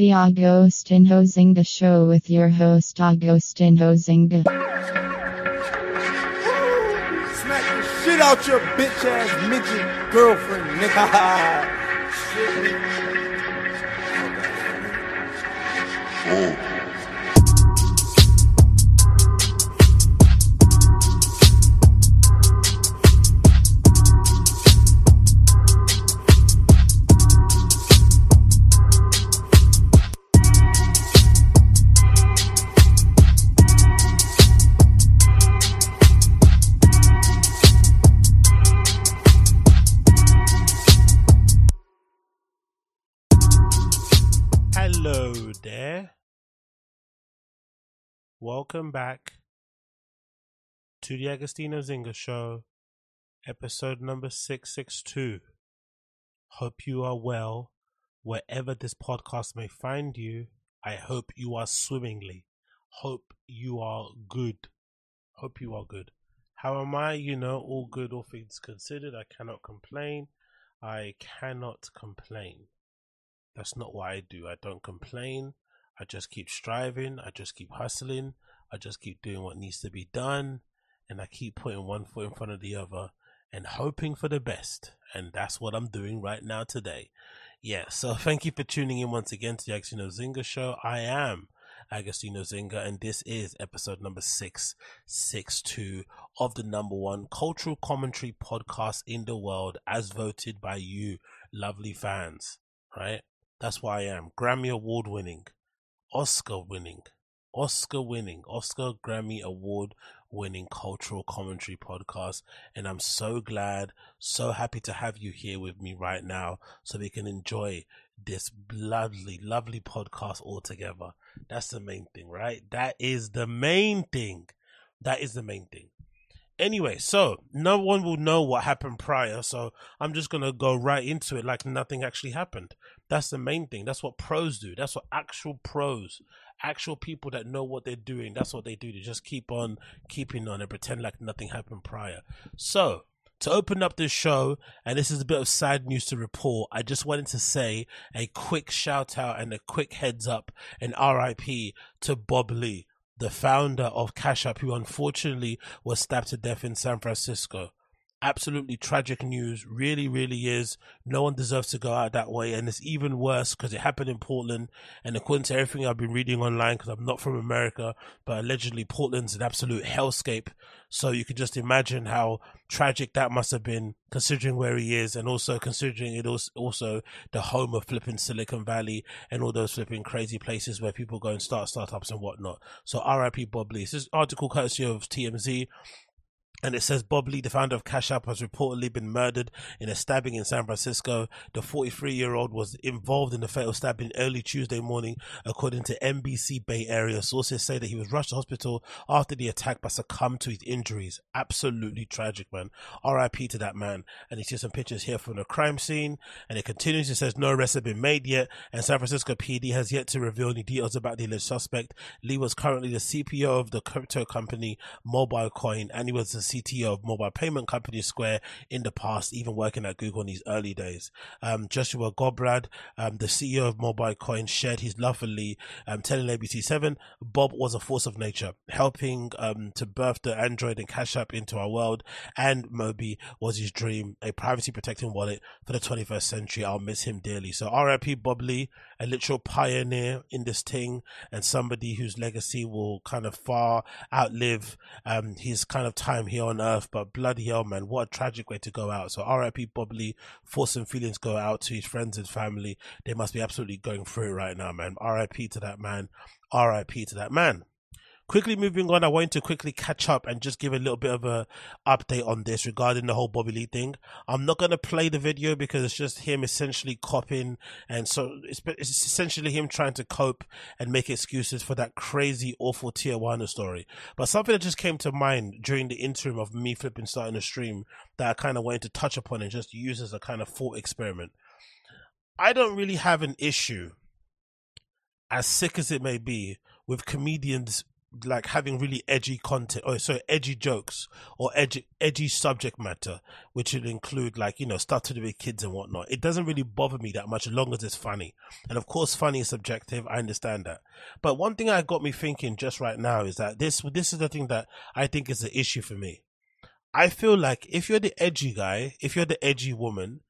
The Agostinho Zinga Show with your host Agostinho Zinga. Smack the shit out your bitch ass midget girlfriend, nigga. Hello Welcome back to the Agostinho Zinga Show, episode number 662. Hope you are well wherever this podcast may find you. I hope you are swimmingly. Hope you are good. Hope you are good. How am I? You know, all good, all things considered. I cannot complain. I cannot complain. That's not what I do. I don't complain. I just keep striving. I just keep hustling. I just keep doing what needs to be done. And I keep putting one foot in front of the other and hoping for the best. And that's what I'm doing right now today. Yeah, so thank you for tuning in once again to the Agostinho Zinga Show. I am Agostinho Zinga, and this is episode number 662 of the number one cultural commentary podcast in the world as voted by you, lovely fans, right? That's why I am. Grammy Award winning, Oscar winning, Oscar winning, Oscar Grammy Award winning cultural commentary podcast. And I'm so glad, so happy to have you here with me right now so we can enjoy this lovely, lovely podcast all together. That's the main thing, right? That is the main thing. That is the main thing. Anyway, so no one will know what happened prior, so I'm just gonna go right into it like nothing actually happened. That's the main thing. That's what pros do. That's what actual pros, actual people that know what they're doing, that's what they do. They just keep on keeping on and pretend like nothing happened prior. So to open up this show, and this is a bit of sad news to report, I just wanted to say a quick shout out and a quick heads up and RIP to Bob Lee the founder of Cash App, who unfortunately was stabbed to death in San Francisco. Absolutely tragic news, really, really is. No one deserves to go out that way, and it's even worse because it happened in Portland. And according to everything I've been reading online, because I'm not from America, but allegedly Portland's an absolute hellscape. So you can just imagine how tragic that must have been, considering where he is, and also considering it was also the home of flipping Silicon Valley and all those flipping crazy places where people go and start startups and whatnot. So RIP Bob Lee. This is article courtesy of TMZ. And it says Bob Lee, the founder of Cash App, has reportedly been murdered in a stabbing in San Francisco. The 43 year old was involved in the fatal stabbing early Tuesday morning, according to NBC Bay Area. Sources say that he was rushed to hospital after the attack but succumbed to his injuries. Absolutely tragic, man. RIP to that man. And you see some pictures here from the crime scene. And it continues. It says no arrests have been made yet. And San Francisco PD has yet to reveal any details about the alleged suspect. Lee was currently the CPO of the crypto company Mobile Coin, and he was CTO of mobile payment company Square in the past, even working at Google in his early days. Um, Joshua Goldbard, um, the CEO of Mobile Coin, shared his love for Lee, um, telling ABC7, Bob was a force of nature, helping um, to birth the Android and Cash App into our world, and Mobi was his dream, a privacy protecting wallet for the 21st century. I'll miss him dearly. So RIP Bob Lee, a literal pioneer in this thing, and somebody whose legacy will kind of far outlive um, his kind of time here on earth. But bloody hell, man, what a tragic way to go out. So RIP Bob Lee, thoughts and feelings go out to his friends and family. They must be absolutely going through right now, man. RIP to that man. RIP to that man quickly moving on, I wanted to quickly catch up and just give a little bit of a update on this regarding the whole Bobby Lee thing. I'm not going to play the video because it's just him essentially copying. And so it's, it's essentially him trying to cope and make excuses for that crazy, awful Tijuana story. But something that just came to mind during the interim of me flipping starting a stream that I kind of wanted to touch upon and just use as a kind of thought experiment. I don't really have an issue, as sick as it may be, with comedians like having really edgy content oh, or so edgy jokes or edgy edgy subject matter, which would include like you know stuff to do with kids and whatnot. It doesn't really bother me that much as long as it's funny. And of course, funny is subjective. I understand that. But one thing I got me thinking just right now is that this this is the thing that I think is the issue for me. I feel like if you're the edgy guy, if you're the edgy woman,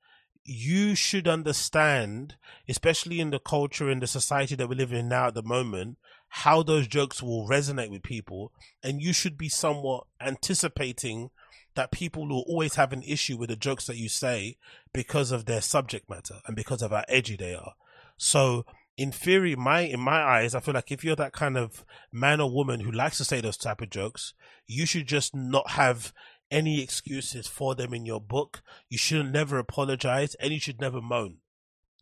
you should understand, especially in the culture in the society that we live in now at the moment, how those jokes will resonate with people. And you should be somewhat anticipating that people will always have an issue with the jokes that you say because of their subject matter and because of how edgy they are. So in theory, my in my eyes, I feel like if you're that kind of man or woman who likes to say those type of jokes, you should just not have any excuses for them in your book. You should never apologize and you should never moan.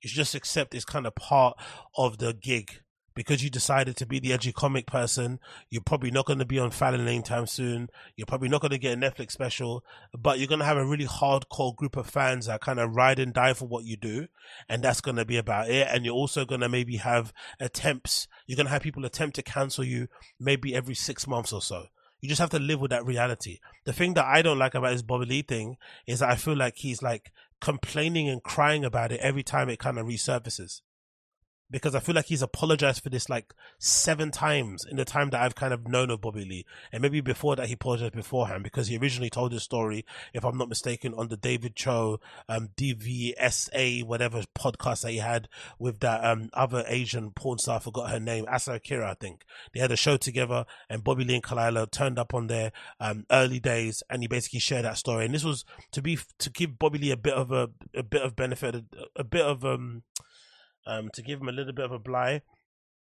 You should just accept it's kind of part of the gig. Because you decided to be the edgy comic person, you're probably not going to be on Fallon anytime soon. You're probably not going to get a Netflix special, but you're going to have a really hardcore group of fans that kind of ride and die for what you do. And that's going to be about it. And you're also going to maybe have attempts. You're going to have people attempt to cancel you maybe every six months or so. You just have to live with that reality. The thing that I don't like about his Bobby Lee thing is that I feel like he's like complaining and crying about it every time it kind of resurfaces because I feel like he's apologized for this like seven times in the time that I've kind of known of Bobby Lee. And maybe before that, he apologized beforehand because he originally told his story, if I'm not mistaken, on the David Choe, um, DVDASA, whatever podcast that he had with that, um, other Asian porn star, I forgot her name, Asa Akira, I think. They had a show together and Bobby Lee and Khalyla turned up on their, um, early days and he basically shared that story. And this was to be, to give Bobby Lee a bit of a, a bit of benefit, a, a bit of, um, um, to give him a little bit of a bly.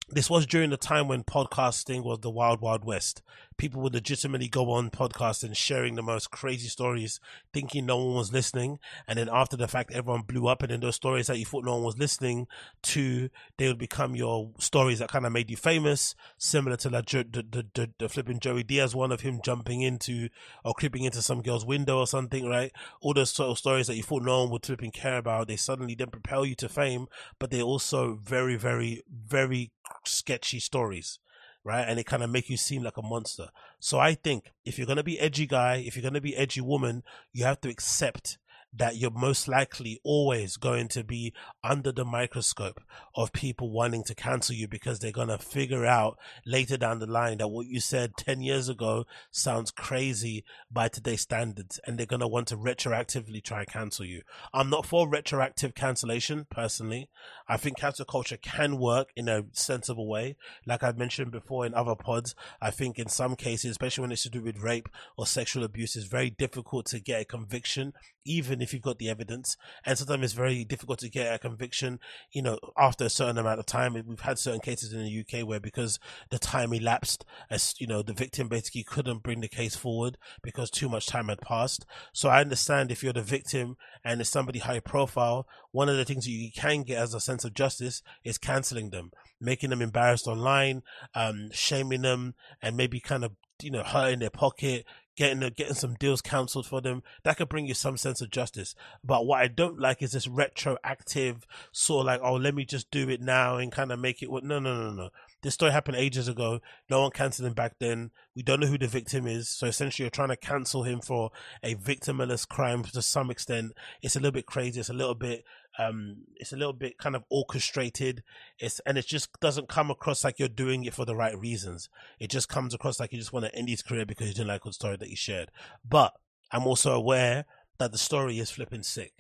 This was during the time when podcasting was the wild, wild west people would legitimately go on podcasts and sharing the most crazy stories, thinking no one was listening. And then after the fact, everyone blew up. And then those stories that you thought no one was listening to, they would become your stories that kind of made you famous, similar to like the, the, the, the flipping Joey Diaz one of him jumping into or creeping into some girl's window or something, right? All those sort of stories that you thought no one would flipping care about, they suddenly then propel you to fame, but they're also very, very, very sketchy stories right? And it kind of make you seem like a monster. So I think if you're gonna be edgy guy, if you're gonna be edgy woman, you have to accept that you're most likely always going to be under the microscope of people wanting to cancel you because they're going to figure out later down the line that what you said 10 years ago sounds crazy by today's standards and they're going to want to retroactively try and cancel you. I'm not for retroactive cancellation personally. I think cancel culture can work in a sensible way. Like I've mentioned before in other pods, I think in some cases, especially when it's to do with rape or sexual abuse, it's very difficult to get a conviction even if you've got the evidence. And sometimes it's very difficult to get a conviction, you know, after a certain amount of time. We've had certain cases in the UK where because the time elapsed, as you know, the victim basically couldn't bring the case forward because too much time had passed. So I understand if you're the victim and it's somebody high profile, one of the things that you can get as a sense of justice is canceling them, making them embarrassed online, um, shaming them, and maybe kind of you know hurting their pocket, getting getting some deals cancelled for them. That could bring you some sense of justice. But what I don't like is this retroactive sort of like, oh, let me just do it now and kind of make it. What? No, no, no, no. This story happened ages ago. No one cancelled him back then. We don't know who the victim is. So essentially, you're trying to cancel him for a victimless crime to some extent. It's a little bit crazy. It's a little bit um it's a little bit kind of orchestrated. It's and it just doesn't come across like you're doing it for the right reasons. It just comes across like you just want to end his career because you didn't like the story that he shared. But i'm also aware that the story is flipping sick.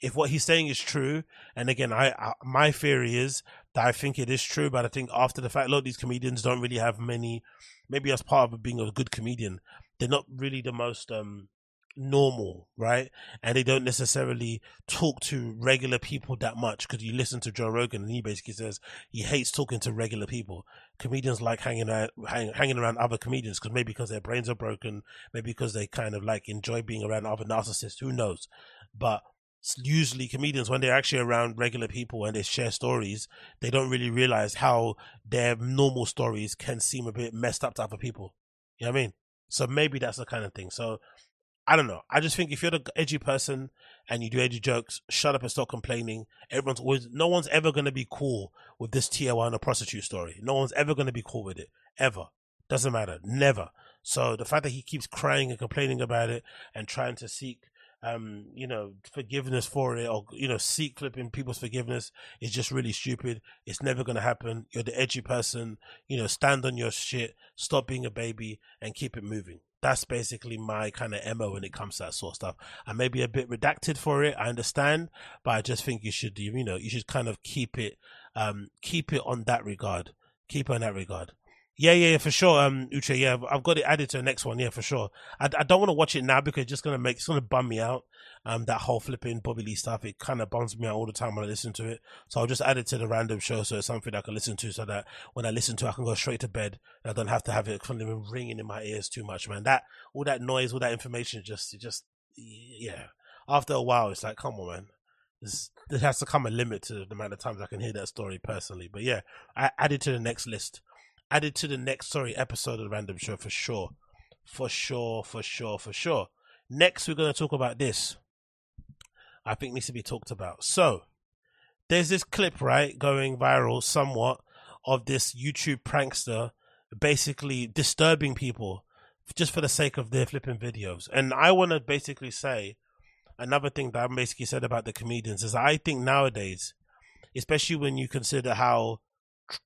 If what he's saying is true and again I, I my theory is that i think it is true but i think after the fact a lot of these comedians don't really have many maybe as part of being a good comedian they're not really the most um normal, right? And they don't necessarily talk to regular people that much because you listen to Joe Rogan and he basically says he hates talking to regular people. Comedians like hanging out, hang, hanging around other comedians because maybe because their brains are broken, maybe because they kind of like enjoy being around other narcissists. Who knows? But usually comedians when they're actually around regular people and they share stories they don't really realize how their normal stories can seem a bit messed up to other people you know what i mean so maybe that's the kind of thing so I don't know. I just think if you're the edgy person and you do edgy jokes, shut up and stop complaining. Everyone's always, no one's ever going to be cool with this Tijuana prostitute story. No one's ever going to be cool with it. Ever. Doesn't matter. Never. So the fact that he keeps crying and complaining about it and trying to seek um, you know, forgiveness for it or, you know, seek flipping people's forgiveness is just really stupid. It's never going to happen. You're the edgy person, you know, stand on your shit, stop being a baby and keep it moving. That's basically my kind of MO when it comes to that sort of stuff. I may be a bit redacted for it. I understand, but I just think you should, you know, you should kind of keep it, um, keep it on that regard. Keep it on that regard. Yeah, yeah, yeah, for sure. Um, Uche, yeah, I've got it added to the next one. Yeah, for sure. I, I don't want to watch it now because it's just gonna make it's gonna bum me out. Um, that whole flipping Bobby Lee stuff, it kind of bums me out all the time when I listen to it. So I'll just add it to the random show, so it's something I can listen to, so that when I listen to, it, I can go straight to bed. And I don't have to have it kind of ringing in my ears too much, man. That all that noise, all that information, just, just, yeah. After a while, it's like, come on, man. There's, there has to come a limit to the amount of times I can hear that story personally. But yeah, I added to the next list added to the next sorry episode of the Random Show for sure, for sure, for sure, for sure. Next, we're going to talk about this. I think needs to be talked about. So, there's this clip right going viral somewhat of this YouTube prankster basically disturbing people just for the sake of their flipping videos. And I want to basically say another thing that I basically said about the comedians is I think nowadays, especially when you consider how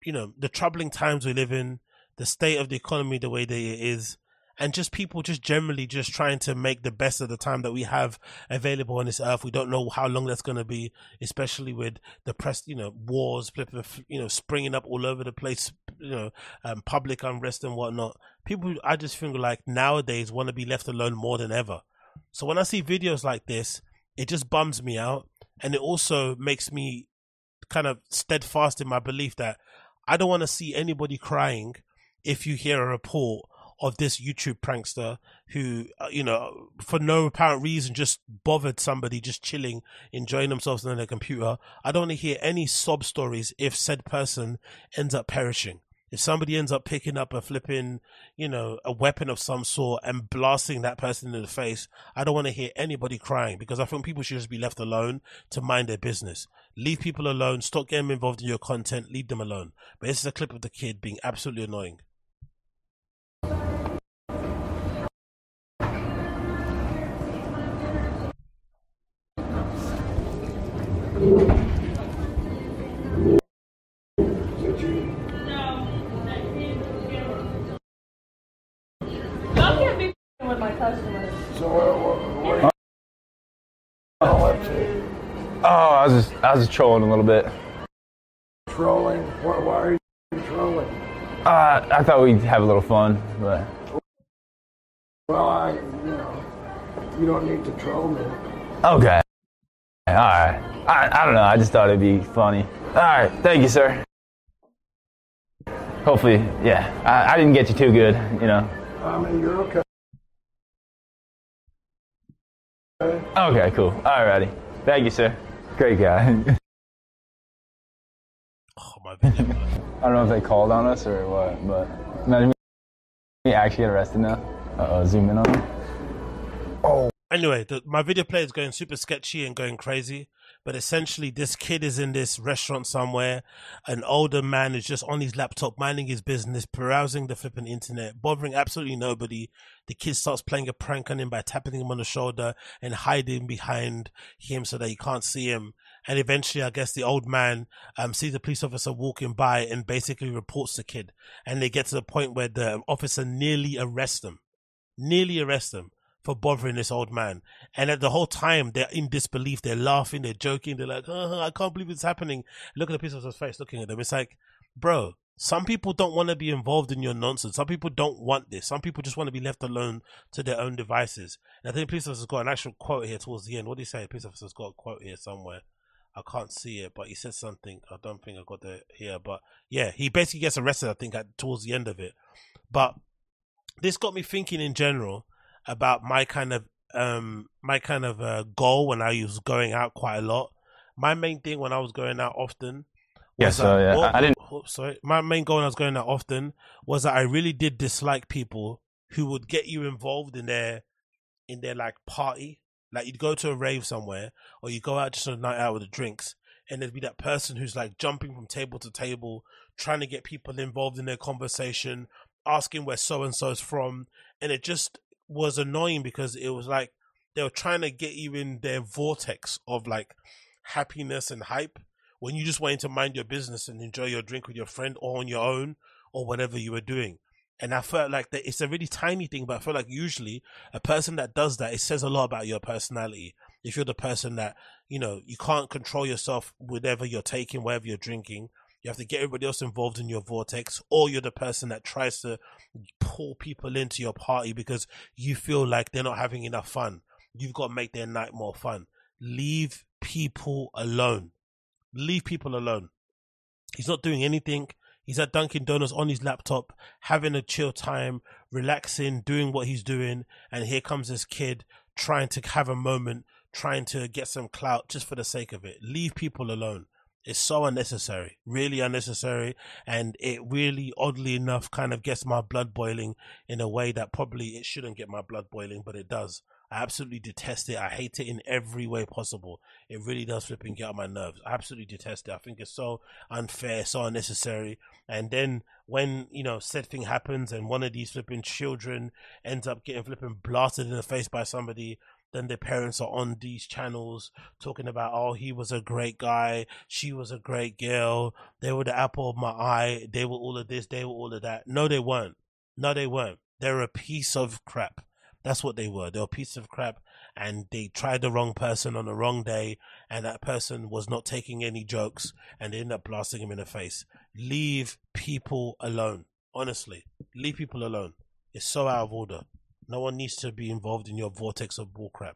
you know the troubling times we live in, the state of the economy the way that it is, and just people just generally just trying to make the best of the time that we have available on this earth. We don't know how long that's going to be, especially with the press, you know, wars, you know, springing up all over the place, you know, um, public unrest and whatnot. People, I just feel like nowadays want to be left alone more than ever. So when I see videos like this, it just bums me out, and it also makes me kind of steadfast in my belief that I don't want to see anybody crying if you hear a report of this YouTube prankster who, uh, you know, for no apparent reason, just bothered somebody just chilling, enjoying themselves on their computer. I don't want to hear any sob stories if said person ends up perishing if somebody ends up picking up a flipping, you know, a weapon of some sort and blasting that person in the face, I don't want to hear anybody crying because I think people should just be left alone to mind their business. Leave people alone. Stop getting involved in your content. Leave them alone. But this is a clip of the kid being absolutely annoying. Oh, I was just I was just trolling a little bit. Trolling? Why, why are you trolling? Uh, I thought we'd have a little fun, but. Well, I, you know, you don't need to troll me. Okay. All right. I, I don't know. I just thought it'd be funny. All right. Thank you, sir. Hopefully, yeah. I, I didn't get you too good, you know. I mean, you're okay. Okay, cool. All righty. Thank you, sir. Great guy. oh, my. I don't know if they called on us or what, but imagine we actually get arrested now. Uh oh, zoom in on him. Oh. Anyway, the, my video player is going super sketchy and going crazy. But essentially, this kid is in this restaurant somewhere. An older man is just on his laptop, minding his business, browsing the flipping internet, bothering absolutely nobody. The kid starts playing a prank on him by tapping him on the shoulder and hiding behind him so that he can't see him. And eventually, I guess the old man um, sees a police officer walking by and basically reports the kid. And they get to the point where the officer nearly arrests them nearly arrests him for bothering this old man. And at the whole time, they're in disbelief. They're laughing. They're joking. They're like, oh, I can't believe it's happening. Look at the piece of his face looking at them. It's like, bro, some people don't want to be involved in your nonsense. Some people don't want this. Some people just want to be left alone to their own devices. And I think police officer's got an actual quote here towards the end. What do you say? Police officer's got a quote here somewhere. I can't see it, but he said something. I don't think I got it here, but yeah, he basically gets arrested. I think at towards the end of it. But this got me thinking in general about my kind of um my kind of uh, goal when I was going out quite a lot. My main thing when I was going out often. Yeah, so yeah, oh, I didn't. Oh, sorry, my main goal when I was going out often was that I really did dislike people who would get you involved in their in their like party. Like you'd go to a rave somewhere, or you go out just on a night out with the drinks, and there'd be that person who's like jumping from table to table, trying to get people involved in their conversation, asking where so and so's from, and it just was annoying because it was like they were trying to get you in their vortex of like happiness and hype when you just wanted to mind your business and enjoy your drink with your friend or on your own or whatever you were doing. And I felt like that it's a really tiny thing, but I feel like usually a person that does that, it says a lot about your personality. If you're the person that, you know, you can't control yourself, whatever you're taking, whatever you're drinking, you have to get everybody else involved in your vortex, or you're the person that tries to pull people into your party because you feel like they're not having enough fun. You've got to make their night more fun. Leave people alone. Leave people alone. He's not doing anything. He's at Dunkin' Donuts on his laptop, having a chill time, relaxing, doing what he's doing. And here comes this kid trying to have a moment, trying to get some clout just for the sake of it. Leave people alone. It's so unnecessary, really unnecessary. And it really, oddly enough, kind of gets my blood boiling in a way that probably it shouldn't get my blood boiling, but it does. I absolutely detest it. I hate it in every way possible. It really does flipping get on my nerves. I absolutely detest it. I think it's so unfair, so unnecessary. And then when, you know, said thing happens and one of these flipping children ends up getting flipping blasted in the face by somebody, then the parents are on these channels talking about, oh, he was a great guy, she was a great girl, they were the apple of my eye, they were all of this, they were all of that. No, they weren't. No, they weren't. They're a piece of crap. That's what they were. They're a piece of crap and they tried the wrong person on the wrong day and that person was not taking any jokes and they ended up blasting him in the face. Leave people alone. Honestly, leave people alone. It's so out of order. No one needs to be involved in your vortex of bullcrap.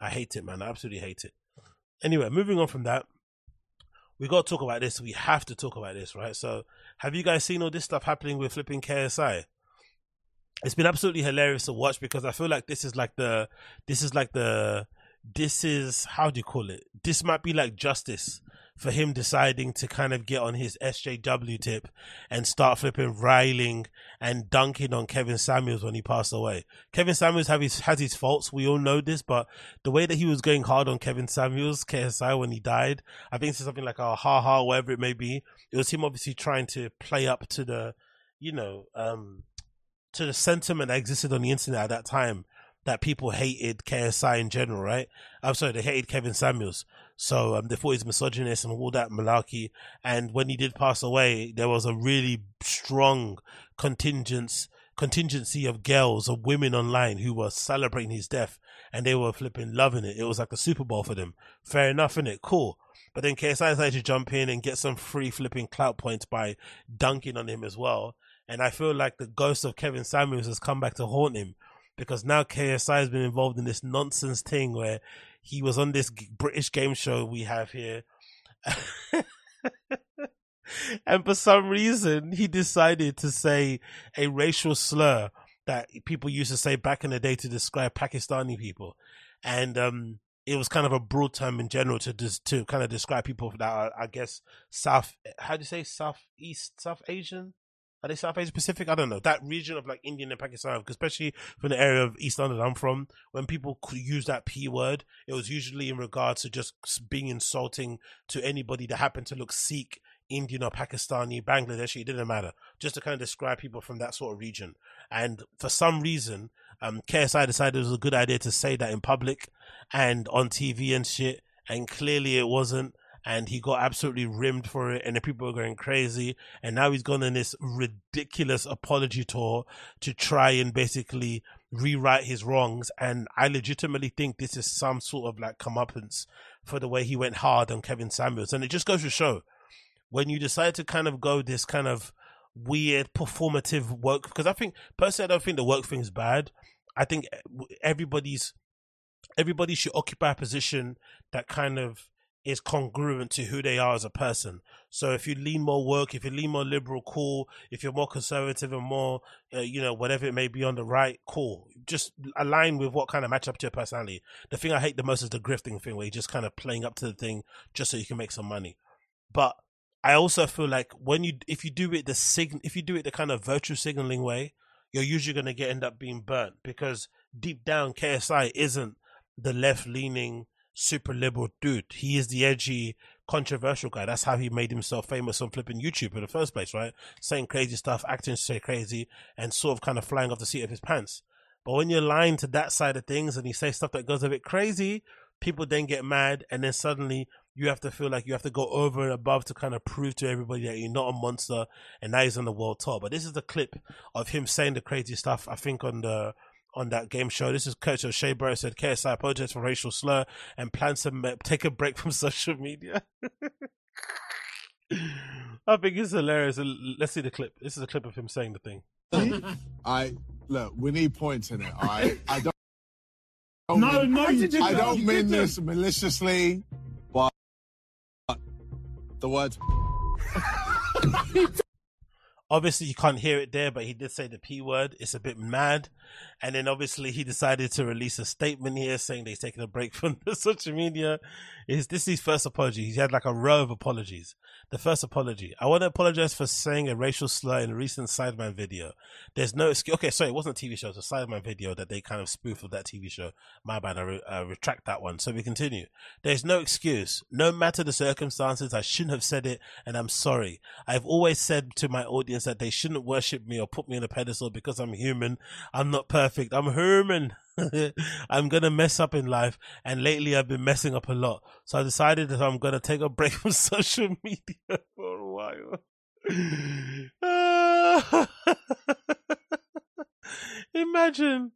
I hate it, man. I absolutely hate it. Anyway, moving on from that, we got to talk about this. We have to talk about this, right? So, have you guys seen all this stuff happening with flipping KSI? it's been absolutely hilarious to watch because I feel like this is like the this is like the this is how do you call it? This might be like justice for him deciding to kind of get on his SJW tip and start flipping riling and dunking on Kevin Samuels when he passed away. Kevin Samuels have his has his faults, we all know this, but the way that he was going hard on Kevin Samuels, KSI when he died, I think it's something like a ha ha, whatever it may be. It was him obviously trying to play up to the you know, um to the sentiment that existed on the internet at that time that people hated KSI in general, right? I'm sorry, they hated Kevin Samuels. So um, they thought he's misogynist and all that malarkey. And when he did pass away, there was a really strong contingency of girls of women online who were celebrating his death and they were flipping loving it. It was like a Super Bowl for them. Fair enough, innit? Cool. But then KSI decided to jump in and get some free flipping clout points by dunking on him as well. And I feel like the ghost of Kevin Samuels has come back to haunt him because now KSI has been involved in this nonsense thing where he was on this British game show we have here. and for some reason, he decided to say a racial slur that people used to say back in the day to describe Pakistani people. And, um, it was kind of a broad term in general to to kind of describe people that are, I guess, South. How do you say Southeast South Asian? Are they South Asia Pacific? I don't know. That region of like Indian and Pakistan, especially from the area of East London I'm from, when people use that P word, it was usually in regards to just being insulting to anybody that happened to look Sikh, Indian or Pakistani, Bangladeshi, it didn't matter. Just to kind of describe people from that sort of region. And for some reason, um, KSI decided it was a good idea to say that in public and on TV and shit. And clearly it wasn't and he got absolutely rimmed for it and the people were going crazy and now he's gone on this ridiculous apology tour to try and basically rewrite his wrongs and i legitimately think this is some sort of like comeuppance for the way he went hard on kevin samuels and it just goes to show when you decide to kind of go this kind of weird performative work because i think personally i don't think the work thing is bad. I think eh, everybody's everybody should occupy a position that kind of is congruent to who they are as a person. So if you lean more work, if you lean more liberal, cool. If you're more conservative and more, uh, you know, whatever it may be on the right, cool. Just align with what kind of match up to your personality. The thing I hate the most is the grifting thing, where you're just kind of playing up to the thing just so you can make some money. But I also feel like when you, if you do it the sig, if you do it the kind of virtue signaling way, you're usually going to get end up being burnt because deep down KSI isn't the left leaning super liberal dude. He is the edgy, controversial guy. That's how he made himself famous on flipping YouTube in the first place, right? Saying crazy stuff, acting so crazy, and sort of kind of flying off the seat of his pants. But when you're lying to that side of things and you say stuff that goes a bit crazy, people then get mad, and then suddenly you have to feel like you have to go over and above to kind of prove to everybody that you're not a monster, and now he's on the world tour. But this is the clip of him saying the crazy stuff. I think on the on that game show. This is Coach Shea Burrow said KSI apologized for racial slur and plans to take a break from social media. I think it's hilarious. Let's see the clip. This is a clip of him saying the thing. I look. We need points in it. All right. I don't. No, mean, no, you didn't. I don't mean didn't. this maliciously, but the word. Obviously, you can't hear it there, but he did say the P word. It's a bit mad. And then obviously he decided to release a statement here saying that he's taking a break from the social media. Is this his first apology? He's had like a row of apologies. The first apology. I want to apologize for saying a racial slur in a recent Sidemen video. There's no excuse. Okay, sorry, it wasn't a TV show. It's a Sidemen video that they kind of spoofed of that TV show. My bad. I re- uh, retract that one. So we continue. There's no excuse. No matter the circumstances, I shouldn't have said it, and I'm sorry. I've always said to my audience that they shouldn't worship me or put me on a pedestal because I'm human. I'm not perfect. I'm human. I'm gonna mess up in life, and lately I've been messing up a lot. So I decided that I'm gonna take a break from social media for a while. imagine,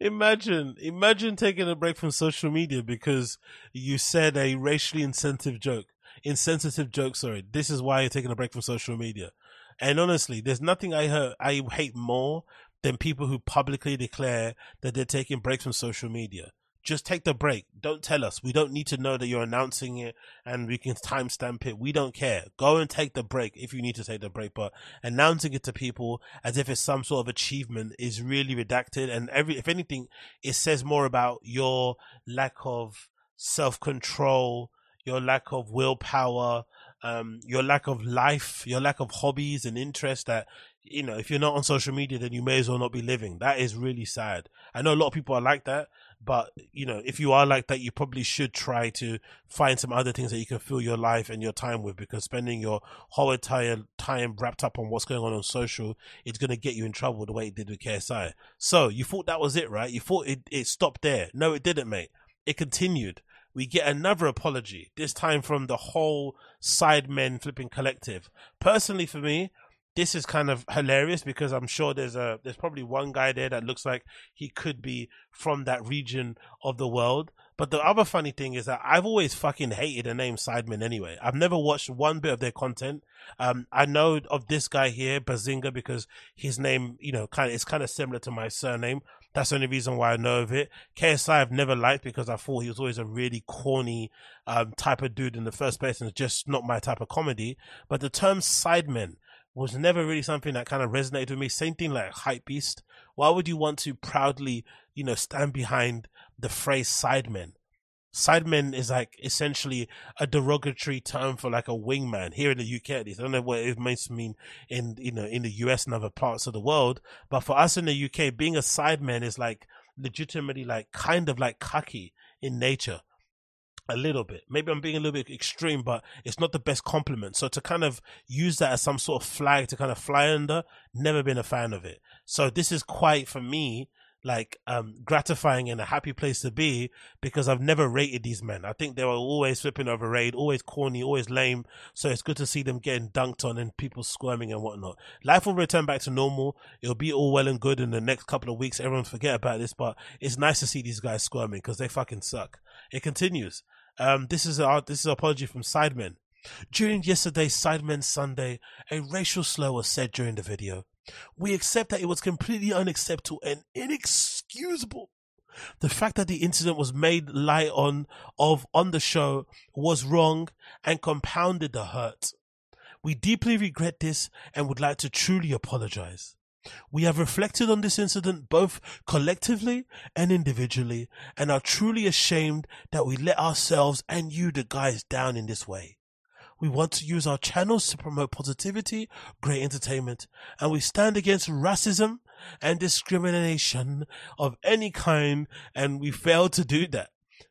imagine, imagine taking a break from social media because you said a racially insensitive joke, insensitive joke. Sorry, this is why you're taking a break from social media. And honestly, there's nothing I heard, I hate more than people who publicly declare that they're taking breaks from social media. Just take the break. Don't tell us. We don't need to know that you're announcing it and we can timestamp it. We don't care. Go and take the break if you need to take the break. But announcing it to people as if it's some sort of achievement is really redacted. And every, if anything, it says more about your lack of self control, your lack of willpower, um, your lack of life, your lack of hobbies and interests that, you know, if you're not on social media, then you may as well not be living. That is really sad. I know a lot of people are like that, but, you know, if you are like that, you probably should try to find some other things that you can fill your life and your time with because spending your whole entire time wrapped up on what's going on on social, it's going to get you in trouble the way it did with KSI. So you thought that was it, right? You thought it, it stopped there. No, it didn't, mate. It continued we get another apology, this time from the whole Sidemen Flipping Collective. Personally, for me, this is kind of hilarious because I'm sure there's a there's probably one guy there that looks like he could be from that region of the world. But the other funny thing is that I've always fucking hated the name Sidemen anyway. I've never watched one bit of their content. Um, I know of this guy here, Behzinga, because his name, you know, kind of is kind of similar to my surname. That's the only reason why I know of it. KSI I've never liked because I thought he was always a really corny um, type of dude in the first place, and it's just not my type of comedy. But the term Sidemen was never really something that kind of resonated with me. Same thing like hype beast. Why would you want to proudly, you know, stand behind the phrase sidemen? Sidemen is like essentially a derogatory term for like a wingman here in the UK. At least I don't know what it means to mean in you know in the US and other parts of the world, but for us in the UK, being a sideman is like legitimately like kind of like cocky in nature a little bit. Maybe I'm being a little bit extreme, but it's not the best compliment. So to kind of use that as some sort of flag to kind of fly under, never been a fan of it. So this is quite for me like um gratifying and a happy place to be because I've never rated these men. I think they were always flipping overrated, always corny, always lame. So it's good to see them getting dunked on and people squirming and whatnot. Life will return back to normal. It'll be all well and good in the next couple of weeks. Everyone forget about this, but it's nice to see these guys squirming because they fucking suck. It continues. Um, this is our this is an apology from Sidemen. During yesterday's Sidemen Sunday, a racial slur was said during the video. We accept that it was completely unacceptable and inexcusable. The fact that the incident was made light on of on the show was wrong and compounded the hurt. We deeply regret this and would like to truly apologize. We have reflected on this incident both collectively and individually and are truly ashamed that we let ourselves and you, the guys, down in this way. We want to use our channels to promote positivity, great entertainment, and we stand against racism and discrimination of any kind, and we fail to do that.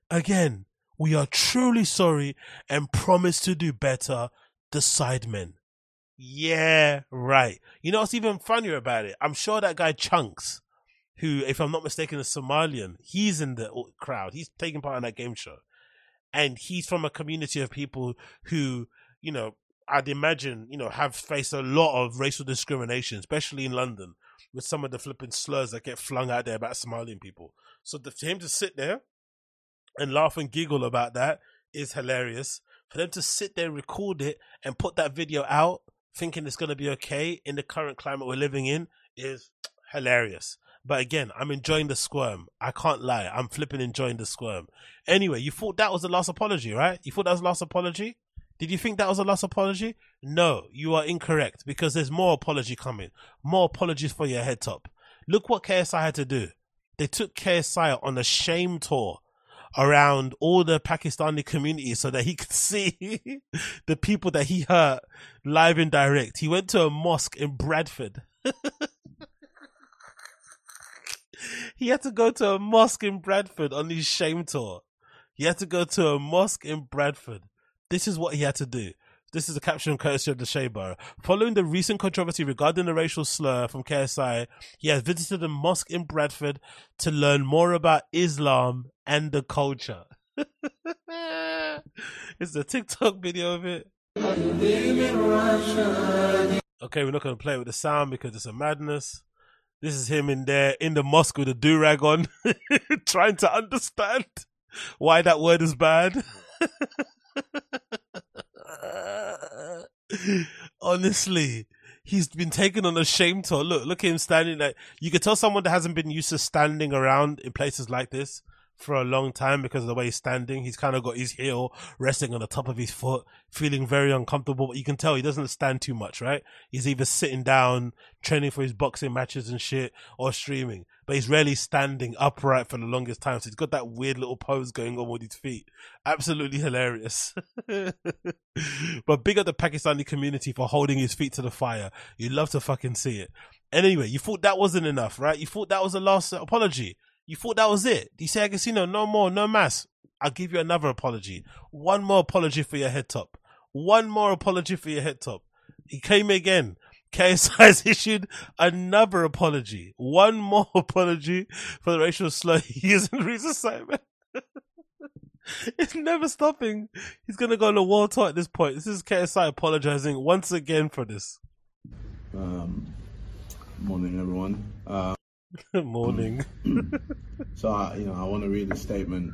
Again, We are truly sorry and promise to do better. The Sidemen. Yeah, right. You know what's even funnier about it? I'm sure that guy Chunkz, who, if I'm not mistaken, is Somalian, he's in the uh, crowd. He's taking part in that game show. And he's from a community of people who, you know, I'd imagine, you know, have faced a lot of racial discrimination, especially in London, with some of the flipping slurs that get flung out there about Somalian people. So the, for him to sit there and laugh and giggle about that is hilarious. For them to sit there, record it, and put that video out, thinking it's going to be okay in the current climate we're living in, is hilarious. But again, I'm enjoying the squirm. I can't lie. I'm flipping enjoying the squirm. Anyway, you thought that was the last apology, right? You thought that was the last apology? Did you think that was a last apology? No, you are incorrect because there's more apology coming. More apologies for your head top. Look what KSI had to do. They took KSI on a shame tour around all the Pakistani community so that he could see the people that he hurt live and direct. He went to a mosque in Bradford. he had to go to a mosque in Bradford on his shame tour. He had to go to a mosque in Bradford. This is what he had to do. This is a caption courtesy of the Shea Following the recent controversy regarding the racial slur from KSI, he has visited a mosque in Bradford to learn more about Islam and the culture. it's a TikTok video of it. Okay, we're not going to play with the sound because it's a madness. This is him in there in the mosque with a do rag on, trying to understand why that word is bad. Honestly, he's been taken on a shame tour. Look, look at him standing there. You could tell someone that hasn't been used to standing around in places like this for a long time because of the way he's standing. He's kind of got his heel resting on the top of his foot, feeling very uncomfortable. But you can tell he doesn't stand too much, right? He's either sitting down, training for his boxing matches and shit, or streaming. But he's rarely standing upright for the longest time. So he's got that weird little pose going on with his feet. Absolutely hilarious. but big up the Pakistani community for holding his feet to the fire. You love to fucking see it. Anyway, you thought that wasn't enough, right? You thought that was the last apology. You thought that was it. You say Agostinho, no more, no mass. I'll give you another apology. One more apology for your head top. One more apology for your head top. He came again. KSI has issued another apology. One more apology for the racial slur he used in Reese assignment. it's never stopping. He's gonna go on a wall tour at this point. This is KSI apologizing once again for this. Um, morning, everyone. Uh, Morning. so, I, you know, I want to read a statement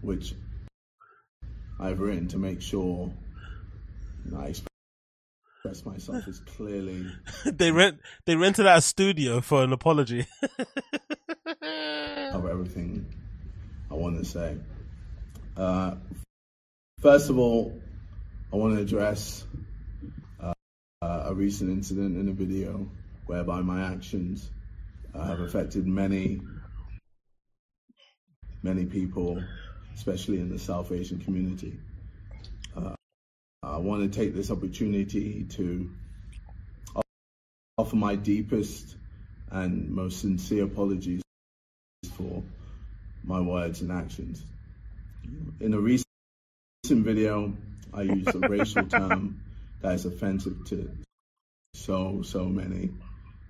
which I've written to make sure I express myself as clearly. they rent they rented out a studio for an apology. of everything I want to say. Uh, first of all, I want to address uh, a recent incident in a video whereby my actions uh, have affected many, many people, especially in the South Asian community. Uh, I want to take this opportunity to offer my deepest and most sincere apologies for my words and actions. In a recent video, I used a racial term that is offensive to so, so many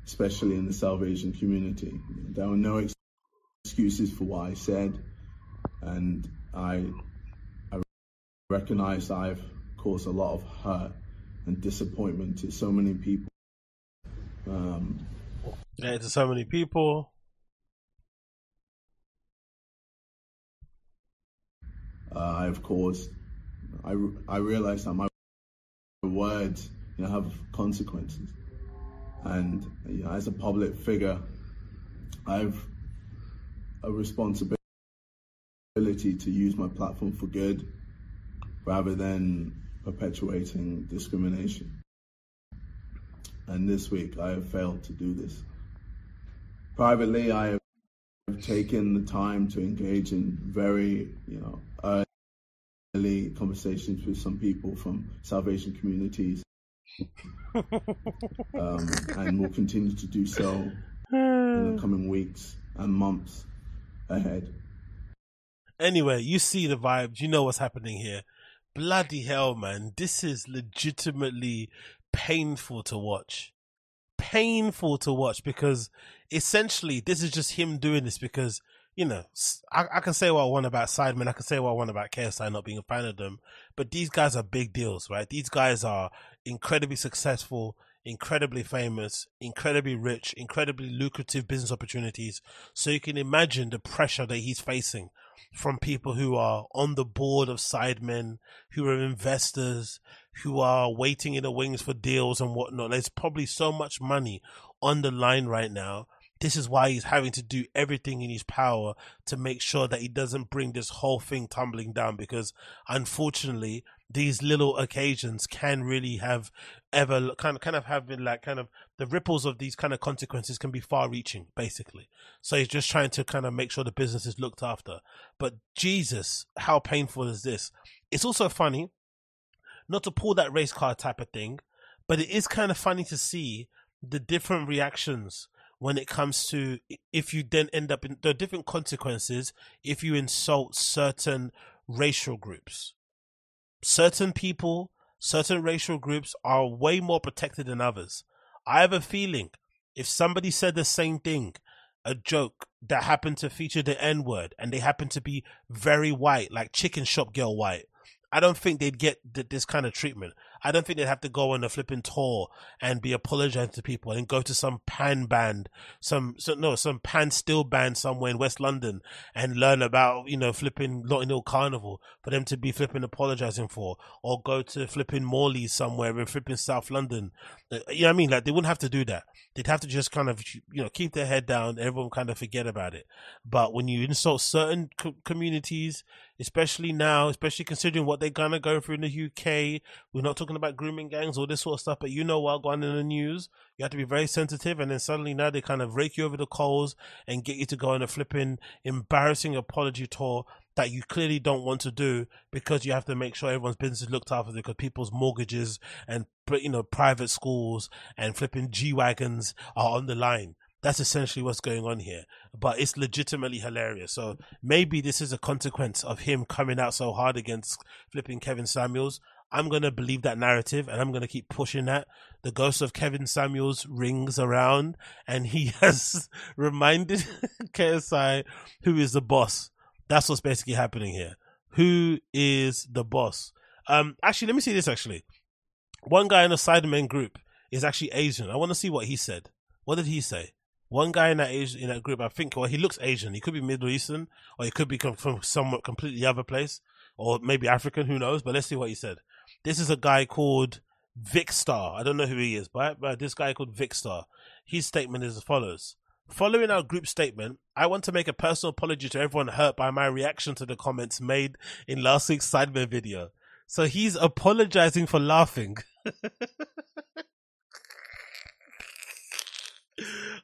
especially in the Asian community. There were no excuses for what I said, and I, I recognize I've caused a lot of hurt and disappointment to so many people. Um, yeah, to so many people. Uh, I've caused. I I realize that my words, you know, have consequences. And you know, as a public figure, I've a responsibility to use my platform for good rather than perpetuating discrimination. And this week I have failed to do this. Privately, I have taken the time to engage in very, you know, early conversations with some people from South Asian communities um, and will continue to do so in the coming weeks and months ahead. Anyway, you see the vibes. You know what's happening here. Bloody hell, man. This is legitimately painful to watch. Painful to watch because essentially this is just him doing this because, you know, I, I can say what I want about Sidemen. I can say what I want about KSI not being a fan of them. But these guys are big deals, right? These guys are incredibly successful incredibly famous, incredibly rich, incredibly lucrative business opportunities. So you can imagine the pressure that he's facing from people who are on the board of Sidemen, who are investors, who are waiting in the wings for deals and whatnot. There's probably so much money on the line right now. This is why he's having to do everything in his power to make sure that he doesn't bring this whole thing tumbling down because unfortunately these little occasions can really have ever kind of kind of have been like kind of the ripples of these kind of consequences can be far reaching basically. So he's just trying to kind of make sure the business is looked after. But jesus how painful is this? It's also funny not to pull that race car type of thing but it is kind of funny to see the different reactions when it comes to if you then end up in the different consequences if you insult certain racial groups certain people certain racial groups are way more protected than others. I have a feeling if somebody said the same thing, a joke that happened to feature the N word, and they happen to be very white, like chicken shop girl white, I don't think they'd get th- this kind of treatment. I don't think they'd have to go on a flipping tour and be apologizing to people and go to some pan band, some, so, no, some pan still band somewhere in West London and learn about, you know, flipping Notting Hill Carnival for them to be flipping apologizing for, or go to flipping Morley somewhere in flipping South London. Uh, you know what I mean? Like they wouldn't have to do that. They'd have to just kind of, you know, keep their head down. Everyone kind of forget about it. But when you insult certain co- communities, especially now, especially considering what they're gonna go through in the UK. We're not talking about grooming gangs or this sort of stuff, but you know what going in the news. You have to be very sensitive, and then suddenly now they kind of rake you over the coals and get you to go on a flipping embarrassing apology tour that you clearly don't want to do because you have to make sure everyone's business is looked after because people's mortgages and you know private schools and flipping G wagons are on the line. That's essentially what's going on here. But it's legitimately hilarious. So maybe this is a consequence of him coming out so hard against flipping Kevin Samuels. I'm going to believe that narrative and I'm going to keep pushing that. The ghost of Kevin Samuels rings around and he has reminded KSI who is the boss. That's what's basically happening here. Who is the boss? Um, actually, let me see this actually. One guy in the Sidemen group is actually Asian. I want to see what he said. What did he say? One guy in that Asian, in that group, I think, well, he looks Asian. He could be Middle Eastern, or he could be from somewhat completely other place, or maybe African. Who knows? But let's see what he said. This is a guy called Vikkstar. I don't know who he is, but, but this guy called Vikkstar. His statement is as follows. Following our group statement, I want to make a personal apology to everyone hurt by my reaction to the comments made in last week's Sidemen video. So he's apologizing for laughing.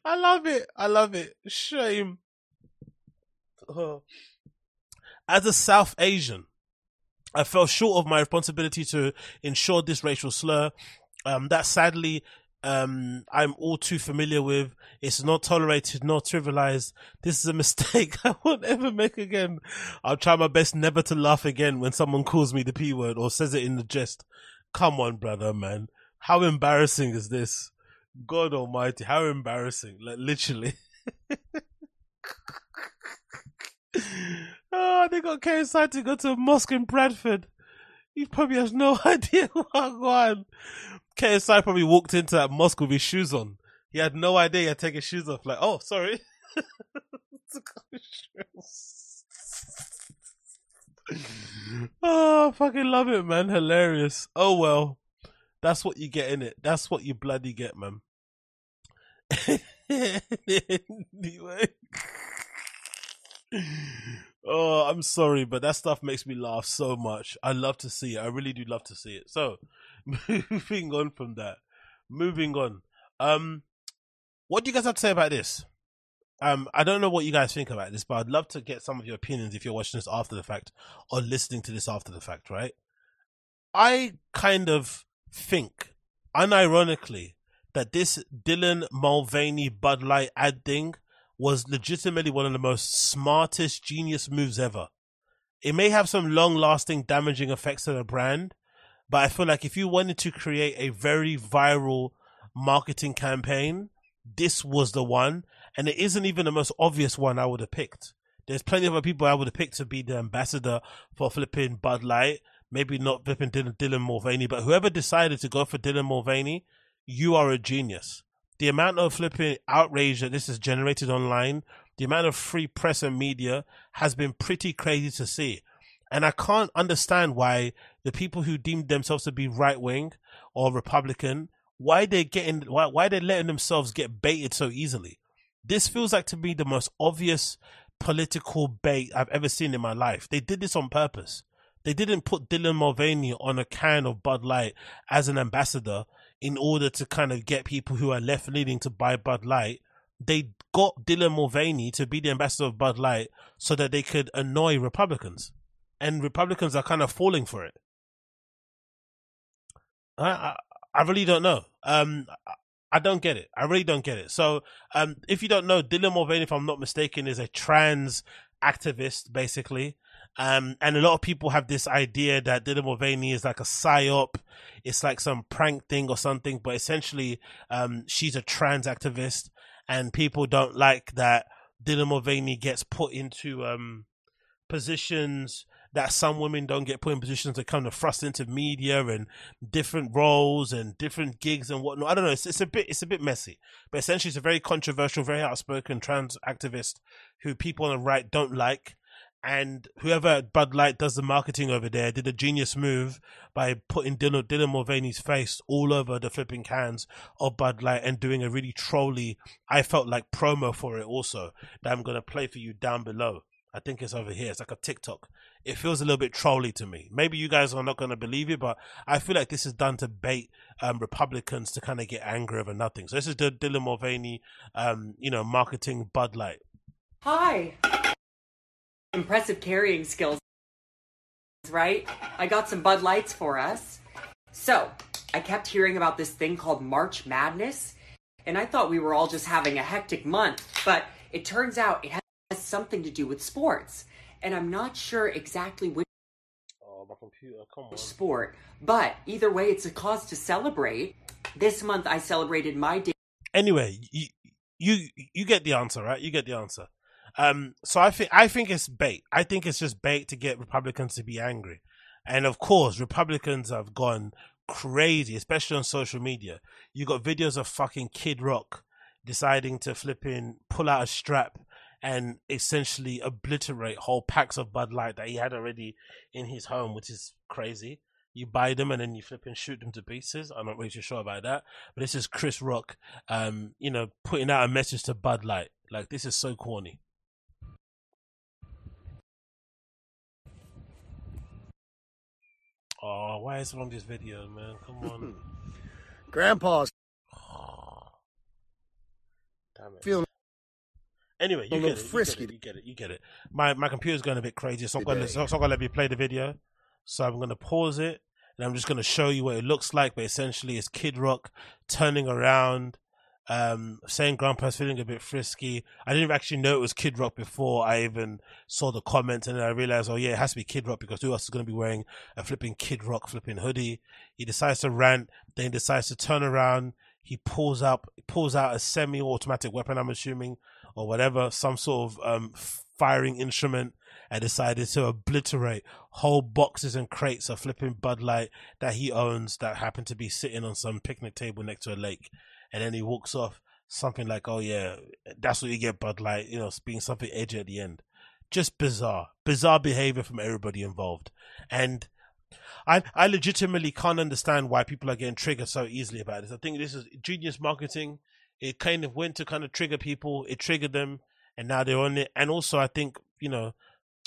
I love it. I love it. Shame. Uh, as a South Asian, I fell short of my responsibility to ensure this racial slur. Um, that sadly, um, I'm all too familiar with. It's not tolerated, not trivialized. This is a mistake I won't ever make again. I'll try my best never to laugh again when someone calls me the P word or says it in the jest. Come on, brother, man. How embarrassing is this? God Almighty, how embarrassing! Like literally. oh, they got KSI to go to a mosque in Bradford. He probably has no idea what on. KSI probably walked into that mosque with his shoes on. He had no idea he had taken his shoes off. Like, oh, sorry. oh, I fucking love it, man. Hilarious. Oh well. That's what you get in it. That's what you bloody get, man. anyway. oh, I'm sorry, but that stuff makes me laugh so much. I love to see it. I really do love to see it. So, moving on from that, moving on. Um, what do you guys have to say about this? Um, I don't know what you guys think about this, but I'd love to get some of your opinions if you're watching this after the fact or listening to this after the fact, right? I kind of think, unironically, that this Dylan Mulvaney Bud Light ad thing was legitimately one of the most smartest genius moves ever. it may have some long lasting damaging effects to the brand, but I feel like if you wanted to create a very viral marketing campaign, this was the one. And it isn't even the most obvious one I would have picked. There's plenty of other people I would have picked to be the ambassador for flipping Bud Light. Maybe not flipping Dylan, Dylan Mulvaney, but whoever decided to go for Dylan Mulvaney, you are a genius. The amount of flipping outrage that this has generated online, the amount of free press and media has been pretty crazy to see. And I can't understand why the people who deem themselves to be right wing or Republican, why they're getting why why they're letting themselves get baited so easily. This feels like to me the most obvious political bait I've ever seen in my life. They did this on purpose. They didn't put Dylan Mulvaney on a can of Bud Light as an ambassador in order to kind of get people who are left leaning to buy Bud Light. They got Dylan Mulvaney to be the ambassador of Bud Light so that they could annoy Republicans. And Republicans are kind of falling for it. I, I, I really don't know. Um, I don't get it. I really don't get it. So, um, if you don't know, Dylan Mulvaney, if I'm not mistaken, is a trans activist, basically. Um, and a lot of people have this idea that Dylan Mulvaney is like a psyop. It's like some prank thing or something, but essentially, um, she's a trans activist and people don't like that Dylan Mulvaney gets put into, um, positions that some women don't get put in positions to kind of thrust into media and different roles and different gigs and whatnot. I don't know. It's, it's a bit it's a bit messy, but essentially, it's a very controversial, very outspoken trans activist who people on the right don't like. And whoever at Bud Light does the marketing over there did a genius move by putting Dylan, Dylan Mulvaney's face all over the flipping cans of Bud Light and doing a really trolly, I felt like promo for it also that I'm going to play for you down below. I think it's over here. It's like a TikTok. It feels a little bit trolly to me. Maybe you guys are not going to believe it, but I feel like this is done to bait um, Republicans to kind of get angry over nothing. So this is the Dylan Mulvaney, um, you know, marketing Bud Light. Hi. Impressive carrying skills, right? I got some Bud Lights for us. So, I kept hearing about this thing called March Madness, and I thought we were all just having a hectic month, but it turns out it has something to do with sports. And I'm not sure exactly which Oh, my computer, come on. sport, but either way, it's a cause to celebrate. This month, I celebrated my day. Anyway, you, you you get the answer, right? You get the answer. Um, so I think I think it's bait. I think it's just bait to get Republicans to be angry, and of course, Republicans have gone crazy, especially on social media. You got videos of fucking Kid Rock deciding to flip in, pull out a strap, and essentially obliterate whole packs of Bud Light that he had already in his home, which is crazy. You buy them and then you flip and shoot them to pieces. I'm not really too sure about that, but this is Chris Rock, um, you know, putting out a message to Bud Light. Like this is so corny. Oh, why is it on this video, man? Come on. Grandpa's Damn it. feeling Anyway, you get, it, frisky. you get it. You get it. You get it. My my computer's going a bit crazy, so I'm going to Today. so, so I'm going to let me play the video. So I'm going to pause it, and I'm just going to show you what it looks like. But essentially, it's Kid Rock turning around, um, saying Grandpa's feeling a bit frisky. I didn't actually know it was Kid Rock before I even saw the comments, and then I realized, oh yeah, it has to be Kid Rock because who else is going to be wearing a flipping Kid Rock flipping hoodie? He decides to rant, then he decides to turn around. He pulls out pulls out a semi-automatic weapon. I'm assuming or whatever, some sort of um, firing instrument, and decided to obliterate whole boxes and crates of flipping Bud Light that he owns that happened to be sitting on some picnic table next to a lake. And then he walks off something like, oh yeah, that's what you get Bud Light, you know, being something edgy at the end. Just bizarre, bizarre behavior from everybody involved. And I, I legitimately can't understand why people are getting triggered so easily about this. I think this is genius marketing it kind of went to kind of trigger people. It triggered them, and now they're on it. And also, I think you know,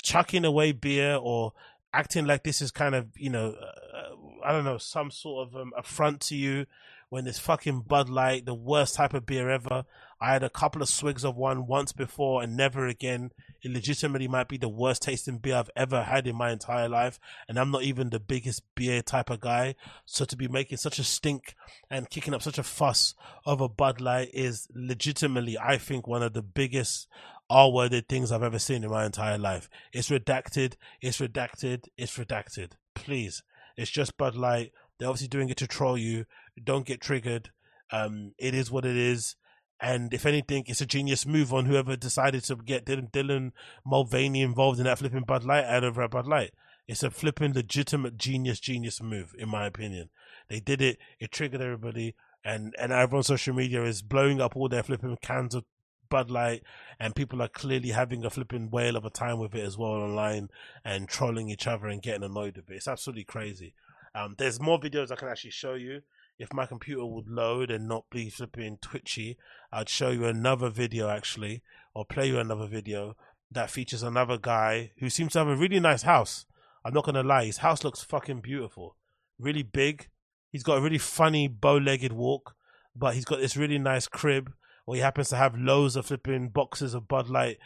chucking away beer or acting like this is kind of you know, uh, I don't know, some sort of um, affront to you when it's fucking Bud Light, the worst type of beer ever. I had a couple of swigs of one once before and never again. It legitimately might be the worst tasting beer I've ever had in my entire life. And I'm not even the biggest beer type of guy. So to be making such a stink and kicking up such a fuss over Bud Light is legitimately, I think, one of the biggest R-worded things I've ever seen in my entire life. It's redacted. It's redacted. It's redacted. Please, it's just Bud Light. They're obviously doing it to troll you. Don't get triggered. Um, it is what it is. And if anything, it's a genius move on whoever decided to get Dylan, Dylan Mulvaney involved in that flipping Bud Light ad over at Bud Light. It's a flipping legitimate genius, genius move, in my opinion. They did it. It triggered everybody, and and everyone on social media is blowing up all their flipping cans of Bud Light, and people are clearly having a flipping whale of a time with it as well online and trolling each other and getting annoyed with it. It's absolutely crazy. Um, there's more videos I can actually show you if my computer would load and not be flipping twitchy, I'd show you another video actually, or play you another video that features another guy who seems to have a really nice house. I'm not gonna lie, his house looks fucking beautiful, really big. He's got a really funny bow-legged walk, but he's got this really nice crib where he happens to have loads of flipping boxes of Bud Light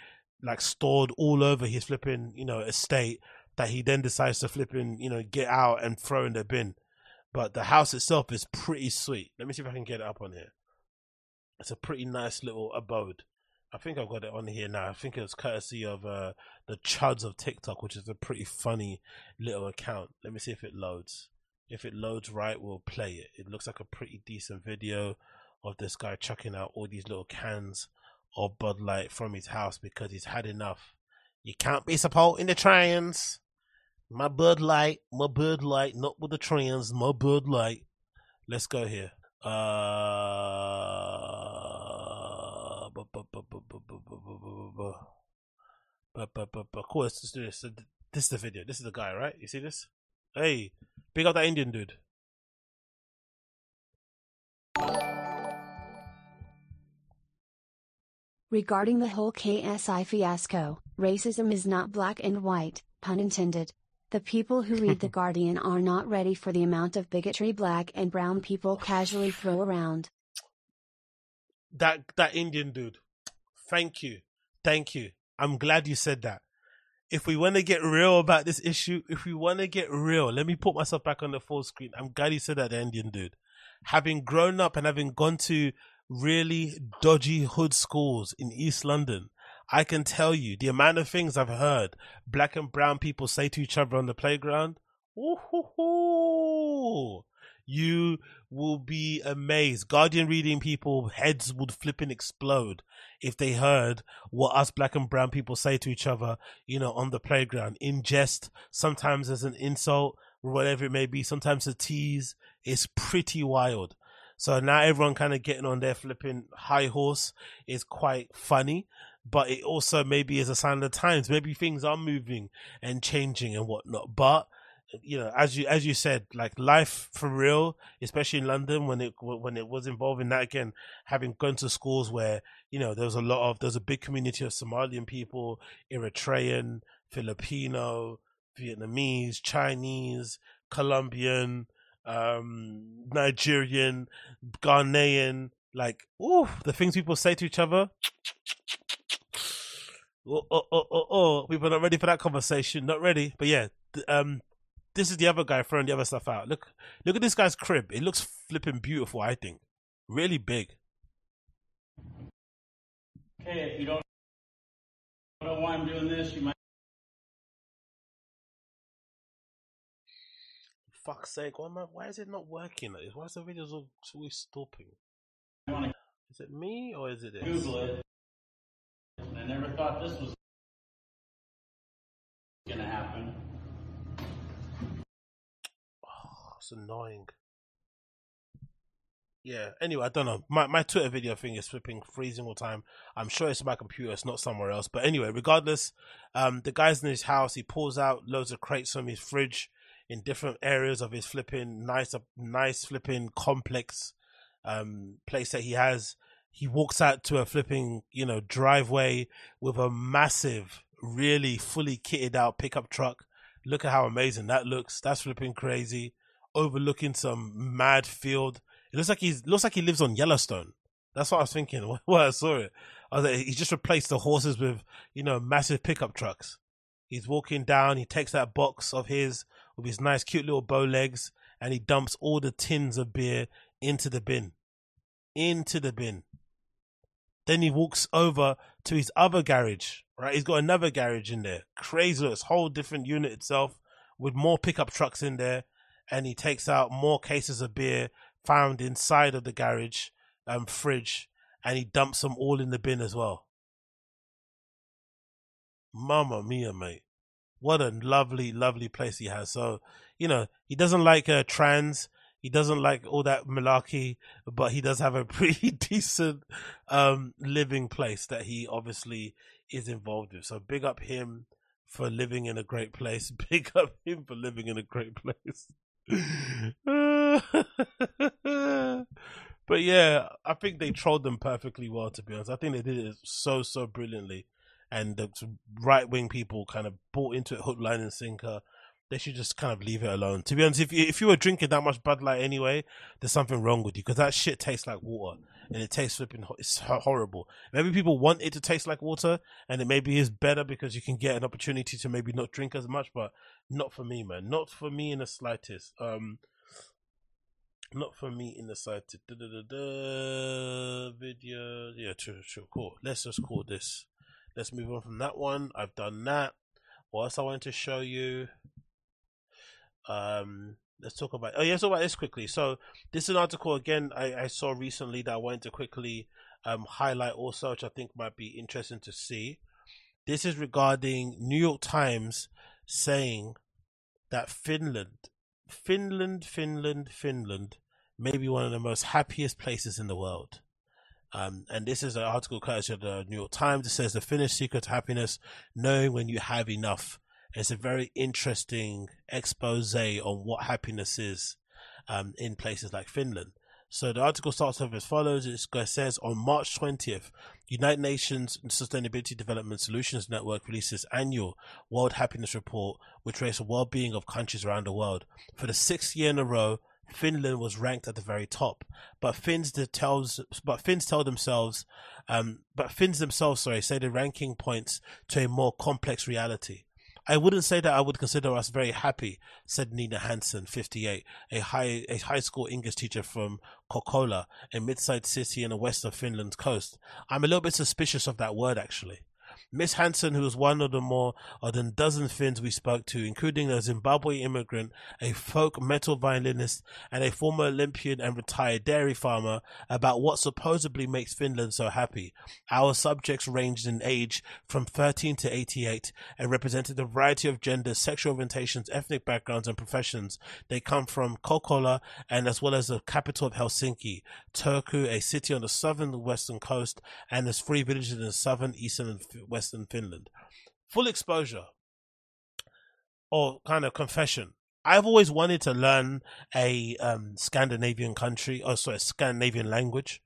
like stored all over his flipping you know estate that he then decides to flipping you know get out and throw in the bin. But the house itself is pretty sweet. Let me see if I can get it up on here. It's a pretty nice little abode. I think I've got it on here now. I think it's courtesy of uh, the Chuds of TikTok, which is a pretty funny little account. Let me see if it loads. If it loads right, we'll play it. It looks like a pretty decent video of this guy chucking out all these little cans of Bud Light from his house because he's had enough. You can't be supporting the trans. My Bud Light, my Bud Light, not with the trends, my Bud Light. Let's go here. Uh, of course, let's do this. This is the video. This is the guy, right? You see this? Hey, pick up that Indian dude. Regarding the whole KSI fiasco, racism is not black and white, pun intended, the people who read The Guardian are not ready for the amount of bigotry black and brown people casually throw around. That that Indian dude. Thank you. Thank you. I'm glad you said that. If we want to get real about this issue, if we want to get real, let me put myself back on the full screen. I'm glad you said that, the Indian dude. Having grown up and having gone to really dodgy hood schools in East London, I can tell you the amount of things I've heard black and brown people say to each other on the playground. Ooh, you will be amazed. Guardian reading people heads would flip and explode if they heard what us black and brown people say to each other, you know, on the playground in jest, sometimes as an insult, whatever it may be, sometimes a tease. It's pretty wild. So now everyone kind of getting on their flipping high horse is quite funny but it also maybe is a sign of the times. Maybe things are moving and changing and whatnot. But you know, as you as you said, like life for real, especially in London when it when it was involving that again, having gone to schools where you know there was a lot of there's a big community of Somalian people, Eritrean, Filipino, Vietnamese, Chinese, Colombian, um, Nigerian, Ghanaian, like, ooh, the things people say to each other. Oh, oh, oh, oh, oh, people are not ready for that conversation. Not ready. But yeah, um, this is the other guy throwing the other stuff out. Look, look at this guy's crib. It looks flipping beautiful. I think, really big. Okay, if you don't know why I'm doing this, you might. Fuck's sake! Why, I, why is it not working? Why is the videos always stopping? Is it me or is it this? Google it. Never thought this was going to happen. Oh, it's annoying. Yeah. Anyway, I don't know. My my Twitter video thing is flipping freezing all the time. I'm sure it's my computer. It's not somewhere else. But anyway, regardless, um, the guy's in his house. He pulls out loads of crates from his fridge in different areas of his flipping nice, nice flipping complex um place that he has he walks out to a flipping, you know, driveway with a massive, really fully kitted out pickup truck. Look at how amazing that looks. That's flipping crazy. Overlooking some mad field. It looks like he's looks like he lives on Yellowstone. That's what I was thinking when I saw it. I was like, he just replaced the horses with, you know, massive pickup trucks. He's walking down. He takes that box of his with his nice, cute little bow legs, and he dumps all the tins of beer into the bin. Into the bin Then he walks over to his other garage, right? He's got another garage in there. Crazy, it's whole different unit itself with more pickup trucks in there. And he takes out more cases of beer found inside of the garage um, fridge and he dumps them all in the bin as well. Mamma mia, mate. What a lovely, lovely place he has. So, you know, he doesn't like uh, trans. He doesn't like all that malarkey, but he does have a pretty decent um, living place that he obviously is involved with. So big up him for living in a great place. Big up him for living in a great place. but yeah, I think they trolled them perfectly well. To be honest, I think they did it so so brilliantly, and the right wing people kind of bought into it hook, line, and sinker. They should just kind of leave it alone. To be honest, if you, if you were drinking that much Bud Light anyway, there's something wrong with you because that shit tastes like water and it tastes flipping. It's horrible. Maybe people want it to taste like water, and it maybe is better because you can get an opportunity to maybe not drink as much. But not for me, man. Not for me in the slightest. Um, not for me in the slightest. Da, da, da, da, video. Yeah, true, true. Cool. Let's just call this. Let's move on from that one. I've done that. What else I wanted to show you? Um, let's talk about. Oh, yeah, about this quickly. So, this is an article again I, I saw recently that I wanted to quickly um, highlight also, which I think might be interesting to see. This is regarding New York Times saying that Finland, Finland, Finland, Finland, may be one of the most happiest places in the world. Um, and this is an article courtesy of the New York Times. It says the Finnish secret to happiness, knowing when you have enough. It's a very interesting expose on what happiness is um, in places like Finland. So the article starts off as follows. It says on March 20th, United Nations Sustainability Development Solutions Network releases annual World Happiness Report, which rates the well-being of countries around the world. For the sixth year in a row, Finland was ranked at the very top. But Finns tells, but Finns tell themselves, um, but Finns themselves, sorry, say the ranking points to a more complex reality. I wouldn't say that I would consider us very happy, said Nina Hansen, 58, a high a high school English teacher from Kokkola, a mid-sized city in the west of Finland's coast. I'm a little bit suspicious of that word, actually. Miss Hansen, who was one of the more than dozen Finns we spoke to, including a Zimbabwe immigrant, a folk metal violinist, and a former Olympian and retired dairy farmer, about what supposedly makes Finland so happy. Our subjects ranged in age from 13 to 88 and represented a variety of genders, sexual orientations, ethnic backgrounds, and professions. They come from Kokkola and as well as the capital of Helsinki, Turku, a city on the southern western coast, and there's three villages in the southern, eastern, and Western Finland. Full exposure or kind of confession. I've always wanted to learn a um, Scandinavian country, or sorry, Scandinavian language,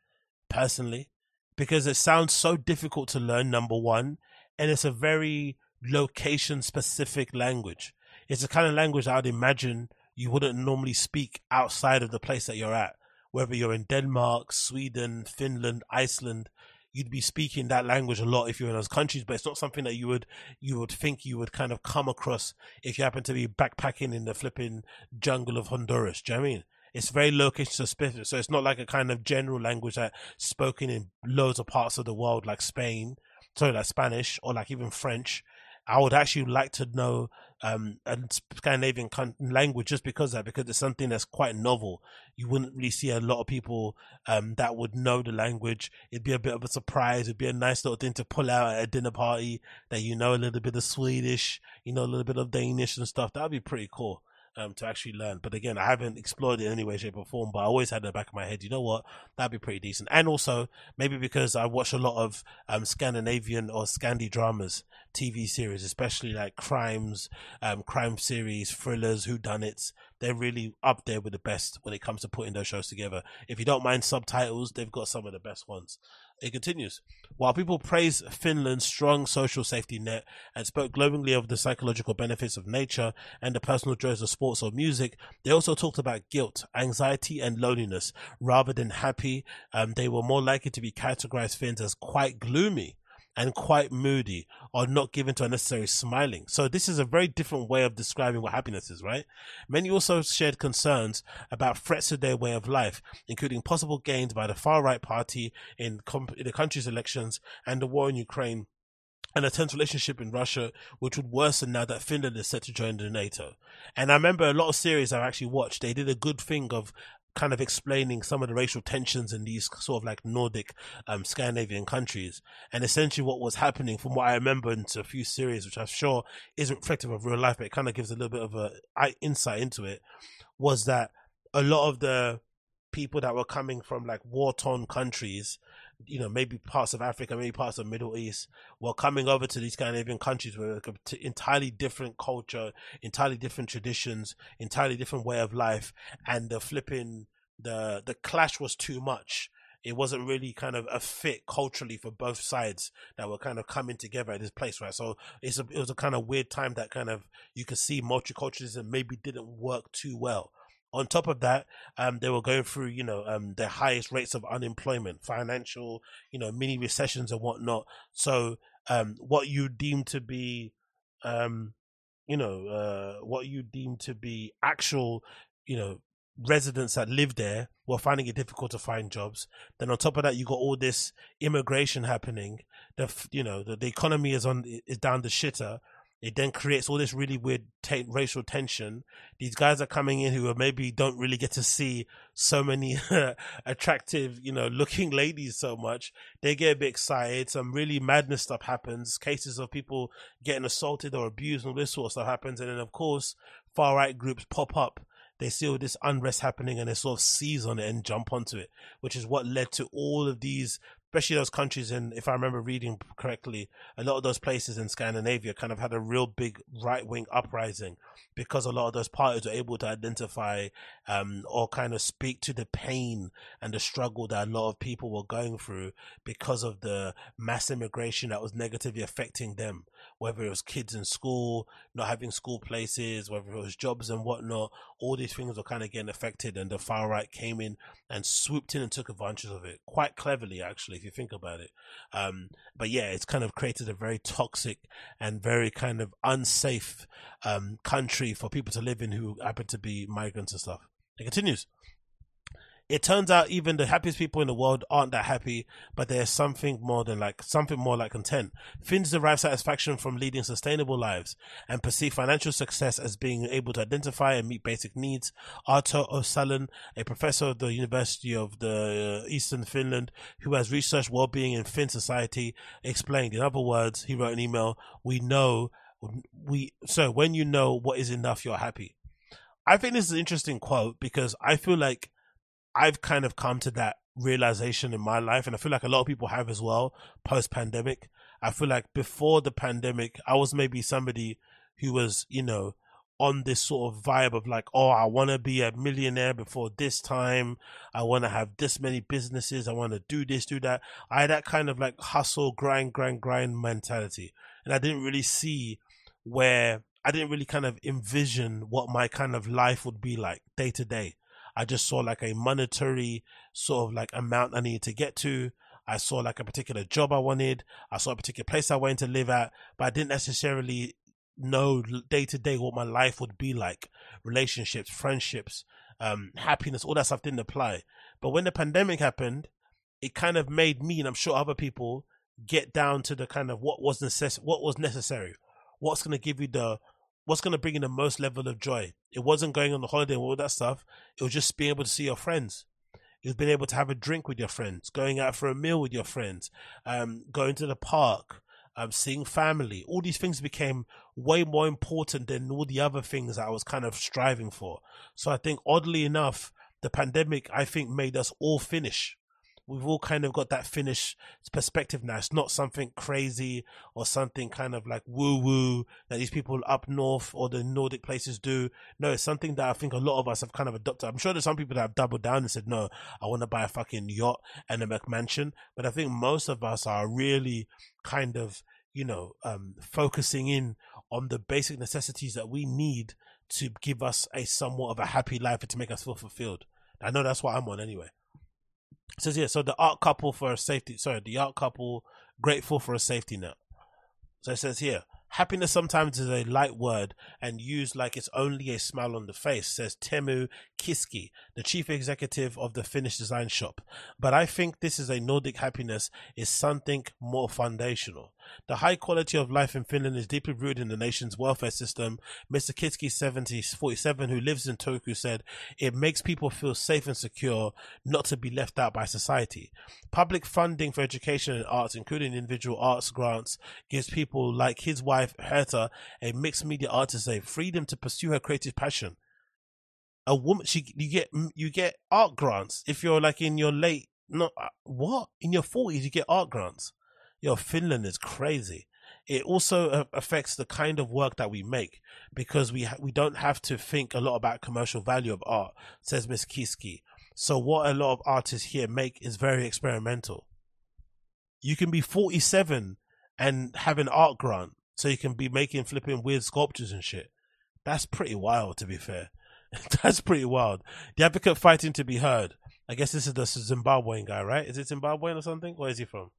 personally, because it sounds so difficult to learn. Number one, and it's a very location specific language. It's the kind of language I would imagine you wouldn't normally speak outside of the place that you're at, whether you're in Denmark, Sweden, Finland, Iceland you'd be speaking that language a lot if you're in those countries, but it's not something that you would you would think you would kind of come across if you happen to be backpacking in the flipping jungle of Honduras. Do you know I mean? It's very location specific, so it's not like a kind of general language that spoken in loads of parts of the world, like Spain, sorry, like Spanish or like even French. I would actually like to know um, a Scandinavian language just because that, because it's something that's quite novel. You wouldn't really see a lot of people um, that would know the language. It'd be a bit of a surprise. It'd be a nice little thing to pull out at a dinner party that you know a little bit of Swedish, you know, a little bit of Danish and stuff. That'd be pretty cool um, to actually learn. But again, I haven't explored it in any way, shape, or form. But I always had in the back of my head, you know what, that'd be pretty decent. And also maybe because I watch a lot of um, Scandinavian or Scandi dramas, TV series, especially like crimes, um, crime series, thrillers, whodunits. They're really up there with the best when it comes to putting those shows together. If you don't mind subtitles, they've got some of the best ones. It continues. While people praised Finland's strong social safety net and spoke glowingly of the psychological benefits of nature and the personal joys of sports or music, they also talked about guilt, anxiety, and loneliness. Rather than happy, um, they were more likely to be categorized Finns as quite gloomy and quite moody or not given to unnecessary smiling. So this is a very different way of describing what happiness is, right? Many also shared concerns about threats to their way of life, including possible gains by the far right party in, comp- in the country's elections and the war in Ukraine and a tense relationship in Russia, which would worsen now that Finland is set to join the NATO. And I remember a lot of series I've actually watched, they did a good thing of kind of explaining some of the racial tensions in these sort of like Nordic, um, Scandinavian countries. And essentially what was happening from what I remember into a few series, which I'm sure isn't reflective of real life, but it kind of gives a little bit of a insight into it, was that a lot of the people that were coming from like war torn countries you know, maybe parts of Africa, maybe parts of Middle East, were coming over to these Scandinavian countries with like entirely different culture, entirely different traditions, entirely different way of life, and the flipping the the clash was too much. It wasn't really kind of a fit culturally for both sides that were kind of coming together at this place, right? So it's a, it was a kind of weird time that kind of you could see multiculturalism maybe didn't work too well on top of that, um, they were going through, you know, um, the highest rates of unemployment, financial, you know, mini recessions and whatnot. So, um, what you deem to be, um, you know, uh, what you deem to be actual, you know, residents that live there were finding it difficult to find jobs. Then on top of that, you got all this immigration happening. The, you know, the, the economy is on is down the shitter it then creates all this really weird t- racial tension. These guys are coming in who maybe don't really get to see so many attractive, you know, looking ladies so much. They get a bit excited. Some really madness stuff happens. Cases of people getting assaulted or abused and all this sort of stuff happens. And then, of course, far right groups pop up. They see all this unrest happening and they sort of seize on it and jump onto it, which is what led to all of these especially those countries in, if I remember reading correctly, a lot of those places in Scandinavia kind of had a real big right wing uprising because a lot of those parties were able to identify um, or kind of speak to the pain and the struggle that a lot of people were going through because of the mass immigration that was negatively affecting them whether it was kids in school, not having school places, whether it was jobs and whatnot, all these things were kind of getting affected. And the far right came in and swooped in and took advantage of it quite cleverly, actually, if you think about it. Um, but yeah, it's kind of created a very toxic and very kind of unsafe um, country for people to live in who happen to be migrants and stuff. It continues it turns out even the happiest people in the world aren't that happy, but there's something more than like something more like content. Finns derive satisfaction from leading sustainable lives and perceive financial success as being able to identify and meet basic needs. Arto Osalan, a professor of the University of the Eastern Finland who has researched well-being in Finn society, explained. In other words, he wrote an email. We know we so when you know what is enough, you're happy. I think this is an interesting quote because I feel like I've kind of come to that realization in my life, and I feel like a lot of people have as well post pandemic. I feel like before the pandemic, I was maybe somebody who was, you know, on this sort of vibe of like, oh, I want to be a millionaire before this time. I want to have this many businesses. I want to do this, do that. I had that kind of like hustle, grind, grind, grind mentality. And I didn't really see where I didn't really kind of envision what my kind of life would be like day to day. I just saw like a monetary sort of like amount I needed to get to. I saw like a particular job I wanted. I saw a particular place I wanted to live at, but I didn't necessarily know day to day what my life would be like. Relationships, friendships, um, happiness, all that stuff didn't apply. But when the pandemic happened, it kind of made me and I'm sure other people get down to the kind of what was necess- what was necessary, what's going to give you the what's going to bring in the most level of joy. It wasn't going on the holiday and all that stuff. It was just being able to see your friends. Was being able to have a drink with your friends, going out for a meal with your friends, um, going to the park, um, seeing family. All these things became way more important than all the other things I was kind of striving for. So I think, oddly enough, the pandemic, I think, made us all Finnish we've all kind of got that Finnish perspective now. It's not something crazy or something kind of like woo woo that these people up north or the Nordic places do. No, it's something that I think a lot of us have kind of adopted. I'm sure there's some people that have doubled down and said, no, I want to buy a fucking yacht and a McMansion. But I think most of us are really kind of, you know, um, focusing in on the basic necessities that we need to give us a somewhat of a happy life and to make us feel fulfilled. I know that's what I'm on anyway. It says here, so the art couple for a safety. Sorry, the art couple grateful for a safety net. So it says here, happiness sometimes is a light word and used like it's only a smile on the face, says Teemu Kiiski, the chief executive of the Finnish design shop. But I think this is a Nordic happiness is something more foundational. The high quality of life in Finland is deeply rooted in the nation's welfare system. Mr. Kiiski, 70, 47, who lives in Turku, said, It makes people feel safe and secure, not to be left out by society. Public funding for education and arts, including individual arts grants, gives people like his wife, Herta, a mixed media artist, a freedom to pursue her creative passion. A woman, she, you get, you get art grants if you're like in your late, not, uh, what? In your 40s, you get art grants yo, Finland is crazy. It also uh, affects the kind of work that we make because we ha- we don't have to think a lot about commercial value of art, says Miss Kiiski. So what a lot of artists here make is very experimental. You can be 47 and have an art grant, so you can be making flipping weird sculptures and shit. That's pretty wild, to be fair. That's pretty wild. The advocate fighting to be heard. I guess this is the Zimbabwean guy, right? Is it Zimbabwean or something? Where is he from?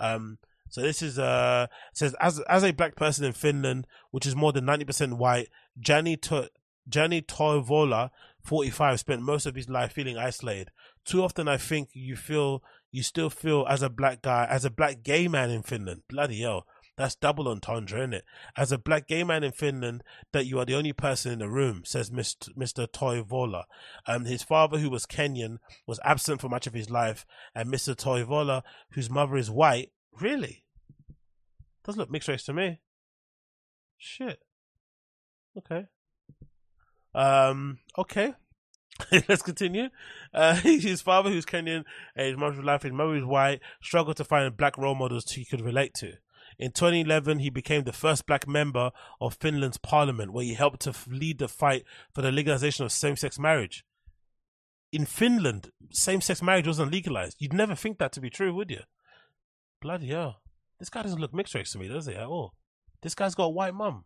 Um, so this is uh says as as a black person in Finland, which is more than ninety percent white, Jani to- Jani Toivola, forty five, spent most of his life feeling isolated. Too often, I think you feel you still feel as a black guy, as a black gay man in Finland. Bloody hell. That's double entendre, isn't it? As a black gay man in Finland, that you are the only person in the room, says Mr. Toivola. Um, his father, who was Kenyan, was absent for much of his life, and Mr. Toivola, whose mother is white, Really? Does look mixed race to me. Shit. Okay. Um. Okay. Let's continue. Uh, his father, who's Kenyan, and his mother's life, his mother is white, struggled to find black role models he could relate to. In 2011, he became the first black member of Finland's parliament, where he helped to lead the fight for the legalization of same-sex marriage. In Finland, same-sex marriage wasn't legalized. You'd never think that to be true, would you? Bloody hell. This guy doesn't look mixed race to me, does he, at all? This guy's got a white mum.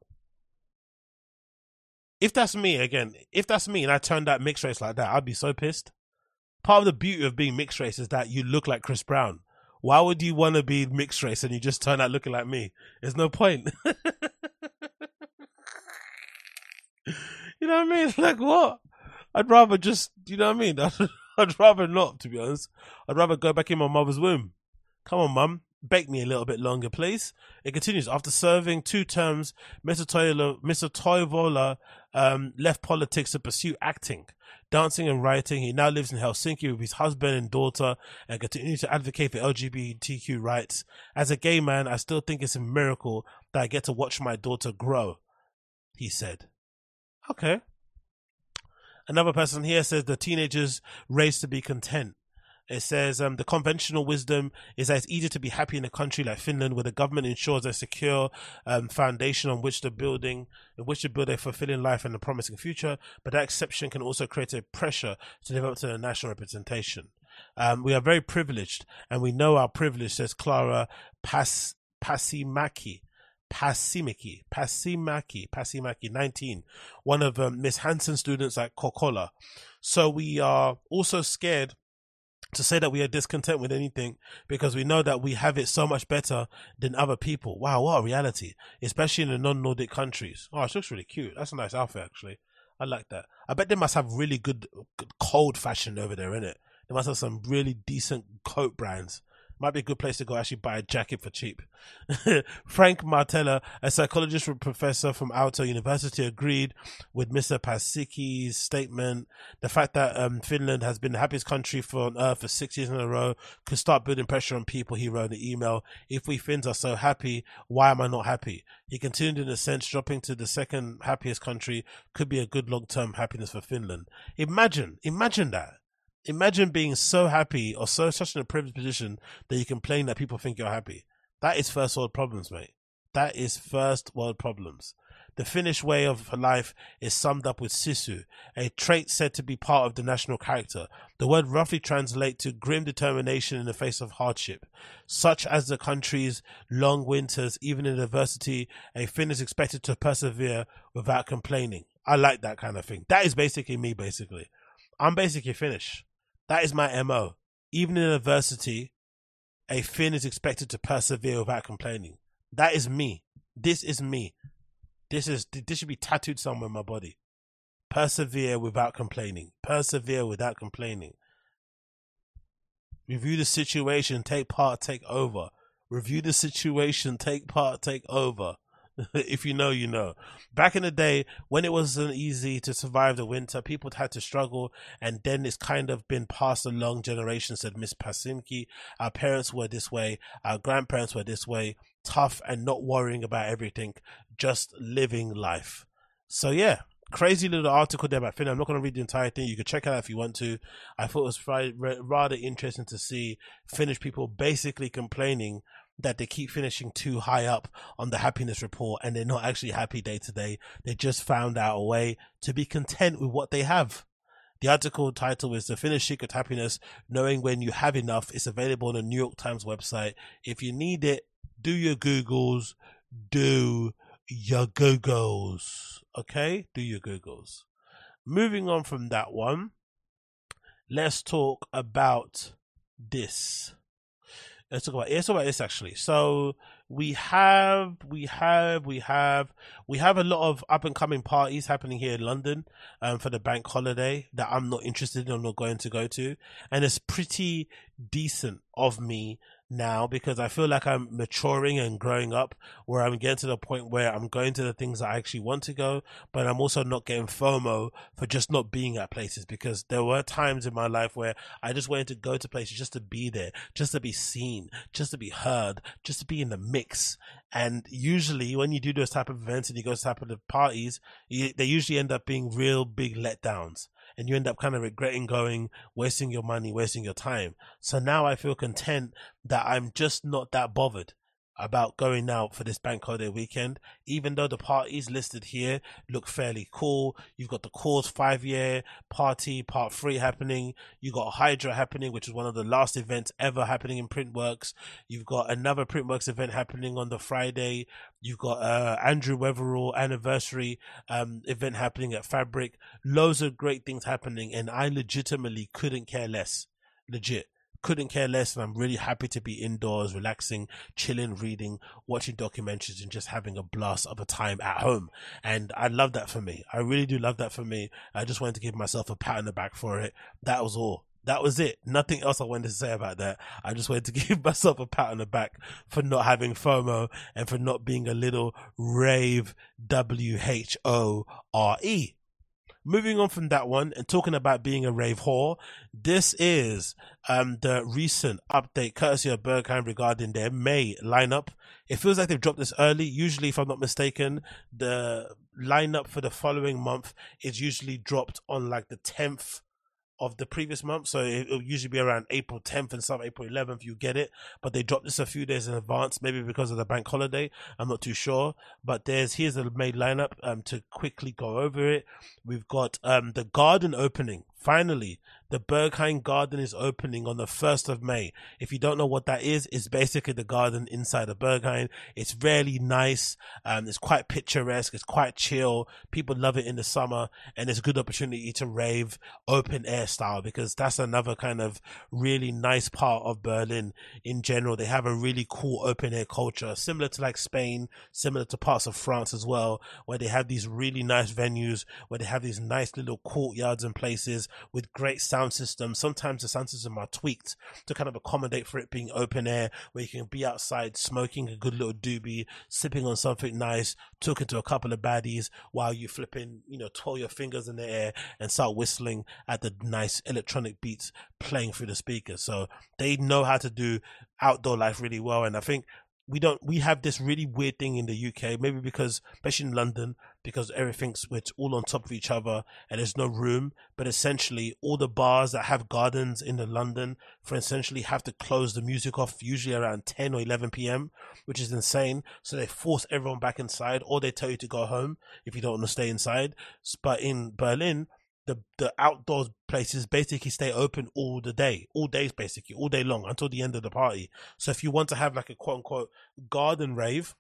If that's me, again, if that's me and I turned out mixed race like that, I'd be so pissed. Part of the beauty of being mixed race is that you look like Chris Brown. Why would you want to be mixed race and you just turn out looking like me? There's no point. you know what I mean? It's Like what? I'd rather just, you know what I mean? I'd rather not, to be honest. I'd rather go back in my mother's womb. Come on, mum. Bake me a little bit longer, please. It continues. After serving two terms, Mr. Toivola, Mr. Toivola um, left politics to pursue acting, dancing, and writing. He now lives in Helsinki with his husband and daughter and continues to advocate for LGBTQ rights. As a gay man, I still think it's a miracle that I get to watch my daughter grow, he said. Okay. Another person here says the teenagers raised to be content. It says um, the conventional wisdom is that it's easier to be happy in a country like Finland, where the government ensures a secure um, foundation on which to building, in which to build a fulfilling life and a promising future. But that exception can also create a pressure to live up to the national representation. Um, we are very privileged, and we know our privilege, says Clara Pas- Paasimaki. Paasimaki, Paasimaki, Paasimaki, 19, one of um, Miss Hansen's students at Kokkola. So we are also scared to say that we are discontent with anything because we know that we have it so much better than other people. Wow, what a reality, especially in the non-Nordic countries. Oh, it looks really cute. That's a nice outfit, actually. I like that. I bet they must have really good, good cold fashion over there, innit? They must have some really decent coat brands might be a good place to go actually buy a jacket for cheap. Frank Martela, a psychologist professor from Aalto University, agreed with Mr. Paasiki's statement. The fact that um, Finland has been the happiest country for on earth for six years in a row could start building pressure on people, he wrote in the email. If we Finns are so happy, why am I not happy? He continued in a sense, dropping to the second happiest country could be a good long term happiness for Finland. Imagine, imagine that imagine being so happy or so such in a privileged position that you complain that people think you're happy. That is first world problems, mate. That is first world problems. The Finnish way of life is summed up with sisu, a trait said to be part of the national character. The word roughly translates to grim determination in the face of hardship. Such as the country's long winters, even in adversity, a Finn is expected to persevere without complaining. I like that kind of thing. That is basically me, basically. I'm basically Finnish. That is my MO. even in adversity, a Finn is expected to persevere without complaining. That is me. This is me. This is this should be tattooed somewhere in my body. Persevere without complaining. Persevere without complaining. Review the situation, take part, take over. Review the situation, take part, take over. if you know, you know. Back in the day, when it wasn't easy to survive the winter, people had to struggle, and then it's kind of been passed along generations. Said Miss Pasimki, our parents were this way, our grandparents were this way, tough and not worrying about everything, just living life. So yeah, crazy little article there about Finn. I'm not going to read the entire thing. You can check it out if you want to. I thought it was rather interesting to see Finnish people basically complaining that they keep finishing too high up on the happiness report and they're not actually happy day to day. They just found out a way to be content with what they have. The article title is The Finnish Secret Happiness Knowing When You Have Enough. It's available on the New York Times website. If you need it, do your Googles, do your Googles. Okay? Do your Googles. Moving on from that one, let's talk about this. Let's talk about let's talk about this actually. So we have we have we have we have a lot of up and coming parties happening here in London um, for the bank holiday that I'm not interested in, I'm not going to go to. And it's pretty decent of me now because I feel like I'm maturing and growing up where I'm getting to the point where I'm going to the things that I actually want to go, but I'm also not getting FOMO for just not being at places because there were times in my life where I just wanted to go to places just to be there, just to be seen, just to be heard, just to be in the mix. And usually when you do those type of events and you go to type of parties, they usually end up being real big letdowns and you end up kind of regretting going, wasting your money, wasting your time. So now I feel content that I'm just not that bothered about going out for this bank holiday weekend, even though the parties listed here look fairly cool. You've got the Cause five year party part three happening. You've got Hydra happening, which is one of the last events ever happening in Printworks. You've got another Printworks event happening on the Friday. You've got uh, Andrew Weatherall anniversary um, event happening at Fabric. Loads of great things happening, and I legitimately couldn't care less. Legit couldn't care less and I'm really happy to be indoors, relaxing, chilling, reading, watching documentaries and just having a blast of a time at home. And I love that for me. I really do love that for me. I just wanted to give myself a pat on the back for it. That was all. That was it. Nothing else I wanted to say about that. I just wanted to give myself a pat on the back for not having FOMO and for not being a little rave W H O R E. Moving on from that one and talking about being a rave whore, this is um, the recent update courtesy of Berghain regarding their May lineup. It feels like they've dropped this early. Usually, if I'm not mistaken, the lineup for the following month is usually dropped on like the 10th of the previous month. So it, will usually be around April 10th and some April 11th, you get it. But they dropped this a few days in advance, maybe because of the bank holiday. I'm not too sure. But there's, here's the main lineup, um, to quickly go over it. We've got, um, the garden opening. Finally, the Berghain Garden is opening on the 1st of May. If you don't know what that is, it's basically the garden inside of Berghain. It's really nice. Um, it's quite picturesque. It's quite chill. People love it in the summer and it's a good opportunity to rave open air style because that's another kind of really nice part of Berlin in general. They have a really cool open air culture, similar to like Spain, similar to parts of France as well, where they have these really nice venues, where they have these nice little courtyards and places with great sound sound system. Sometimes the sound system are tweaked to kind of accommodate for it being open air, where you can be outside smoking a good little doobie, sipping on something nice, talking to a couple of baddies while you flipping, you know, twirl your fingers in the air and start whistling at the nice electronic beats playing through the speakers. So they know how to do outdoor life really well. And I think we don't we have this really weird thing in the UK maybe because especially in London because everything's it's all on top of each other and there's no room but essentially all the bars that have gardens in the London for essentially have to close the music off usually around 10 or 11 p.m. which is insane so they force everyone back inside or they tell you to go home if you don't want to stay inside but in Berlin the the outdoors places basically stay open all the day, all days basically, all day long until the end of the party. So if you want to have like a quote unquote garden rave,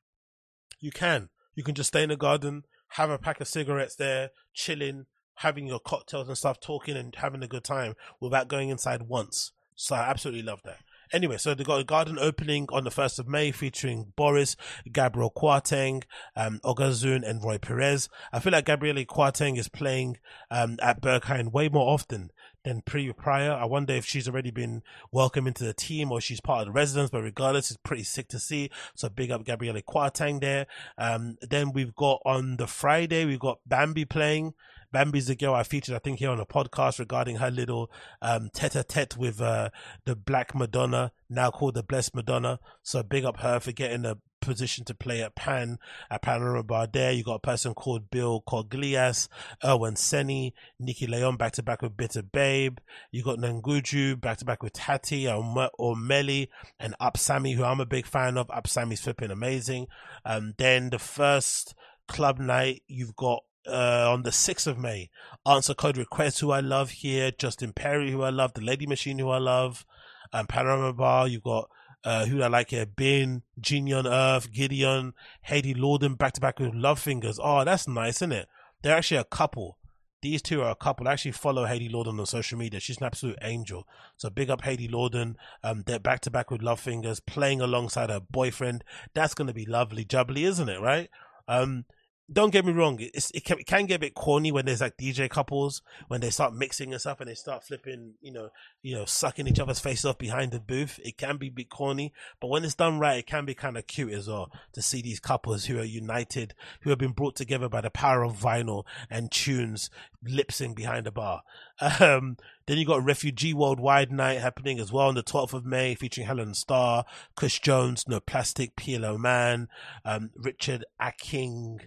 you can. You can just stay in the garden, have a pack of cigarettes there, chilling, having your cocktails and stuff, talking and having a good time without going inside once. So I absolutely love that. Anyway, so they got a garden opening on the 1st of May featuring Boris, Gabrielle Kwarteng, um, Ogazun, and Roy Perez. I feel like Gabrielle Kwarteng is playing um, at Berghain way more often than pre prior. I wonder if she's already been welcomed into the team or she's part of the residents, but regardless, it's pretty sick to see. So big up Gabrielle Kwarteng there. Um, then we've got on the Friday, we've got Bambi playing. Bambi's the girl I featured, I think, here on a podcast regarding her little um, tete-a-tete with uh, the Black Madonna, now called the Blessed Madonna. So big up her for getting a position to play at Pan, at Panorama Bar there. You got a person called Bill Coglias, Erwin Seni, Nikki Leon back to back with Bitter Babe. You got Nanguju back to back with Tati or, Melly and Upsammy, who I'm a big fan of. Upsammy's flipping amazing. Um, then the first club night, you've got uh, on the 6th of May. Answer Code Request, who I love here. Justin Perry, who I love. The Lady Machine, who I love. and Panorama Bar, you've got uh, who I like here. Bin, Genie on Earth, Gideon, Haiti Lorden, back to back with Love Fingers. Oh, that's nice, isn't it? They're actually a couple. These two are a couple. I actually follow Haiti Lorden on social media. She's an absolute angel. So big up Haiti Lorden. Um, they're back to back with Love Fingers, playing alongside her boyfriend. That's going to be lovely, jubbly, isn't it? Right? Um, don't get me wrong, it's, it, can, it can get a bit corny when there's like DJ couples when they start mixing and stuff and they start flipping, you know, you know, sucking each other's face off behind the booth. It can be a bit corny, but when it's done right, it can be kind of cute as well to see these couples who are united, who have been brought together by the power of vinyl and tunes, lip behind the bar. Um, then you got Refugee Worldwide Night happening as well on the 12th of May, featuring Helen Starr, Chris Jones, No Plastic, PLO Man, um, Richard Aking.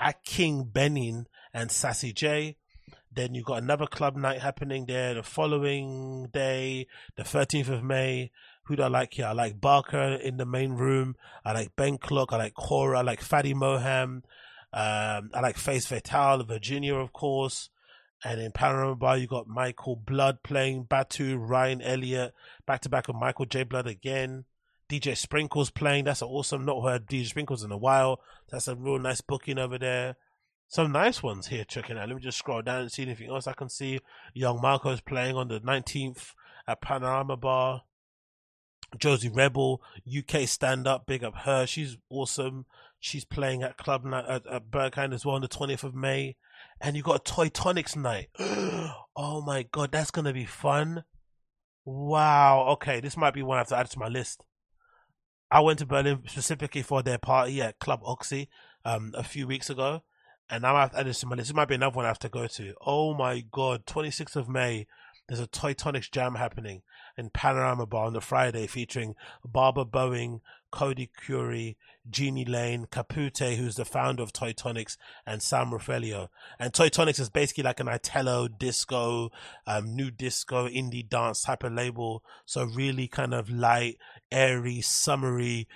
Aking Benin and Sassy J. Then you've got another club night happening there the following day, the 13th of May. Who do I like here? I like Barker in the main room. I like Ben Klock. I like Cora. I like Fadi Mohem. Um, I like Phase Fatale, Virginia, of course. And in Panorama Bar, you got Michael Blood playing Batu, Ryan Elliott, back to back with Michael J. Blood again. DJ Sprinkles playing. That's awesome. Not heard DJ Sprinkles in a while. That's a real nice booking over there. Some nice ones here checking out. Let me just scroll down and see anything else I can see. Young Marco's playing on the 19th at Panorama Bar. Josey Rebelle, UK stand up, big up her. She's awesome. She's playing at Club Night at, at as well on the 20th of May. And you got a Toy Tonics night. oh my god, that's gonna be fun. Wow. Okay, this might be one I have to add to my list. I went to Berlin specifically for their party at Club Oxy um, a few weeks ago, and now I've added to my list. This might be another one I have to go to. Oh my god, 26th of May, there's a Toy Tonics jam happening in Panorama Bar on the Friday featuring Barbara Boeing, Cody Curie, Jeannie Lane, Kapote, who's the founder of Toy Tonics, and Sam Ruffillo. And Toy Tonics is basically like an Italo disco, um, new disco, indie dance type of label. So really kind of light, airy, summery,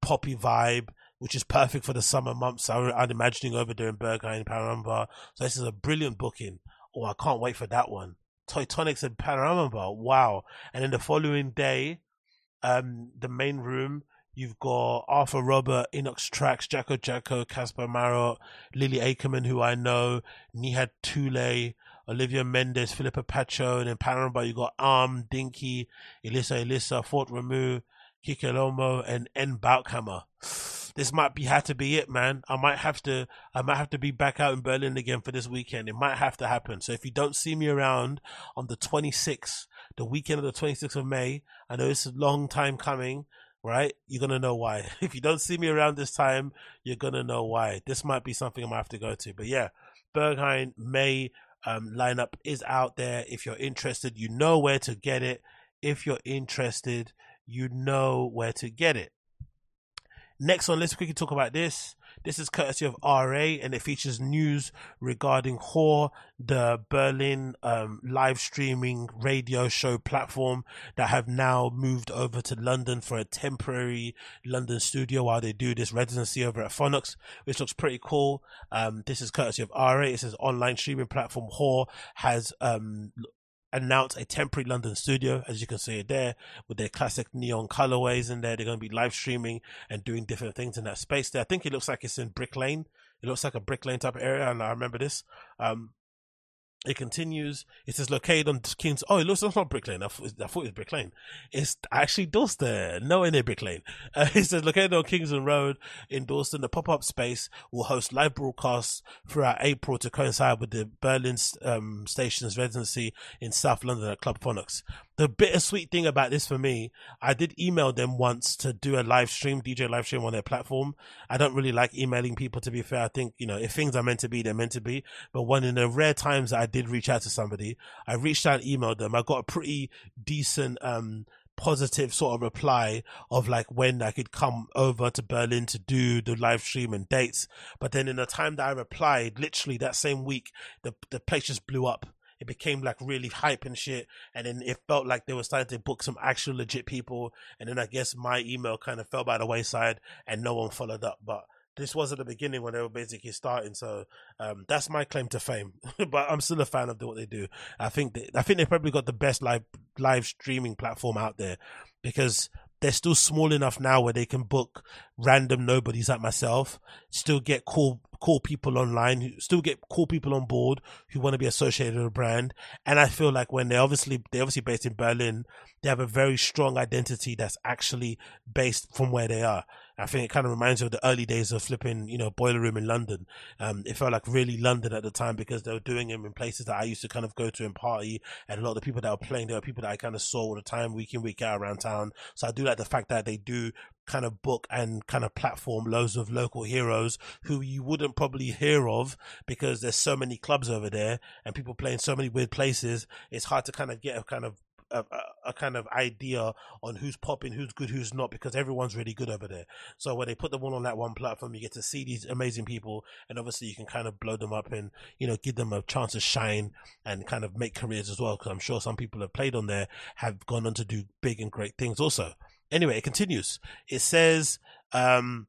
poppy vibe which is perfect for the summer months. I, am imagining over there in Berghain, and Bar. So this is a brilliant booking. Oh, I can't wait for that one. Toy Tonics and Panorama Wow. And then the following day, um, the main room, you've got Arthur Robert, Inox Tracks, Jacko Jacko, Casper Marot, Lily Ackerman, who I know, Nihad Tule, Olivia Mendes, Philippa Pacho, and then Panorama Bar, you got Arm, Dinky, Elisa Elisa, Fort Remu, Kikelomo, and N. Baukhammer. This might be had to be it, man. I might have to I might have to be back out in Berlin again for this weekend. It might have to happen. So if you don't see me around on the 26th, the weekend of the 26th of May, I know it's a long time coming, right? You're gonna know why. If you don't see me around this time, you're gonna know why. This might be something I might have to go to. But yeah, Berghain May um, lineup is out there. If you're interested, you know where to get it. If you're interested, you know where to get it. Next on, let's quickly talk about this. This is courtesy of RA and it features news regarding HOR, the Berlin um, live streaming radio show platform that have now moved over to London for a temporary London studio while they do this residency over at Phonox, which looks pretty cool. Um, this is courtesy of RA. It says online streaming platform HOR has um, announce a temporary London studio, as you can see there, with their classic neon colorways in there. They're going to be live streaming and doing different things in that space there. I think it looks like it's in Brick Lane. It looks like a Brick Lane type area, and I remember this. Um, It continues. It says located on Kings. Oh, it looks it's not Brick Lane. I thought, I thought it was Brick Lane. It's actually Dorset. No, in Brick Lane. Uh, it says located on Kingston Road in Dorset. The pop-up space will host live broadcasts throughout April to coincide with the Berlin um, station's residency in South London at Club Phonox. The bittersweet thing about this for me, I did email them once to do a live stream, DJ live stream on their platform. I don't really like emailing people. To be fair, I think you know if things are meant to be, they're meant to be. But one in the rare times I did reach out to somebody, I reached out, emailed them. I got a pretty decent, um, positive sort of reply of like when I could come over to Berlin to do the live stream and dates. But then in the time that I replied, literally that same week, the the place just blew up. It became like really hype and shit, and then it felt like they were starting to book some actual legit people. And then I guess my email kind of fell by the wayside, and no one followed up. But this was at the beginning when they were basically starting. So um, that's my claim to fame. but I'm still a fan of what they do. I think they, I think they probably got the best live live streaming platform out there because they're still small enough now where they can book random nobodies like myself, still get cool cool people online, still get cool people on board who want to be associated with a brand. And I feel like when they're obviously they're obviously based in Berlin, they have a very strong identity that's actually based from where they are. I think it kind of reminds me of the early days of flipping, you know, Boiler Room in London. Um, it felt like really London at the time because they were doing them in places that I used to kind of go to and party. And a lot of the people that were playing, there were people that I kind of saw all the time, week in, week out around town. So I do like the fact that they do kind of book and kind of platform loads of local heroes who you wouldn't probably hear of because there's so many clubs over there and people playing so many weird places. It's hard to kind of get a kind of a, a, kind of idea on who's popping, who's good, who's not, because everyone's really good over there. So when they put them all on that one platform, you get to see these amazing people, and obviously you can kind of blow them up and you know give them a chance to shine and kind of make careers as well. Because I'm sure some people have played on there have gone on to do big and great things also. Anyway, it continues. It says. Um,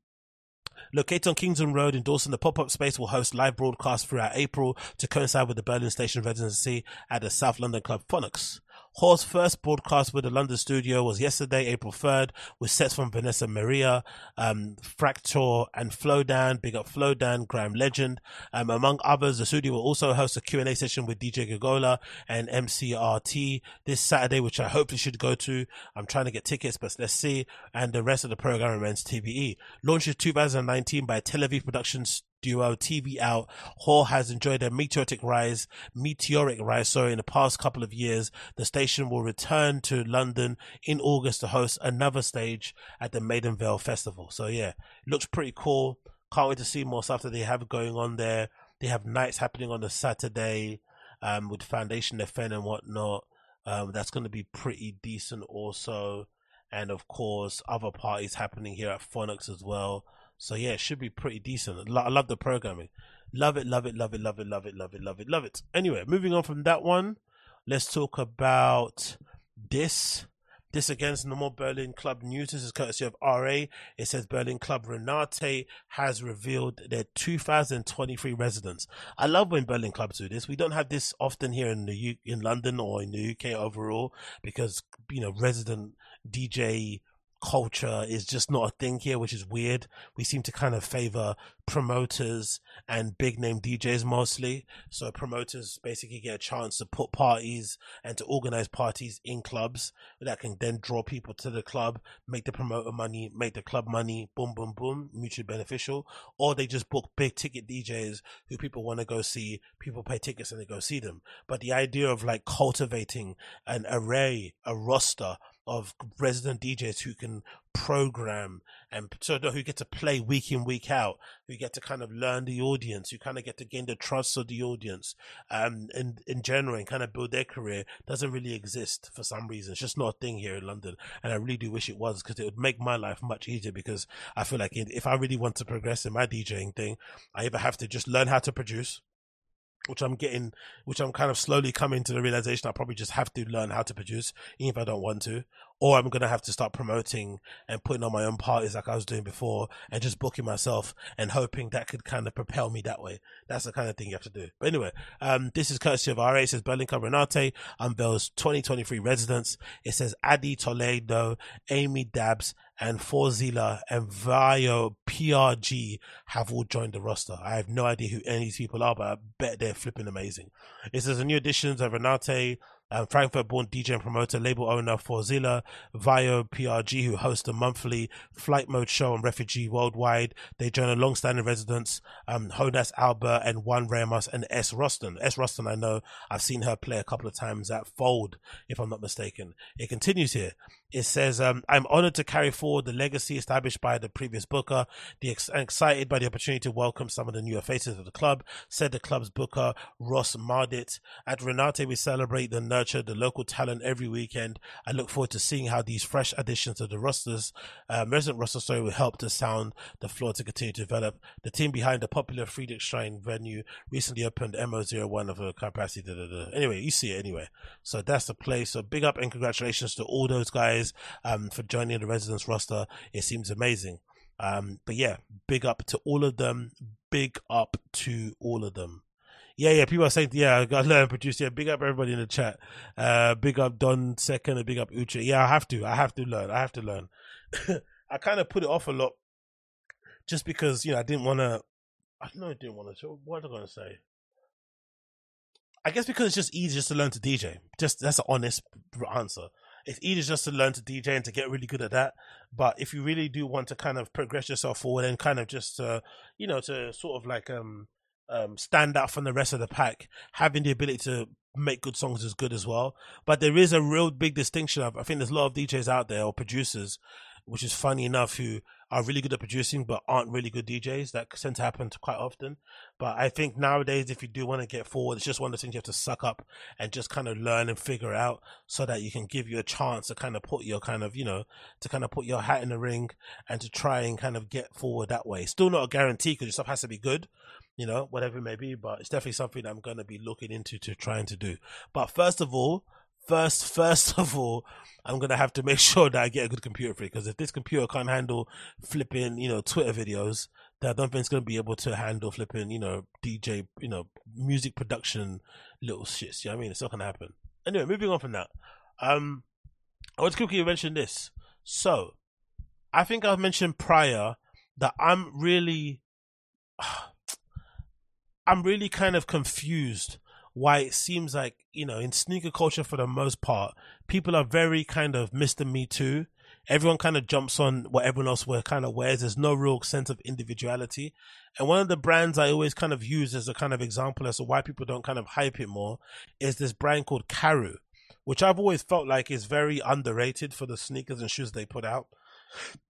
Located on Kingston Road in Dalston, the pop-up space will host live broadcasts throughout April to coincide with the Berlin Station residency at the South London club Phonox. HOR's first broadcast with the London studio was yesterday, April 3rd, with sets from Vanessa Maria, um, Fracture and Flowdan, Big Up Flowdan, Grime Legend. Um, among others, the studio will also host a Q&A session with DJ Gagola and MCRT this Saturday, which I hopefully should go to. I'm trying to get tickets, but let's see. And the rest of the program remains TBE. Launched in 2019 by Tel Aviv Productions duo TV Out, HOR has enjoyed a meteoric rise, meteoric rise, sorry, in the past couple of years. The station will return to London in August to host another stage at the Maiden Vale Festival. So yeah, looks pretty cool. Can't wait to see more stuff that they have going on there. They have nights happening on the Saturday, um, with Foundation FN and whatnot. Um, that's going to be pretty decent also. And of course, other parties happening here at Phonox as well. So yeah, it should be pretty decent. I love the programming. Love it, love it, love it, love it, love it, love it, love it, love it. Anyway, moving on from that one, let's talk about this. This against normal Berlin Club news. This is courtesy of RA. It says Berlin Club Renate has revealed their 2023 residents. I love when Berlin clubs do this. We don't have this often here in the U- in London or in the UK overall because you know resident DJ culture is just not a thing here, which is weird. We seem to kind of favor promoters and big name DJs mostly. So promoters basically get a chance to put parties and to organize parties in clubs that can then draw people to the club, make the promoter money, make the club money, boom, boom, boom, mutually beneficial. Or they just book big ticket DJs who people want to go see. People pay tickets and they go see them. But the idea of like cultivating an array, a roster of resident DJs who can program and so who get to play week in week out who get to kind of learn the audience who kind of get to gain the trust of the audience um in in general and kind of build their career doesn't really exist for some reason. It's just not a thing here in london. And i really do wish it was because it would make my life much easier because i feel like if i really want to progress in my djing thing i either have to just learn how to produce which I'm getting, which I'm kind of slowly coming to the realization I probably just have to learn how to produce, even if I don't want to, or I'm gonna have to start promoting and putting on my own parties like I was doing before, and just booking myself and hoping that could kind of propel me that way. That's the kind of thing you have to do. But anyway, um, this is courtesy of RA. It says Berlin Club Renate unveils 2023 residents. It says Adi Toledo, Amy Dabs, and Forzila and Vayo PRG have all joined the roster. I have no idea who any of these people are, but I bet they're flipping amazing. It says a new additions of Renate, um, Frankfurt born DJ and promoter, label owner for Zilla, Vio PRG, who hosts a monthly flight mode show on Refugee Worldwide. They join a long standing residents, um, Honas Albert and Juan Ramos and S. Ruston. S. Ruston, I know, I've seen her play a couple of times at Fold, if I'm not mistaken. It continues here. It says, um, I'm honored to carry forward the legacy established by the previous booker, the ex- excited by the opportunity to welcome some of the newer faces of the club, said the club's booker, Ross Mardit. At Renate, we celebrate the nurture the local talent every weekend. I look forward to seeing how these fresh additions to the rosters, um, resident roster story will help to sound the floor to continue to develop. The team behind the popular Friedrichshain venue recently opened MO01 of a capacity. Da, da, da. Anyway, you see it anyway. So that's the place. So big up and congratulations to all those guys um, for joining the residence roster. It seems amazing. Um, but yeah, big up to all of them. Big up to all of them. Yeah, yeah. People are saying, yeah, I got to learn produce. Yeah, big up everybody in the chat. Uh, big up Don Second and big up Uche. Yeah, I have to. I have to learn. I have to learn. I kind of put it off a lot just because, you know, I didn't want to. I know I didn't want to. What am I going to say? I guess because it's just easy just to learn to DJ. Just that's an honest answer. It's easy just to learn to DJ and to get really good at that. But if you really do want to kind of progress yourself forward and kind of just, uh, you know, to sort of like um, um, stand out from the rest of the pack, having the ability to make good songs is good as well. But there is a real big distinction. I think there's a lot of DJs out there or producers, which is funny enough, who are really good at producing but aren't really good DJs. That tends to happen quite often. But I think nowadays, if you do want to get forward, it's just one of the things you have to suck up and just kind of learn and figure out so that you can give you a chance to kind of put your kind of, you know, to kind of put your hat in the ring and to try and kind of get forward that way. Still not a guarantee because your stuff has to be good, you know, whatever it may be, but it's definitely something I'm going to be looking into to trying to do. But first of all, first, first of all, I'm gonna have to make sure that I get a good computer for it because if this computer can't handle flipping, you know, Twitter videos, then I don't think it's gonna be able to handle flipping, you know, DJ, you know, music production little shits. You know what I mean? It's not gonna happen. Anyway, moving on from that. Um, I want to quickly mention this. So, I think I've mentioned prior that I'm really, I'm really kind of confused why it seems like you know in sneaker culture for the most part people are very kind of mr me too. Everyone kind of jumps on what everyone else wear, kind of wears. There's no real sense of individuality. And one of the brands i always kind of use as a kind of example as to why people don't kind of hype it more is this brand called Karhu which i've always felt like is very underrated for the sneakers and shoes they put out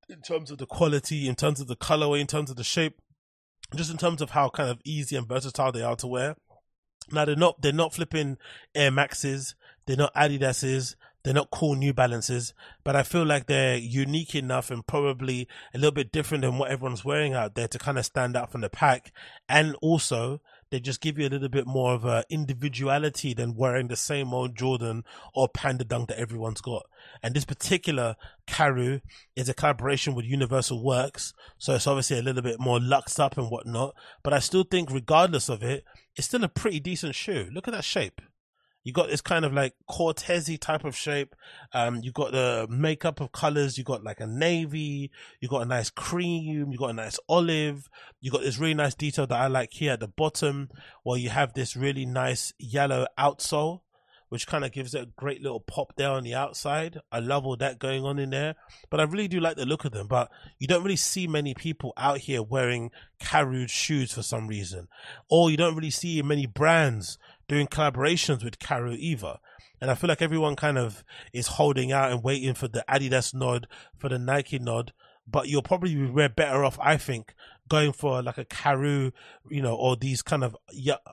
in terms of the quality in terms of the colorway in terms of the shape just in terms of how kind of easy and versatile they are to wear now they're not they're not flipping Air Maxes, they're not Adidas's, they're not cool New Balances, but I feel like they're unique enough and probably a little bit different than what everyone's wearing out there to kind of stand out from the pack. And also they just give you a little bit more of a individuality than wearing the same old Jordan or Panda Dunk that everyone's got. And this particular Karhu is a collaboration with Universal Works, so it's obviously a little bit more luxed up and whatnot. But I still think, regardless of it, it's still a pretty decent shoe. Look at that shape. You got this kind of like Cortezy type of shape. Um, you got the makeup of colors. You got like a navy. You got a nice cream. You got a nice olive. You got this really nice detail that I like here at the bottom, where you have this really nice yellow outsole, which kind of gives it a great little pop there on the outside. I love all that going on in there, but I really do like the look of them. But you don't really see many people out here wearing Karhu shoes for some reason, or you don't really see many brands doing collaborations with Karhu either. And I feel like everyone kind of is holding out and waiting for the Adidas nod, for the Nike nod. But you'll probably be better off, I think, going for like a Karhu, you know, or these kind of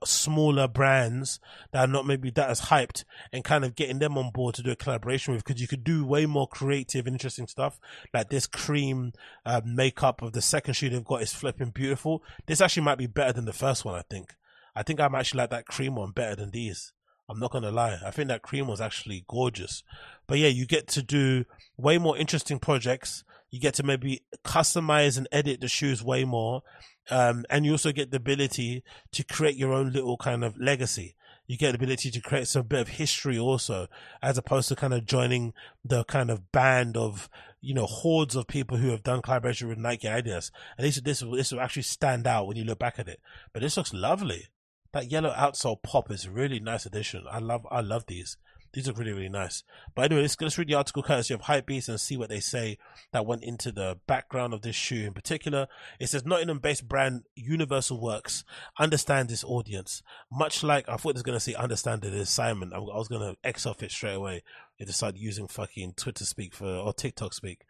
smaller brands that are not maybe that as hyped and kind of getting them on board to do a collaboration with because you could do way more creative and interesting stuff. Like this cream uh, makeup of the second shoe they've got is flipping beautiful. This actually might be better than the first one, I think. I think I'm actually like that cream one better than these. I'm not gonna lie. I think that cream was actually gorgeous. But yeah, you get to do way more interesting projects. You get to maybe customize and edit the shoes way more. Um, and you also get the ability to create your own little kind of legacy. You get the ability to create some bit of history also, as opposed to kind of joining the kind of band of you know hordes of people who have done collaboration with Nike and Adidas, and this this this will actually stand out when you look back at it. But this looks lovely. That yellow outsole pop is a really nice addition. I love I love these. These look really, really nice. But anyway, let's, let's read the article courtesy of Hypebeast and see what they say that went into the background of this shoe in particular. It says Nottingham based brand Universal Works understands its audience. Much like I thought it was going to say understand is Simon. I, I was going to X off it straight away. It decided using fucking Twitter speak for or TikTok speak.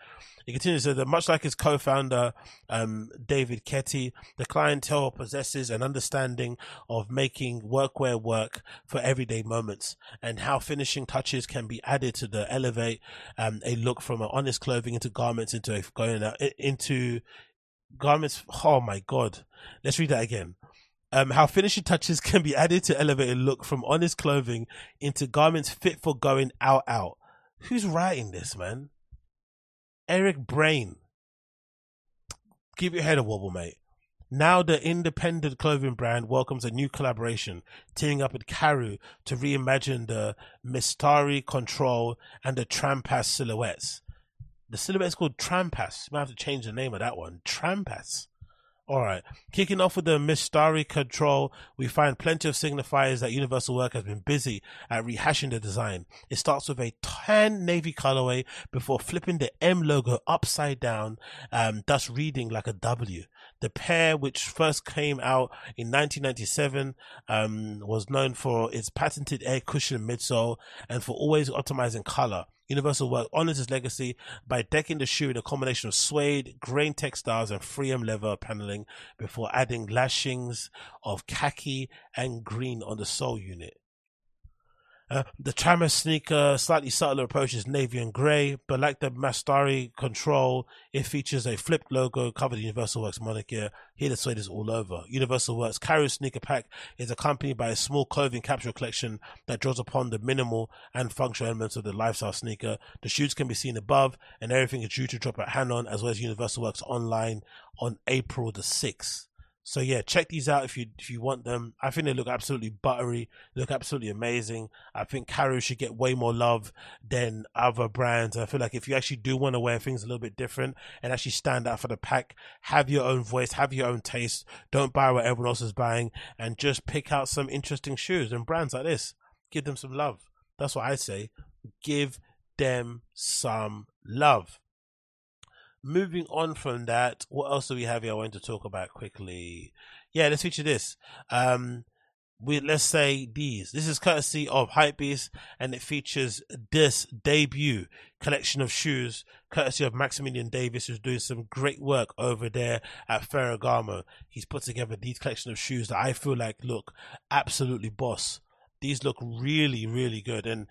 He continues that much like his co-founder um, David Keyte, the clientele possesses an understanding of making workwear work for everyday moments and how finishing touches can be added to the elevate um, a look from an honest clothing into garments into a, going out, into garments. Oh my god! Let's read that again. Um, how finishing touches can be added to elevate a look from honest clothing into garments fit for going out out. Who's writing this, man? Eric Brain. Give your head a wobble, mate. Now the independent clothing brand welcomes a new collaboration, teaming up with Karhu to reimagine the Mestari Control and the Trampas silhouettes. The silhouette is called Trampas. You might have to change the name of that one. Trampas. All right. Kicking off with the Mestari control, we find plenty of signifiers that Universal Work has been busy at rehashing the design. It starts with a tan navy colorway before flipping the M logo upside down, um, thus reading like a W. The pair, which first came out in 1997, um, was known for its patented air cushion midsole and for always optimizing color. Universal Work honors its legacy by decking the shoe in a combination of suede, grain textiles, and 3M leather paneling before adding lashings of khaki and green on the sole unit. Uh, the Trampas sneaker slightly subtler approach is navy and grey, but like the Mestari Control, it features a flipped logo covered in Universal Works moniker. Here the suede is all over. Universal Works Karhu sneaker pack is accompanied by a small clothing capsule collection that draws upon the minimal and functional elements of the lifestyle sneaker. The shoes can be seen above, and everything is due to drop at Hanon as well as Universal Works online on April the 6th. So yeah, check these out if you if you want them. I think they look absolutely buttery, look absolutely amazing. I think Karhu should get way more love than other brands. I feel like if you actually do want to wear things a little bit different and actually stand out for the pack, have your own voice, have your own taste. Don't buy what everyone else is buying, and just pick out some interesting shoes and brands like this. Give them some love. That's what I say. Give them some love moving on from that, what else do we have here I want to talk about quickly? Yeah, let's feature this. Um, we let's say these. This is courtesy of Hypebeast, and it features this debut collection of shoes, courtesy of Maximilian Davis, who's doing some great work over there at Ferragamo. He's put together these collection of shoes that I feel like look absolutely boss. These look really, really good, and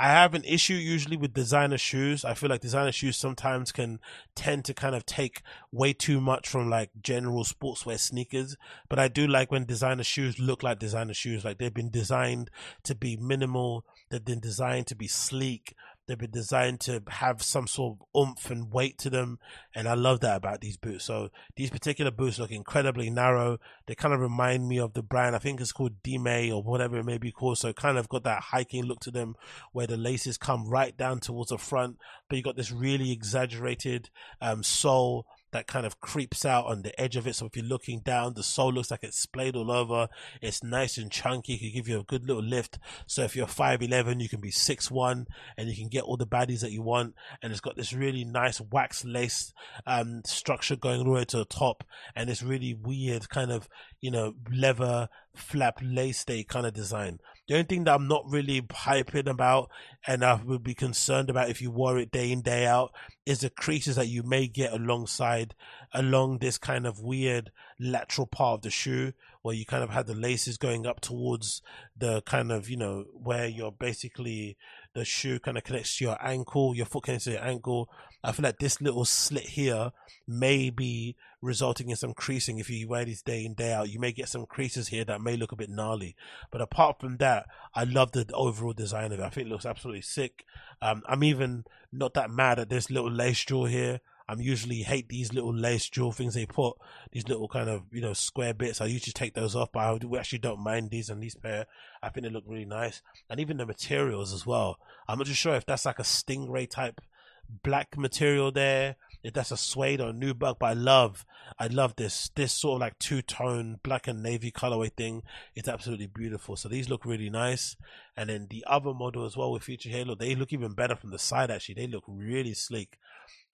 I have an issue usually with designer shoes. I feel like designer shoes sometimes can tend to kind of take way too much from like general sportswear sneakers. But I do like when designer shoes look like designer shoes. Like they've been designed to be minimal. They've been designed to be sleek. They've been designed to have some sort of oomph and weight to them, and I love that about these boots. So these particular boots look incredibly narrow. They kind of remind me of the brand. I think it's called Dime or whatever it may be called. So kind of got that hiking look to them, where the laces come right down towards the front, but you got this really exaggerated um, sole that kind of creeps out on the edge of it. So if you're looking down, the sole looks like it's splayed all over. It's nice and chunky. It can give you a good little lift. So if you're 5'11, you can be 6'1 and you can get all the baddies that you want. And it's got this really nice wax lace um, structure going all the way to the top. And this really weird kind of, you know, leather flap lace day kind of design. The only thing that I'm not really hyping about and I would be concerned about if you wore it day in, day out is the creases that you may get alongside, along this kind of weird lateral part of the shoe where you kind of have the laces going up towards the kind of, you know, where you're basically the shoe kind of connects to your ankle, your foot connects to your ankle. I feel like this little slit here may be resulting in some creasing if you wear this day in day out. You may get some creases here that may look a bit gnarly, but apart from that, I love the overall design of it. I think it looks absolutely sick. Um, I'm even not that mad at this little lace jewel here. I'm usually hate these little lace jewel things they put, these little kind of, you know, square bits. I usually take those off, but I actually don't mind these and these pair. I think they look really nice. And even the materials as well. I'm not too sure if that's like a stingray type black material there. If that's a suede or a nubuck, but I love, I love this, this sort of like two tone black and navy colorway thing. It's absolutely beautiful. So these look really nice. And then the other model as well with Future Halo, they look even better from the side actually. They look really sleek.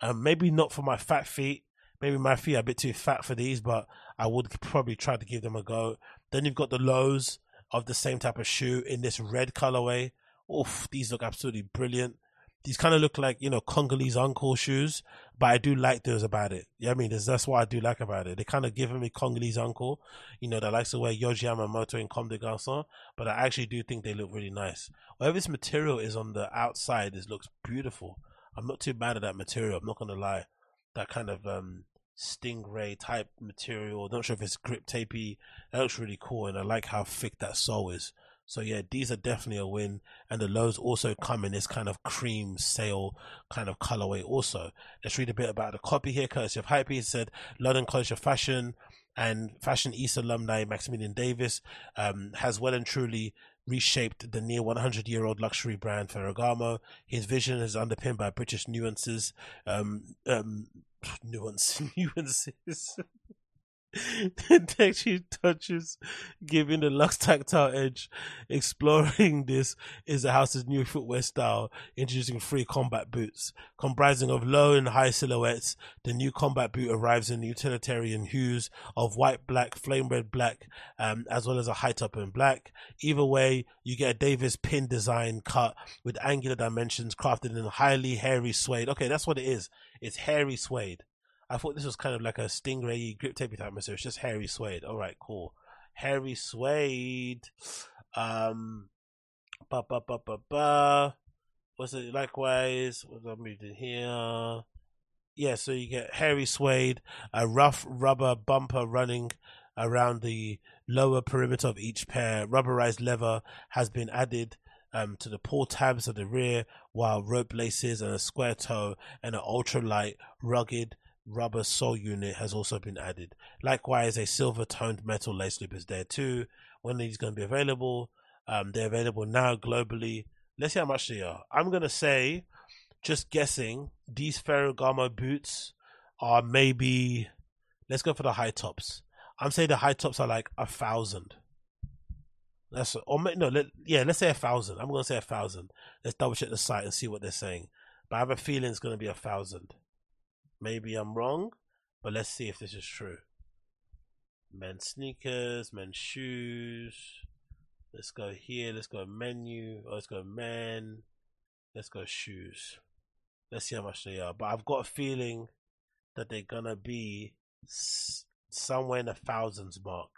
Um, maybe not for my fat feet. Maybe my feet are a bit too fat for these, but I would probably try to give them a go. Then you've got the lows of the same type of shoe in this red colorway. Oof, these look absolutely brilliant. These kind of look like, you know, Congolese uncle shoes, but I do like those about it. Yeah, I mean, that's, that's what I do like about it. They kind of give me Congolese uncle, you know, that likes to wear Yohji Yamamoto in Comme des Garçons, but I actually do think they look really nice. Whatever this material is on the outside, this looks beautiful. I'm not too bad at that material. I'm not gonna lie. That kind of um, stingray type material. Not sure if it's grip tapey. That looks really cool, and I like how thick that sole is. So yeah, these are definitely a win. And the lows also come in this kind of cream sale kind of colorway also. Let's read a bit about the copy here. Courtesy of Hypebeast said London College of Fashion and Fashion East alumni Maximilian Davis um, has well and truly reshaped the near 100 year old luxury brand Ferragamo. His vision is underpinned by British nuances, um, um, nuance, nuances. texture touches, giving the luxe tactile edge. Exploring this is the house's new footwear style, introducing free combat boots. Comprising of low and high silhouettes, the new combat boot arrives in utilitarian hues of white, black, flame red, black, um, as well as a high top in black. Either way, you get a Davis pin design cut with angular dimensions crafted in highly hairy suede. Okay, that's what it is. It's hairy suede. I thought this was kind of like a stingray grip tapey type material. It's just hairy suede. All right, cool. Hairy suede. Um, ba ba ba ba ba. What's it? Likewise, what I'm reading here. Yeah, so you get hairy suede, a rough rubber bumper running around the lower perimeter of each pair. Rubberized leather has been added um, to the pull tabs of the rear, while rope laces and a square toe and an ultra light, rugged rubber sole unit has also been added. Likewise, a silver toned metal lace loop is there too. When these going to be available? Um, they're available now globally. Let's see how much they are. I'm going to say, just guessing, these Ferragamo boots are maybe, let's go for the high tops. I'm saying the high tops are like a thousand. That's or no, let, yeah, let's say a thousand. I'm gonna say a thousand. Let's double check the site and see what they're saying. But I have a feeling it's gonna be a thousand. Maybe I'm wrong, but let's see if this is true. Men's sneakers, men's shoes. Let's go here. Let's go menu. Oh, let's go men. Let's go shoes. Let's see how much they are. But I've got a feeling that they're gonna be somewhere in the thousands mark.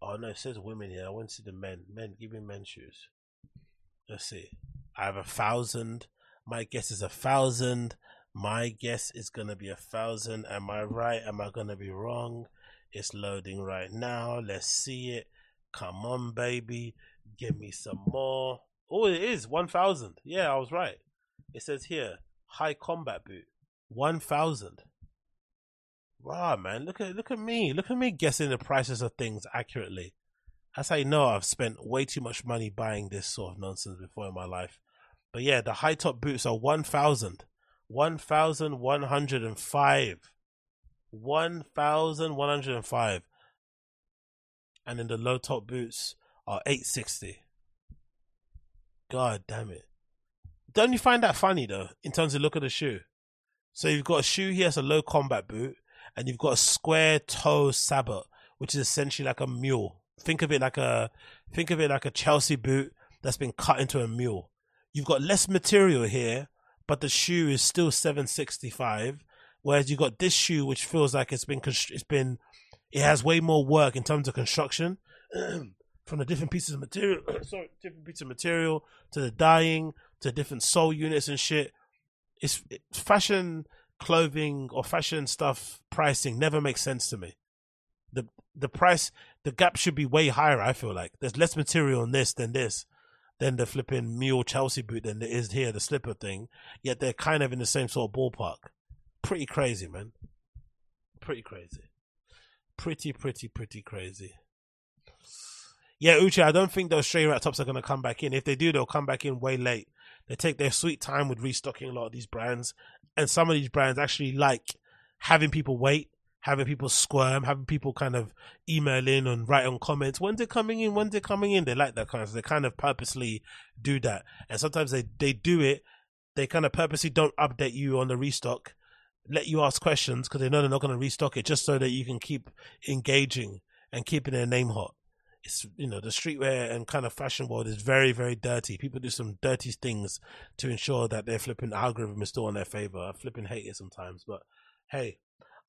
Oh no, it says women here. I want to see the men. Men, give me men's shoes. Let's see. I have a thousand. My guess is a thousand. My guess is gonna be a thousand. Am I right? Am I gonna be wrong? It's loading right now. Let's see it. Come on, baby. Give me some more. Oh, it is 1000. Yeah, I was right. It says here, high combat boot. 1000. Wow, man. Look at look at me. Look at me guessing the prices of things accurately. How you know I've spent way too much money buying this sort of nonsense before in my life. But yeah, the high top boots are 1000. 1105 1105 and then the low top boots are 860 god damn it. Don't you find that funny though in terms of look at the shoe? So you've got a shoe here that's a low combat boot and you've got a square toe sabot which is essentially like a mule. Think of it like a think of it like a chelsea boot that's been cut into a mule. You've got less material here but the shoe is still 765 whereas you got this shoe which feels like it's been it's been it has way more work in terms of construction from the different pieces of material sorry different pieces of material to the dyeing to different sole units and shit. It's, it's fashion clothing or fashion stuff pricing never makes sense to me. The the price the gap should be way higher i feel like. There's less material in this than this than the flipping mule Chelsea boot than there is here, the slipper thing. Yet they're kind of in the same sort of ballpark. Pretty crazy, man. Pretty crazy. Pretty, pretty, pretty crazy. Yeah, Uche, I don't think those stray rat tops are going to come back in. If they do, they'll come back in way late. They take their sweet time with restocking a lot of these brands, and some of these brands actually like having people wait, having people squirm, having people kind of email in and write on comments. When's it coming in? When's it coming in? They like that kind of. They kind of purposely do that, and sometimes they they do it. They kind of purposely don't update you on the restock, let you ask questions because they know they're not going to restock it, just so that you can keep engaging and keeping their name hot it's you know the streetwear and kind of fashion world is very very dirty. People do some dirty things to ensure that their flipping algorithm is still in their favor. I flipping hate it sometimes, but hey,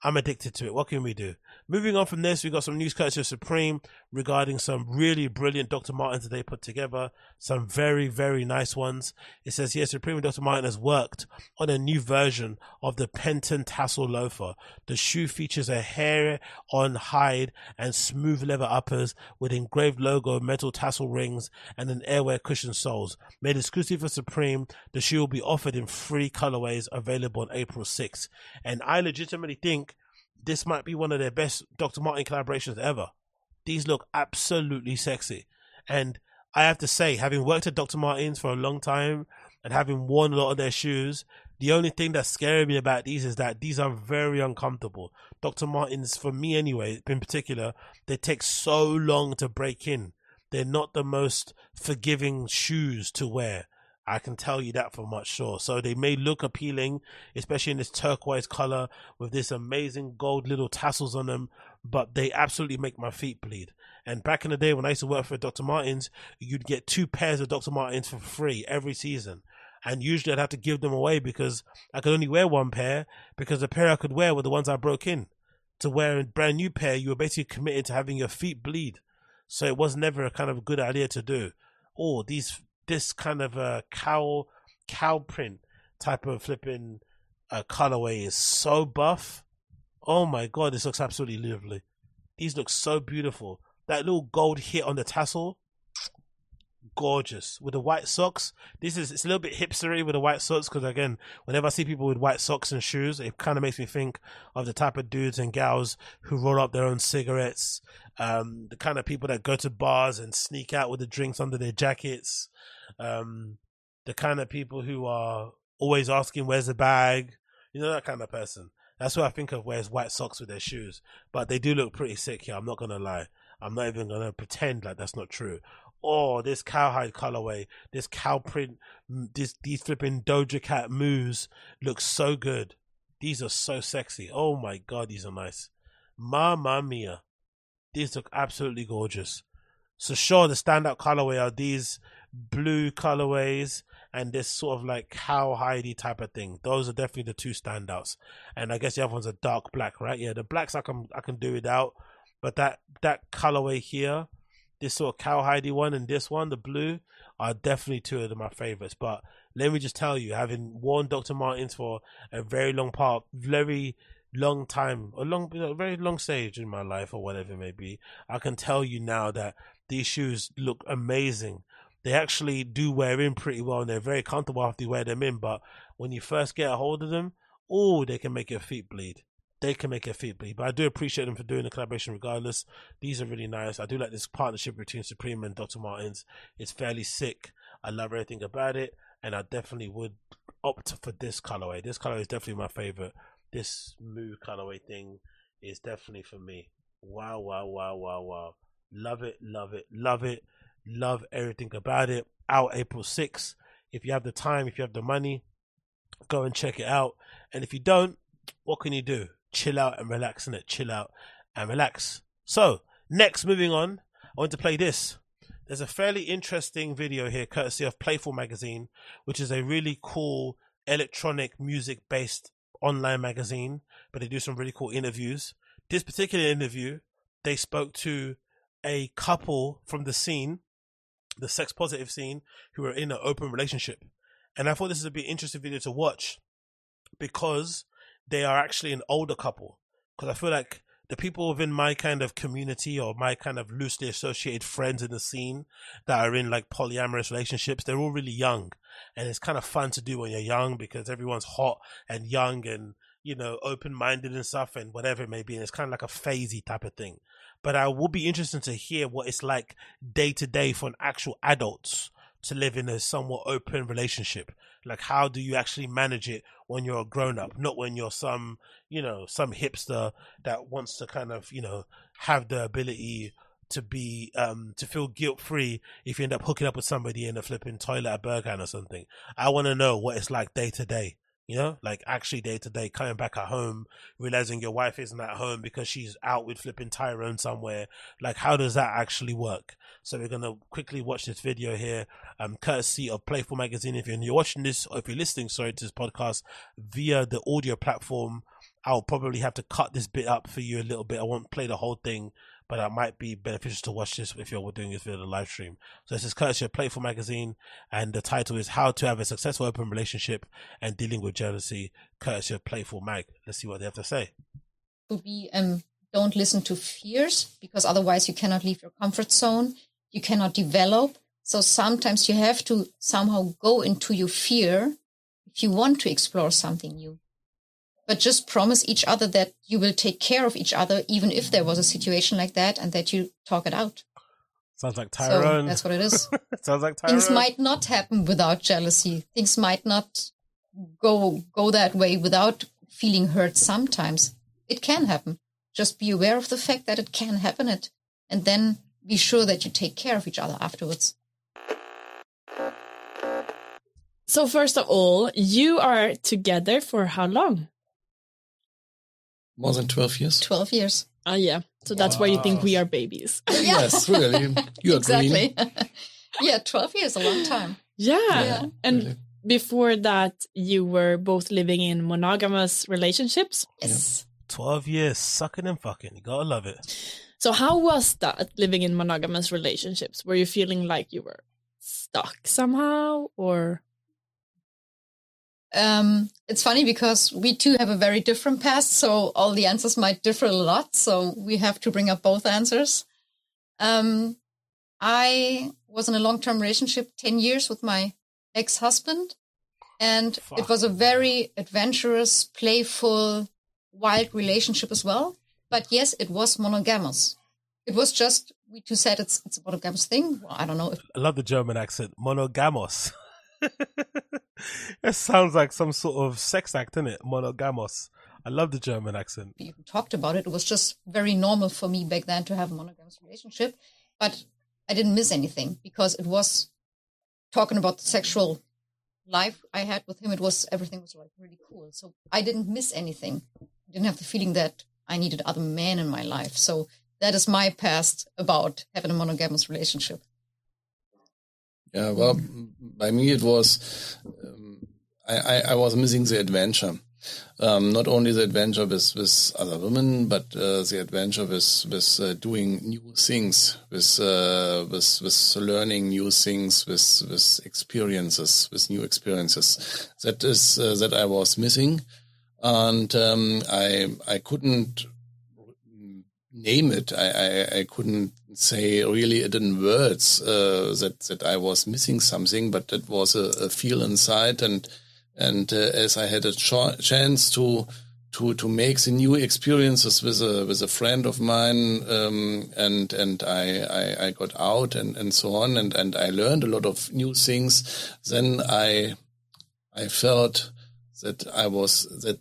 I'm addicted to it. What can we do? Moving on from this, we got some news courtesy of Supreme regarding some really brilliant Dr. Martens that they put together. Some very, very nice ones. It says here Supreme and Dr. Martens has worked on a new version of the Penton Tassel Loafer. The shoe features a hair on hide and smooth leather uppers with engraved logo, metal tassel rings, and an airwear cushion soles. Made exclusive for Supreme, the shoe will be offered in three colorways available on April 6th. And I legitimately think this might be one of their best Dr. Martens collaborations ever. These look absolutely sexy. And I have to say, having worked at Dr. Martens for a long time and having worn a lot of their shoes, the only thing that's scaring me about these is that these are very uncomfortable. Dr. Martens, for me anyway, in particular, they take so long to break in. They're not the most forgiving shoes to wear. I can tell you that for much sure. So they may look appealing, especially in this turquoise color with this amazing gold little tassels on them, but they absolutely make my feet bleed. And back in the day when I used to work for Dr. Martens, you'd get two pairs of Dr. Martens for free every season. And usually I'd have to give them away because I could only wear one pair because the pair I could wear were the ones I broke in. To wear a brand new pair, you were basically committed to having your feet bleed. So it was never a kind of good idea to do. Oh, these this kind of a cow cow print type of flipping uh, colorway is so buff. Oh my god, this looks absolutely lovely. These look so beautiful. That little gold hit on the tassel, gorgeous. With the white socks, this is it's a little bit hipstery with the white socks because again, whenever I see people with white socks and shoes, it kind of makes me think of the type of dudes and gals who roll up their own cigarettes, um, the kind of people that go to bars and sneak out with the drinks under their jackets um, the kind of people who are always asking, "Where's the bag?" You know that kind of person. That's what I think of wears white socks with their shoes. But they do look pretty sick here. I'm not gonna lie. I'm not even gonna pretend like that's not true. Oh, this cowhide colorway, this cow print, this these flipping Doja Cat moves look so good. These are so sexy. Oh my god, these are nice. Mamma mia, these look absolutely gorgeous. So sure, the standout colorway are these blue colorways and this sort of like cowhidey type of thing. Those are definitely the two standouts. And I guess the other one's a dark black, right? Yeah, the blacks I can I can do without, but that that colorway here, this sort of cowhidey one and this one, the blue, are definitely two of my favorites. But let me just tell you, having worn Dr. Martens for a very long part, very long time, a long, a very long stage in my life or whatever it may be, I can tell you now that these shoes look amazing they actually do wear in pretty well and they're very comfortable after you wear them in. But when you first get a hold of them, oh, they can make your feet bleed. They can make feet bleed. But I do appreciate them for doing the collaboration regardless. These are really nice. I do like this partnership between Supreme and Dr. Martens. It's fairly sick. I love everything about it. And I definitely would opt for this colorway. This color is definitely my favorite. This Moo colorway thing is definitely for me. Wow, wow, wow, wow, wow. Love it, love it, love it. Love everything about it. Out April 6th. If you have the time, if you have the money, go and check it out. And if you don't, what can you do? Chill out and relax in it. Chill out and relax. So, next, moving on, I want to play this. There's a fairly interesting video here, courtesy of Playful Magazine, which is a really cool electronic music based online magazine, but they do some really cool interviews. This particular interview, they spoke to a couple from the scene the sex positive scene who are in an open relationship. And I thought this would be an interesting video to watch because they are actually an older couple. Because I feel like the people within my kind of community or my kind of loosely associated friends in the scene that are in like polyamorous relationships, they're all really young. And it's kind of fun to do when you're young because everyone's hot and young and, you know, open minded and stuff and whatever it may be. And it's kind of like a phasey type of thing but I will be interested to hear what it's like day to day for an actual adults to live in a somewhat open relationship? Like, how do you actually manage it when you're a grown up, not when you're some, you know, some hipster that wants to kind of, you know, have the ability to be, um, to feel guilt free if you end up hooking up with somebody in a flipping toilet at Berghain or something. I want to know what it's like day to day. You know, like actually day to day, coming back at home, realizing your wife isn't at home because she's out with flipping Tyrone somewhere. Like, how does that actually work? So we're gonna quickly watch this video here, um, courtesy of Playful Magazine. If you're, watching this, or if you're listening, sorry, to this podcast via the audio platform, I'll probably have to cut this bit up for you a little bit. I won't play the whole thing, but it might be beneficial to watch this if you're doing this via the live stream. So this is courtesy of Playful Magazine, and the title is How to Have a Successful Open Relationship and Dealing with Jealousy, courtesy of Playful Mag. Let's see what they have to say. to be um don't listen to fears because otherwise you cannot leave your comfort zone you cannot develop so sometimes you have to somehow go into your fear if you want to explore something new but just promise each other that you will take care of each other even if there was a situation like that and that you talk it out Sounds like so Tyrone. that's what it is Sounds like Tyrone. things might not happen without jealousy things might not go go that way without feeling hurt sometimes it can happen just be aware of the fact that it can happen it and then be sure that you take care of each other afterwards So first of all, you are together for how long? More than 12 years? 12 years. Oh yeah. So that's why you think we are babies. Yes, really. You are exactly yeah 12 years a long time Yeah. Yeah. And before that you were both living in monogamous relationships? yes 12 years sucking and fucking. You gotta love it. So how was that living in monogamous relationships? Were you feeling like you were stuck somehow or um it's funny because we two have a very different past so all the answers might differ a lot so we have to bring up both answers um i was in a long-term relationship 10 years with my ex-husband and it was a very adventurous playful wild relationship as well but yes it was monogamous it was just we two said it's it's a monogamous thing well, i don't know if I love the German accent. Monogamos. it sounds like some sort of sex act, is it? Monogamos. I love the German accent. we talked about it. It was just very normal for me back then to have a monogamous relationship, but I didn't miss anything because it was talking about the sexual life I had with him. It was everything was like really cool. So I didn't miss anything. I didn't have the feeling that I needed other men in my life. So that is my past about having a monogamous relationship. Yeah, well, by me it was, um, I, I, was missing the adventure. Um, not only the adventure with, with other women, but uh, the adventure with with uh, doing new things, with uh, with with learning new things, with with experiences, with new experiences. That is uh, that I was missing, and um, I I couldn't name it. I, I, I couldn't say really it in words uh, that that I was missing something, but that was a, a feel inside, and and uh, as I had a ch- chance to to to make the new experiences with a with a friend of mine, um, and and I, I I got out and and so on, and and I learned a lot of new things. Then I I felt that I was that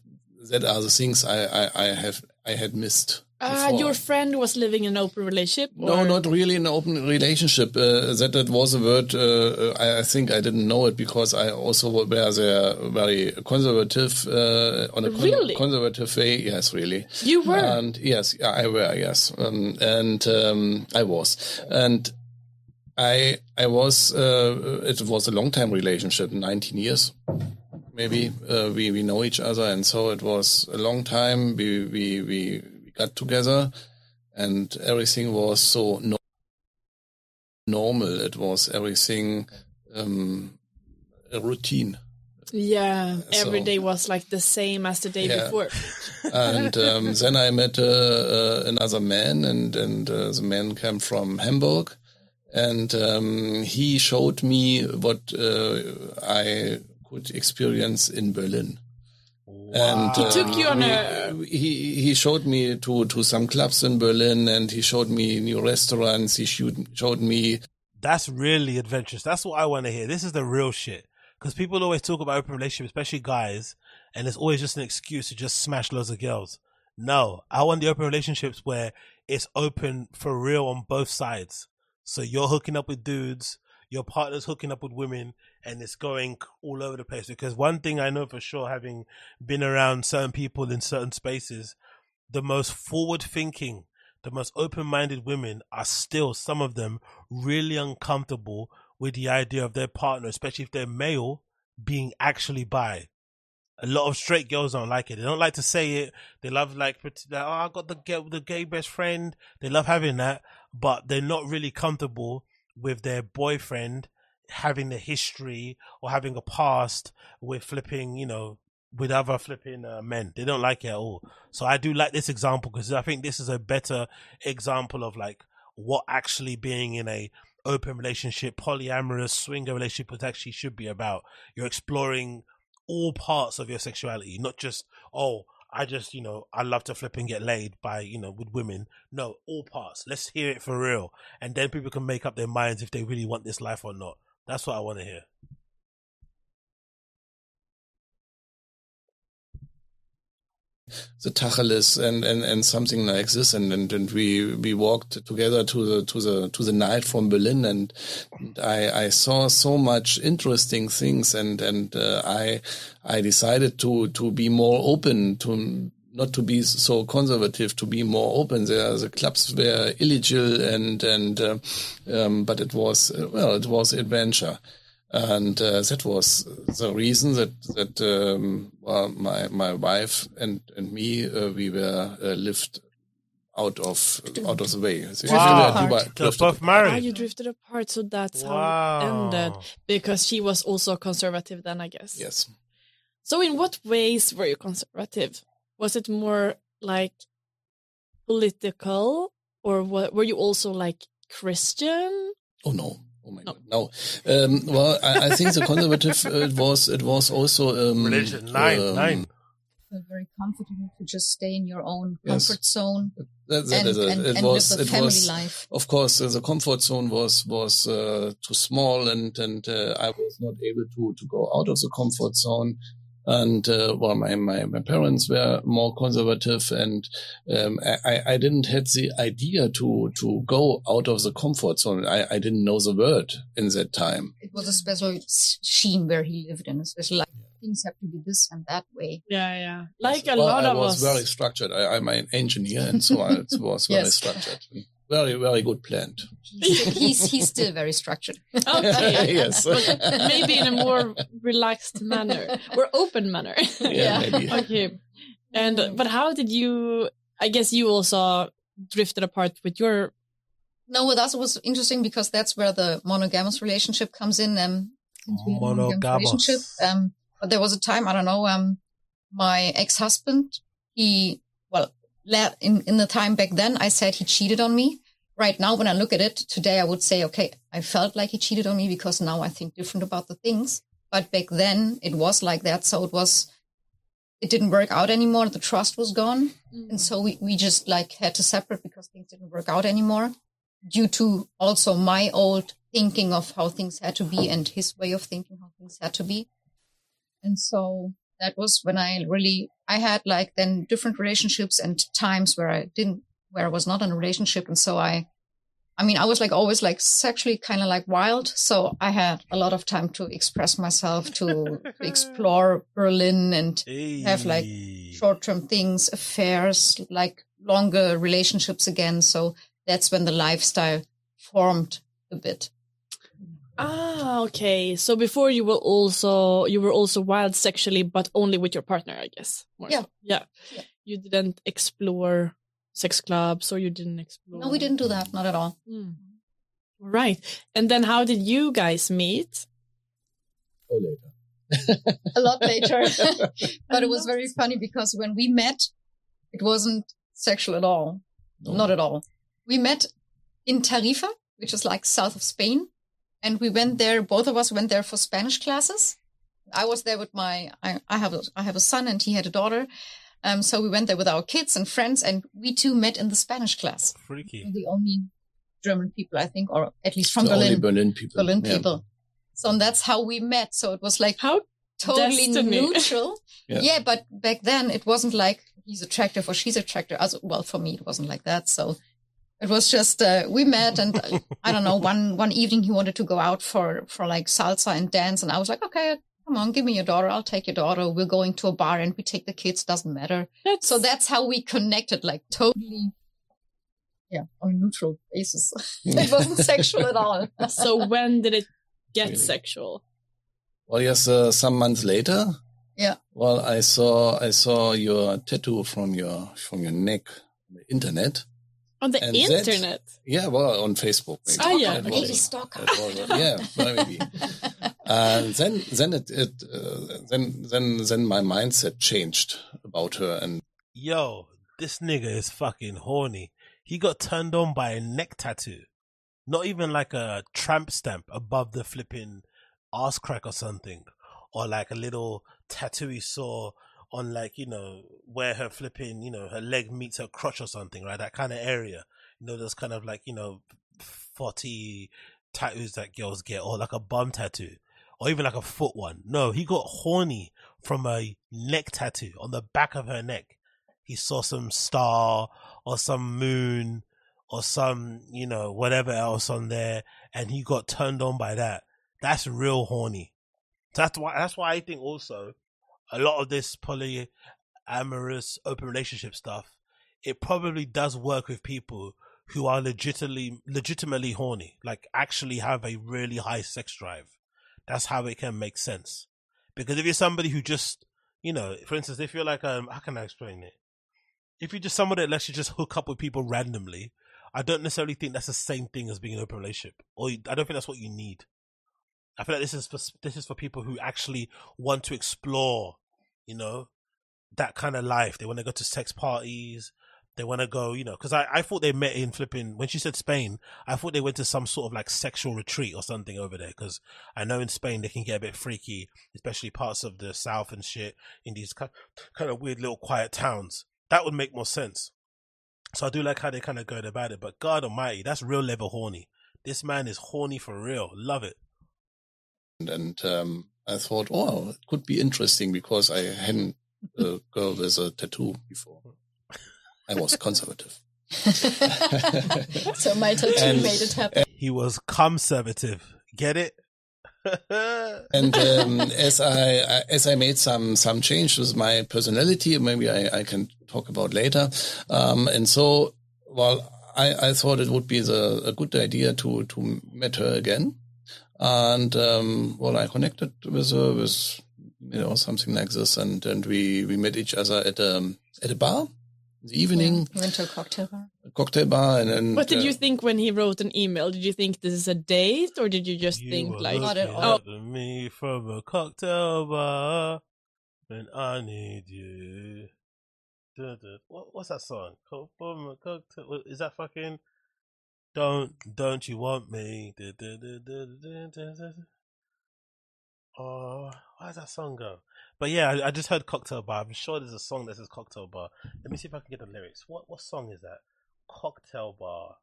that are the things I I, I have I had missed. Uh, your friend was living in an open relationship? No, or- not really an open relationship. Uh, that that was a word. Uh, I, I think I didn't know it because I also were there very conservative uh, on a con- Really? conservative way. Yes, really. You were? And yes, I were. Yes, um, and um, I was, and I I was. Uh, it was a long time relationship, nineteen years. Maybe uh, we we know each other, and so it was a long time. We we, we got together, and everything was so no- normal. It was everything um, a routine. Yeah, every So- day was like the same as the day Yeah. before. and um, then I met uh, uh, another man, and and uh, the man came from Hamburg, and um, he showed me what uh, I could experience in Berlin. And He took um, you on we- a- he he showed me to to some clubs in Berlin, and he showed me new restaurants. He showed showed me That's really adventurous. That's what I want to hear. This is the real shit. Because people always talk about open relationships, especially guys, and it's always just an excuse to just smash loads of girls. No, I want the open relationships where it's open for real on both sides. So you're hooking up with dudes, your partner's hooking up with women, and it's going all over the place. Because one thing I know for sure, having been around certain people in certain spaces, the most forward thinking, the most open minded women are still, some of them, really uncomfortable with the idea of their partner, especially if they're male, being actually bi. A lot of straight girls don't like it. They don't like to say it. They love like, oh, I got the gay, the gay best friend. They love having that, but they're not really comfortable with their boyfriend having a history or having a past with flipping, you know, with other flipping uh, men. They don't like it at all. So I do like this example because I think this is a better example of like what actually being in a open relationship, polyamorous swinger relationship what actually should be about. You're exploring all parts of your sexuality, not just oh. I just, you know, I love to flip and get laid by, you know, with women. No, all parts. Let's hear it for real. And then people can make up their minds if they really want this life or not. That's what I want to hear. the tacheles and, and, and something like this and, and, and we we walked together to the to the to the night from Berlin and, I I saw so much interesting things and and uh, I I decided to to be more open to not to be so conservative to be more open there the clubs were illegal and and uh, um, but it was well it was adventure and uh, that was the reason that that um, well, my my wife and and me uh, we were uh, lived out of out of the way. So Wow. we Dubai- They're married. Ah, you drifted apart, so that's how it ended. Because she was also conservative then, I guess. Yes. So, in what ways were you conservative? Was it more like political, or wa- were you also like Christian? Oh no. Oh my god, no. Um, well, I, I think the conservative uh, it was it was also um, Religion, nine, um, nine. feel very comfortable to just stay in your own Yes. comfort zone That, that and, is it. and, It and was. live the It family was. life. Of course, uh, the comfort zone was was uh, too small, and and uh, I was not able to to go out of the comfort zone. And uh, well, my, my my parents were more conservative, and um, I I didn't had the idea to to go out of the comfort zone. I I didn't know the word in that time. It was a special s- scene where he lived in, especially like things have to be this and that way. Yeah, yeah. Like a Well, lot I of was very structured. I, I'm an engineer, and so I, it was very structured. Very very good planned. He's, he's he's still very structured. Okay. Yes. But maybe in a more relaxed manner or open manner. Yeah, maybe. Okay. And but how did you? I guess you also drifted apart with your. No, with us it was interesting because that's where the monogamous relationship comes in. Um, since we had a monogamous Monogamous. relationship. Um, but there was a time I don't know. Um, my ex-husband, he well, la- in in the time back then, I said he cheated on me. Right now, when I look at it today, I would say, okay, I felt like he cheated on me because now I think different about the things. But back then, it was like that. So it was, it didn't work out anymore. The trust was gone. Mm-hmm. And so we, we just like had to separate because things didn't work out anymore due to also my old thinking of how things had to be and his way of thinking how things had to be. And so that was when I really, I had like then different relationships and times where I didn't, where I was not in a relationship. And so I, I mean, I was like always like sexually kind of like wild. So I had a lot of time to express myself, to, explore Berlin and have like short term things, affairs, like longer relationships again. So that's when the lifestyle formed a bit. Ah, okay. So before you were also you were also wild sexually, but only with your partner, I guess. more Yeah. so. yeah. You didn't explore sex clubs, or you didn't explore. No, we didn't do that. Not at all. Hmm. Right. And then how did you guys meet? Oh, later. a lot later. but it was very funny because when we met, it wasn't sexual at all. Not at all. We met in Tarifa, which is like south of Spain. And we went there, both of us went there for Spanish classes. I was there with my, I, I have a, I have a son and he had a daughter. Um, so we went there with our kids and friends and we two met in the Spanish class. Freaky. The only German people, I think, or at least from The only Berlin. Berlin people, Berlin yeah. people. So that's how we met. So it was like how totally destiny. neutral. Yeah. yeah. but back then it wasn't like he's attractive or she's attractive. As well, for me, it wasn't like that. So it was just uh, we met, and uh, I don't know. One one evening he wanted to go out for for like salsa and dance, and I was like, okay, come on, give me your daughter. I'll take your daughter. We're going to a bar, and we take the kids. Doesn't matter. so that's how we connected, like totally. Yeah, on a neutral basis. it wasn't sexual at all. so when did it get Really? sexual? Well, yes, uh, some months later. Yeah. Well, I saw I saw your tattoo from your from your neck on the internet. On the And that- internet. Yeah, well, on Facebook. maybe. Ah, yeah. That Maybe was- stalker. was- yeah, well, maybe. and then then it, it uh, then then then my mindset changed about her and Yo, this nigga is fucking horny. He got turned on by a neck tattoo. Not even like a tramp stamp above the flipping ass crack or something. Or like a little tattoo he saw on like, you know, where her flipping, you know, her leg meets her crotch or something, right? That kind of area. You know, those kind of like, you know, 40 tattoos that girls get or like a bum tattoo or even like a foot one. No, he got horny from a neck tattoo on the back of her neck. He saw some star or some moon or some, you know, whatever else on there and he got turned on by that. That's real horny. That's why that's why I think also a lot of this polyamorous open relationship stuff, it probably does work with people who are legitimately legitimately horny, like actually have a really high sex drive. That's how it can make sense. Because if you're somebody who just, you know, for instance, if you're like, um, how can I explain it? If you're just somebody that lets you just hook up with people randomly, I don't necessarily think that's the same thing as being in an open relationship, or I don't think that's what you need. I feel like this is for this is for people who actually want to explore, you know, that kind of life. They want to go to sex parties. They want to go, you know, because I, I thought they met in flipping. When she said Spain, I thought they went to some sort of like sexual retreat or something over there. Because I know in Spain they can get a bit freaky, especially parts of the south and shit in these kind of weird little quiet towns. That would make more sense. So I do like how they kind of going about it. But God Almighty, that's real level horny. This man is horny for real. Love it. And um, I thought, oh, it could be interesting because I hadn't a girl with a tattoo before. I was conservative. so my tattoo And- made it happen. He was conservative. Get it? and um, as I I- as I made some some changes my personality, maybe I, I can talk about later. Um, and so, well, I, I thought it would be the, a good idea to to meet her again. And um, well, I connected with her with you know something like this, and and we we met each other at a at a bar in the evening, We went to a cocktail bar. a cocktail bar, and then What did uh, you think when he wrote an email? Did you think this is a date, or did you just think were like, looking oh, at me from a cocktail bar, and I need you. Dun, dun. What, what's that song? Co- From a cocktail. what- Is that fucking? Don't don't you want me? Oh, does that song go? But yeah, I, I just heard cocktail bar. I'm sure there's a song that says cocktail bar. Let me see if I can get the lyrics. What what song is that? Cocktail bar.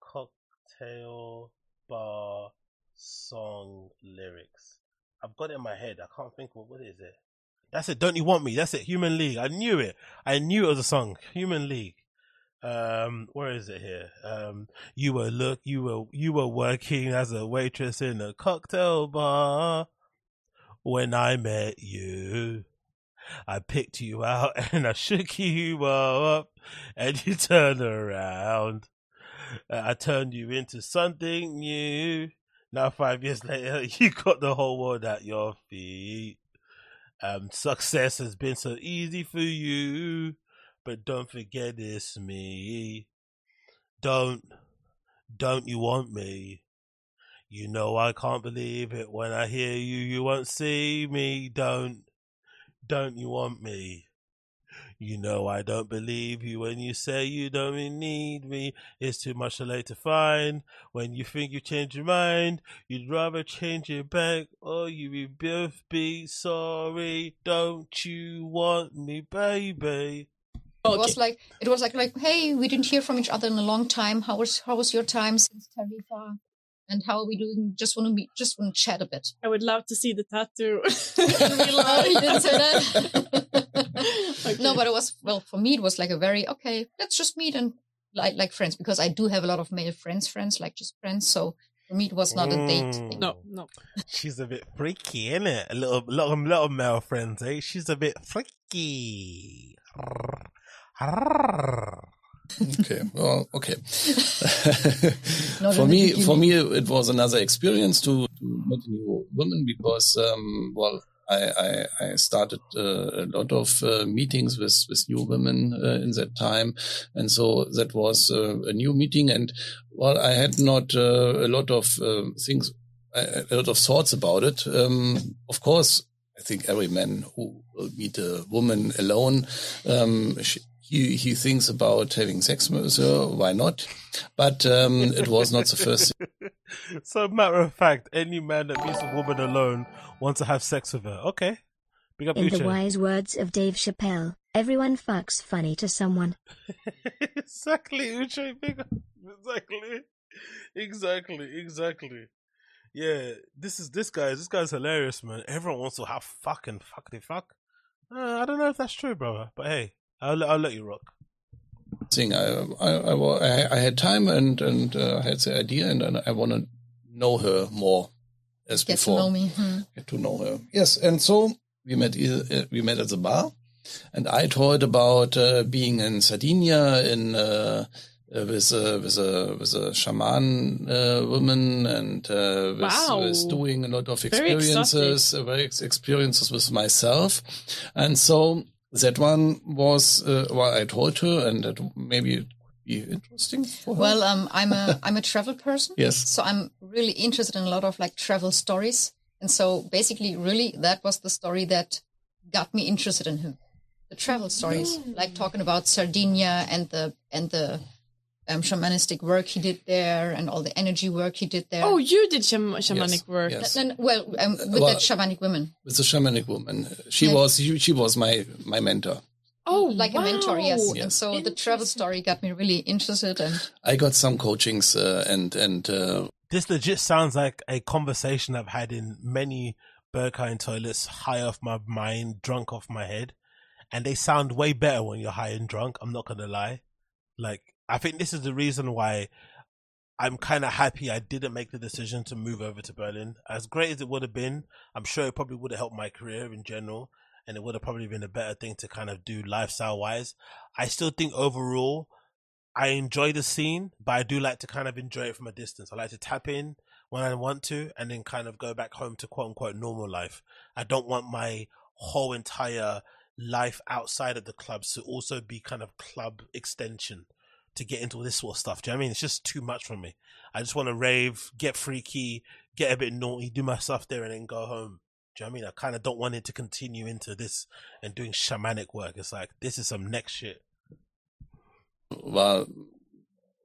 Cocktail bar song lyrics. I've got it in my head. I can't think of what is it. That's it. Don't you want me? That's it. Human League. I knew it. I knew it was a song. Human League. Um, where is it here? Um, you were look, you were, you were working as a waitress in a cocktail bar when I met you. I picked you out and I shook you up and you turned around. Uh, I turned you into something new. Now five years later, you got the whole world at your feet. Um, success has been so easy for you, but don't forget it's me. Don't, don't you want me? You know I can't believe it when I hear you. You won't see me. Don't, don't you want me? You know I don't believe you when you say you don't need me. It's too much too late to find. When you think you change your mind, you'd rather change it back, or you will both be sorry. Don't you want me, baby? It was like it was like like hey, we didn't hear from each other in a long time. How was how was your time since Tarifa? And how are we doing? Just want to meet, just want to chat a bit. I would love to see the tattoo. you didn't say that. No, but it was well for me. It was like a very okay. Let's just meet and like like friends because I do have a lot of male friends, friends like just friends. So for me, it was not a date. Mm. Thing. No, no. She's a bit freaky, isn't it? A little, little, little male friends, eh? She's a bit freaky. Okay well okay for me for me it was another experience to, to meet new women because um, well I, I, I started uh, a lot of uh, meetings with, with new women uh, in that time. And so that was uh, a new meeting. And well, I had not uh, a lot of uh, things, a a lot of thoughts about it. Um, of course, I think every man who will meet a woman alone, um, she, he, he thinks about having sex with her. Why not? But um, it was not the first so, matter of fact, any man that meets a woman alone wants to have sex with her. Okay. Big up In the wise words of Dave Chappelle, everyone fucks funny to someone. exactly, Uche. Big up. Exactly. Exactly. Exactly. Yeah, this is this guy's this guy's hilarious, man. Everyone wants to have fucking fuck they fuck. Uh, I don't know if that's true, brother, but hey, I'll let- I'll let you rock. thing. I, I, I, I I had time and, and uh, I had the idea and, and I want to know her more as Get to know me. Hmm. Get to know her. Yes. And so we met, uh, we met at the bar and I told about uh, being in Sardinia in, uh, uh, with a with a with a shaman uh, woman and uh, with, Wow. with doing a lot of experiences, uh, very experiences with myself, and so that one was uh, what I told her, and that maybe it could be interesting for her. Well, um, I'm a I'm a travel person. Yes. So I'm really interested in a lot of like travel stories, and so basically, really, that was the story that got me interested in him. The travel stories, like talking about Sardinia and the and the um, shamanistic work he did there, and all the energy work he did there. Oh, you did sham- shamanic work. yes. N- n- well, um, with Well- that shamanic woman. with the shamanic woman, she Yeah. was she, she was my my mentor. Oh, like a mentor, yes. Yes. And so the travel story got me really interested, and I got some coachings uh, and and uh, This legit sounds like a conversation I've had in many Berghain toilets, high off my mind, drunk off my head. And they sound way better when you're high and drunk. I'm not going to lie. Like, I think this is the reason why I'm kind of happy I didn't make the decision to move over to Berlin. As great as it would have been, I'm sure it probably would have helped my career in general. And it would have probably been a better thing to kind of do lifestyle wise. I still think overall, I enjoy the scene, but I do like to kind of enjoy it from a distance. I like to tap in when I want to and then kind of go back home to quote unquote normal life. I don't want my whole entire life outside of the clubs to also be kind of club extension to get into this sort of stuff. Do you know I mean? It's just too much for me. I just want to rave, get freaky, get a bit naughty, do my stuff there and then go home. Do you know what I mean? I kind of don't want it to continue into this and doing shamanic work. It's like, this is some next shit. well,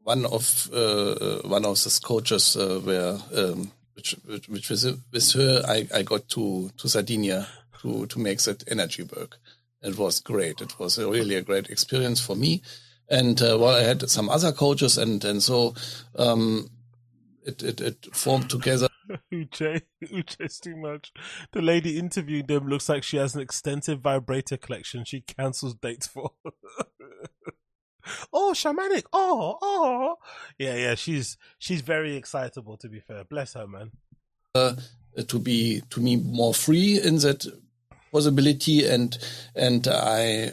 one of uh, uh, one of these coaches uh, were um, which which, which was with her. I, I got to to Sardinia to to make that energy work. It was great. It was a really a great experience for me. And uh, well, I had some other coaches, and and so um, it, it it formed together. Uche, Uche's too much. The lady interviewing them looks like she has an extensive vibrator collection she cancels dates for. oh, shamanic. Oh, oh. Yeah, yeah, she's she's very excitable to be fair. Bless her, man. uh, to be to me more free in that possibility and and I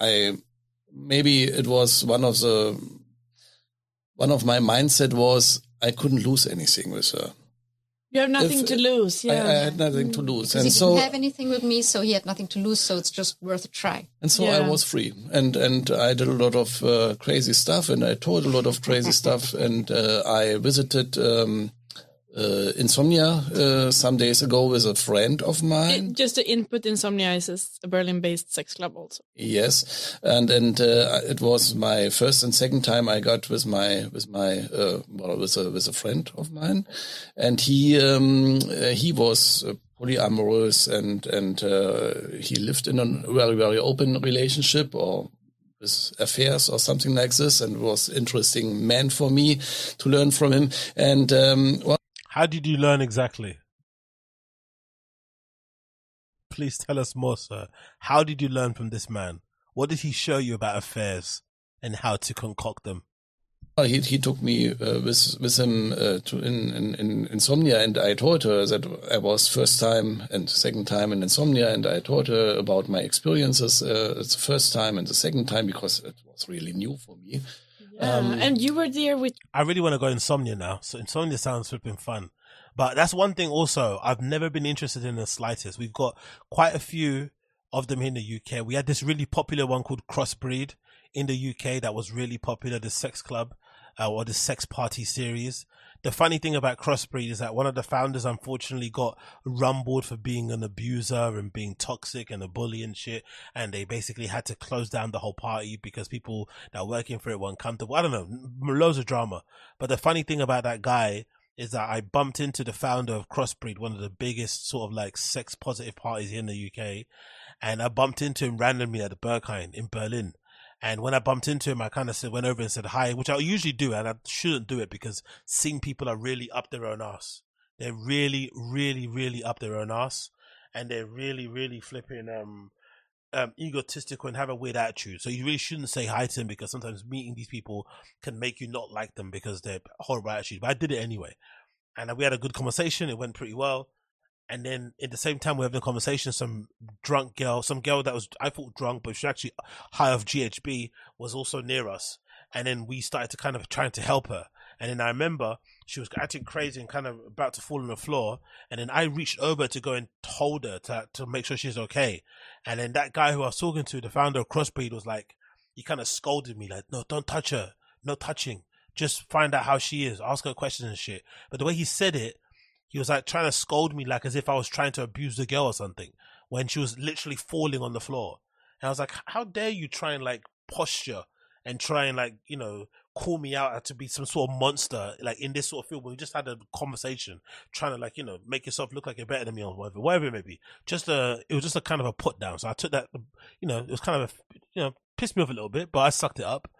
I maybe it was one of the one of my mindset was I couldn't lose anything with her. You have nothing If- to lose. Yeah. I had nothing to lose, because and he so didn't have anything with me, so he had nothing to lose. So it's just worth a try. and so I was free, and and I did a lot of uh, crazy stuff, and I told a lot of crazy stuff, and uh, I visited um, uh, Insomnia uh, some days ago with a friend of mine. It- just to input Insomnia is a Berlin-based sex club also. Yes, and and uh, it was my first and second time I got with my with my uh, well with a with a friend of mine, and he um, uh, he was uh, polyamorous and and uh, he lived in a very very open relationship or with affairs or something like this, and was interesting man for me to learn from him. And um, well, How did you learn exactly? Please tell us more, sir. How did you learn from this man? What did he show you about affairs and how to concoct them? Well, he he took me uh, with with him uh, to in, in in insomnia, and I told her that I was first time and second time in insomnia, and I told her about my experiences. Uh, the first time and the second time because it was really new for me. Yeah. Um, and you were there with I really want to go insomnia now. So insomnia sounds flipping fun. But that's one thing also I've never been interested in the slightest. We've got quite a few of them here in the UK. We had this really popular one called Crossbreed in the UK that was really popular, the sex club uh, or the sex party series. The funny thing about Crossbreed is that one of the founders unfortunately got rumbled for being an abuser and being toxic and a bully and shit. And they basically had to close down the whole party because people that were working for it weren't comfortable. I don't know, loads of drama. But the funny thing about that guy is that I bumped into the founder of Crossbreed, one of the biggest sort of like sex positive parties here in the UK. And I bumped into him randomly at the Berghain in Berlin. And when I bumped into him, I kind of said, went over and said hi, which I usually do, and I shouldn't do it because seeing people are really up their own ass. They're really, really, really up their own ass, and they're really, really flipping um, um, egotistical and have a weird attitude. So you really shouldn't say hi to them because sometimes meeting these people can make you not like them because they're horrible attitude. But I did it anyway, and we had a good conversation. It went pretty well. And then at the same time, we're having a conversation. Some drunk girl, some girl that was, I thought drunk, but she actually high off GHB was also near us. And then we started to kind of trying to help her. And then I remember she was acting crazy and kind of about to fall on the floor. And then I reached over to go and hold her to, to make sure she's okay. And then that guy who I was talking to, the founder of Crossbreed was like, he kind of scolded me like, no, don't touch her. No touching. Just find out how she is. Ask her questions and shit. But the way he said it, he was like trying to scold me like as if I was trying to abuse the girl or something when she was literally falling on the floor. And I was like, how dare you try and like posture and try and like, you know, call me out to be some sort of monster, like in this sort of film where we just had a conversation trying to like, you know, make yourself look like you're better than me or whatever, whatever it may be. Just a, it was just a kind of a put down. So I took that, you know, it was kind of a, you know, pissed me off a little bit, but I sucked it up.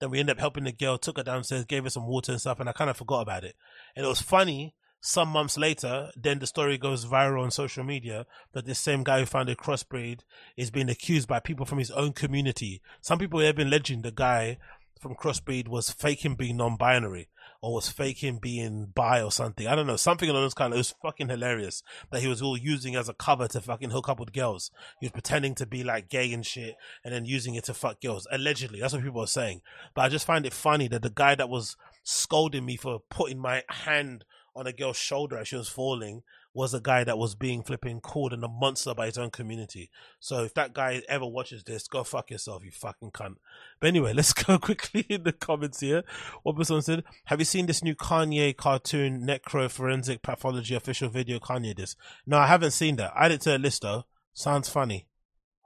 Then we ended up helping the girl, took her downstairs, gave her some water and stuff, and I kind of forgot about it. And it was funny some months later, then the story goes viral on social media that this same guy who founded Crossbreed is being accused by people from his own community. Some people have been alleging the guy from Crossbreed was faking being non-binary or was faking being bi or something. I don't know, something along those kind of. It was fucking hilarious that he was all using as a cover to fucking hook up with girls. He was pretending to be like gay and shit, and then using it to fuck girls. Allegedly, that's what people are saying. But I just find it funny that the guy that was scolding me for putting my hand on a girl's shoulder as she was falling was a guy that was being flipping called and a monster by his own community. So if that guy ever watches this, go fuck yourself, you fucking cunt. But anyway, let's go quickly in the comments here. One person said, Have you seen this new Kanye cartoon Necro Forensic Pathology official video Kanye this? No, I haven't seen that. Add it to the list though. Sounds funny.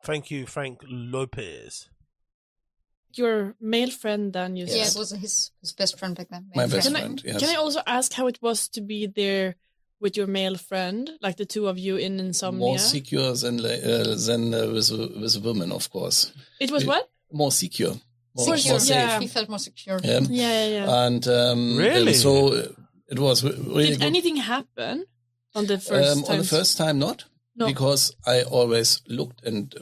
Thank you, Frank Lopez. Your male friend then you Yeah, said. it was his, his best friend back then. My Male best Can I, friend, yes. can I also ask how it was to be there with your male friend, like the two of you in insomnia? more secure than uh, than uh, with a, with a woman, of course. It was what? More secure. More, Secure. more safe. Yeah. He felt more secure. Yeah. Yeah, yeah, yeah. And um, Really? so uh, it was re- really Did good. anything happen on the first um, time? on the first time, not No. because I always looked and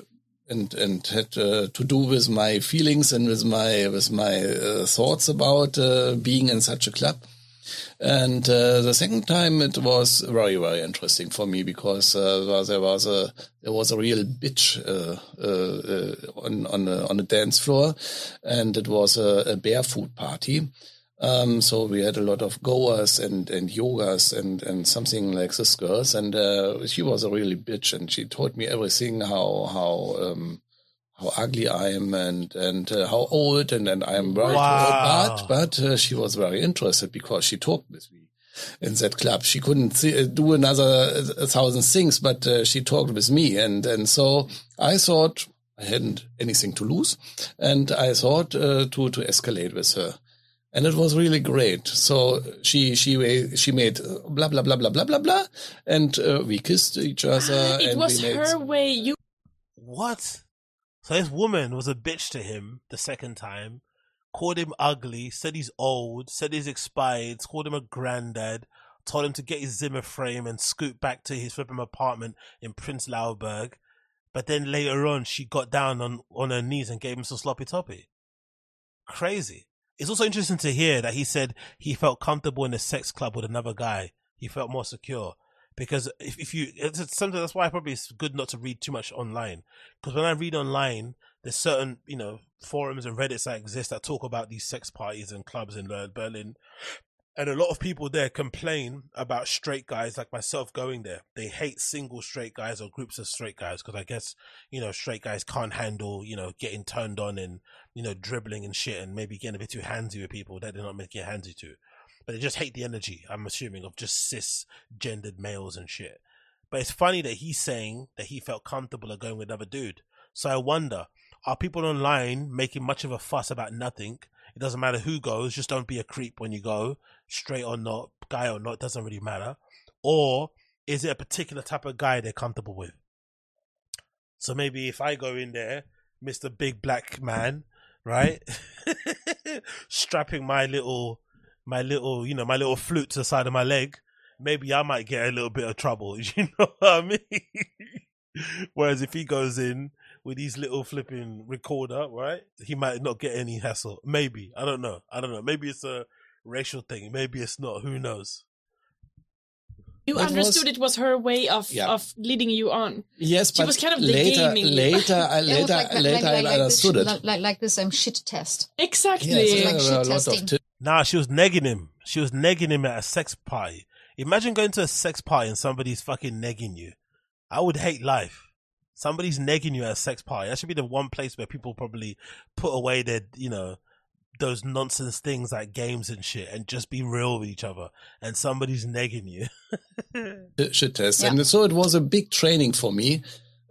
and and had uh, to do with my feelings and with my with my uh, thoughts about uh, being in such a club. And uh, the second time, it was very very interesting for me because uh, there was a there was a real bitch uh, on on a, on a dance floor, and it was a, a barefoot party. Um, so we had a lot of goers and, and yogas and, and something like this girls. And, uh, she was a really bitch and she told me everything, how, how, um, how ugly I am and, and, uh, how old and, and I'm very Wow. But, but, uh, she was very interested because she talked with me in that club. She couldn't see, uh, do another uh, a thousand things, but, uh, she talked with me. And, and so I thought I hadn't anything to lose and I thought, uh, to, to escalate with her and it was really great. So she she she made uh, blah blah blah blah blah blah blah, and uh, we kissed each other. it and was we made, her way. You What? So this woman was a bitch to him the second time, called him ugly, said he's old, said he's expired, called him a granddad, told him to get his Zimmer frame and scoot back to his flipping apartment in Prenzlauer Berg. But then later on, she got down on, on her knees and gave him some sloppy toppy. Crazy. It's also interesting to hear that he said he felt comfortable in a sex club with another guy. He felt more secure. Because if, if you something that's why probably it's good not to read too much online. Because when I read online, there's certain you know forums and Reddits that exist that talk about these sex parties and clubs in Berlin, and a lot of people there complain about straight guys like myself going there. They hate single straight guys or groups of straight guys because I guess you know straight guys can't handle you know getting turned on and you know dribbling and shit and maybe getting a bit too handsy with people that they're not get handsy to but they just hate the energy, I'm assuming, of just cis gendered males and shit. But it's funny that he's saying that he felt comfortable of going with another dude. So I wonder, are people online making much of a fuss about nothing? It doesn't matter who goes, just don't be a creep when you go, straight or not, guy or not, doesn't really matter. Or is it a particular type of guy they're comfortable with? So maybe if I go in there, Mr. Big Black Man, right? Strapping my little my little, you know, my little flute to the side of my leg, maybe I might get a little bit of trouble. You know what I mean? Whereas if he goes in with his little flipping recorder, right, he might not get any hassle. Maybe I don't know. I don't know. Maybe it's a racial thing. Maybe it's not. Who knows? You It understood was- it was her way of Yeah. of leading you on. Yes, she but was kind of the later, later, I, Yeah, it was later, like, like, later, like, I like, like understood this, it. Like, like, like this um, shit test. Exactly. Yes, like shit a lot testing. of tips. Nah, she was negging him. She was negging him at a sex party. Imagine going to a sex party and somebody's fucking negging you. I would hate life. Somebody's negging you at a sex party. That should be the one place where people probably put away their, you know, those nonsense things like games and shit and just be real with each other. And somebody's negging you. the shit test. Yeah. And so it was a big training for me.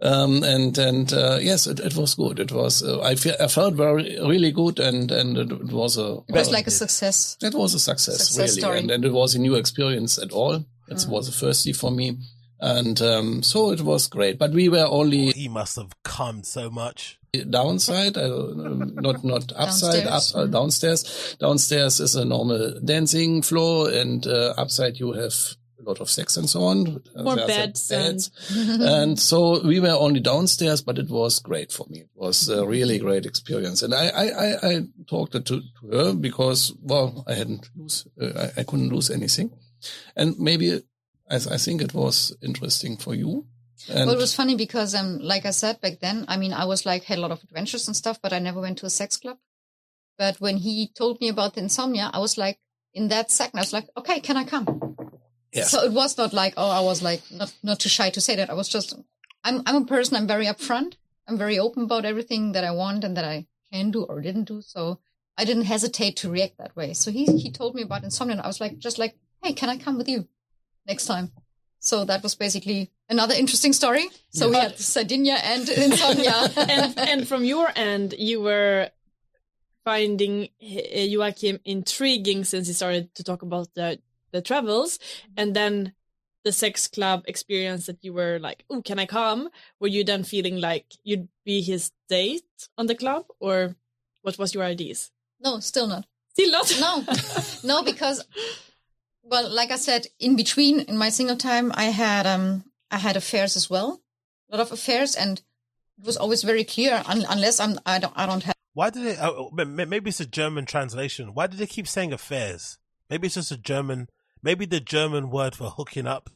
Um, and, and, uh, yes, it, it was good. It was, uh, I, fe- I felt very, really good and, and it, it was a, It was well, like a success. It was a success, Success really, story. and, and it was a new experience at all. It Mm. was a firsty for me, and um, so it was great. But we were only he must have come so much. downside, uh, not not upside, Downstairs. up, uh, downstairs. Downstairs is a normal dancing floor, and uh, upside you have a lot of sex and so on. More there's a beds and- and so we were only downstairs, but it was great for me. It was a really great experience, and I I, I, I talked to, to her because well I hadn't lose uh, I, I couldn't lose anything, and maybe I, I think it was interesting for you. And well, it was funny because, um, like I said back then, I mean, I was like had a lot of adventures and stuff, but I never went to a sex club. But when he told me about the insomnia, I was like, in that second, I was like, okay, can I come? Yeah. So it was not like, oh, I was like not not too shy to say that. I was just, I'm I'm a person. I'm very upfront. I'm very open about everything that I want and that I can do or didn't do. So I didn't hesitate to react that way. So he he told me about insomnia, and I was like, just like, hey, can I come with you next time? So that was basically another interesting story. So we had Sardinia and insomnia. and and from your end, you were finding uh, Joachim intriguing since he started to talk about the the travels, and then the sex club experience that you were like, "Oh, can I come?" Were you then feeling like you'd be his date on the club, or what was your ideas? no, still not. Still not. No, no, because well, like I said, in between in my single time, I had um I had affairs as well, a lot of affairs, and it was always very clear un- unless I'm I don't I don't have Why did it? M- maybe it's a German translation. Why did they keep saying affairs? Maybe it's just a German. Maybe the German word for hooking up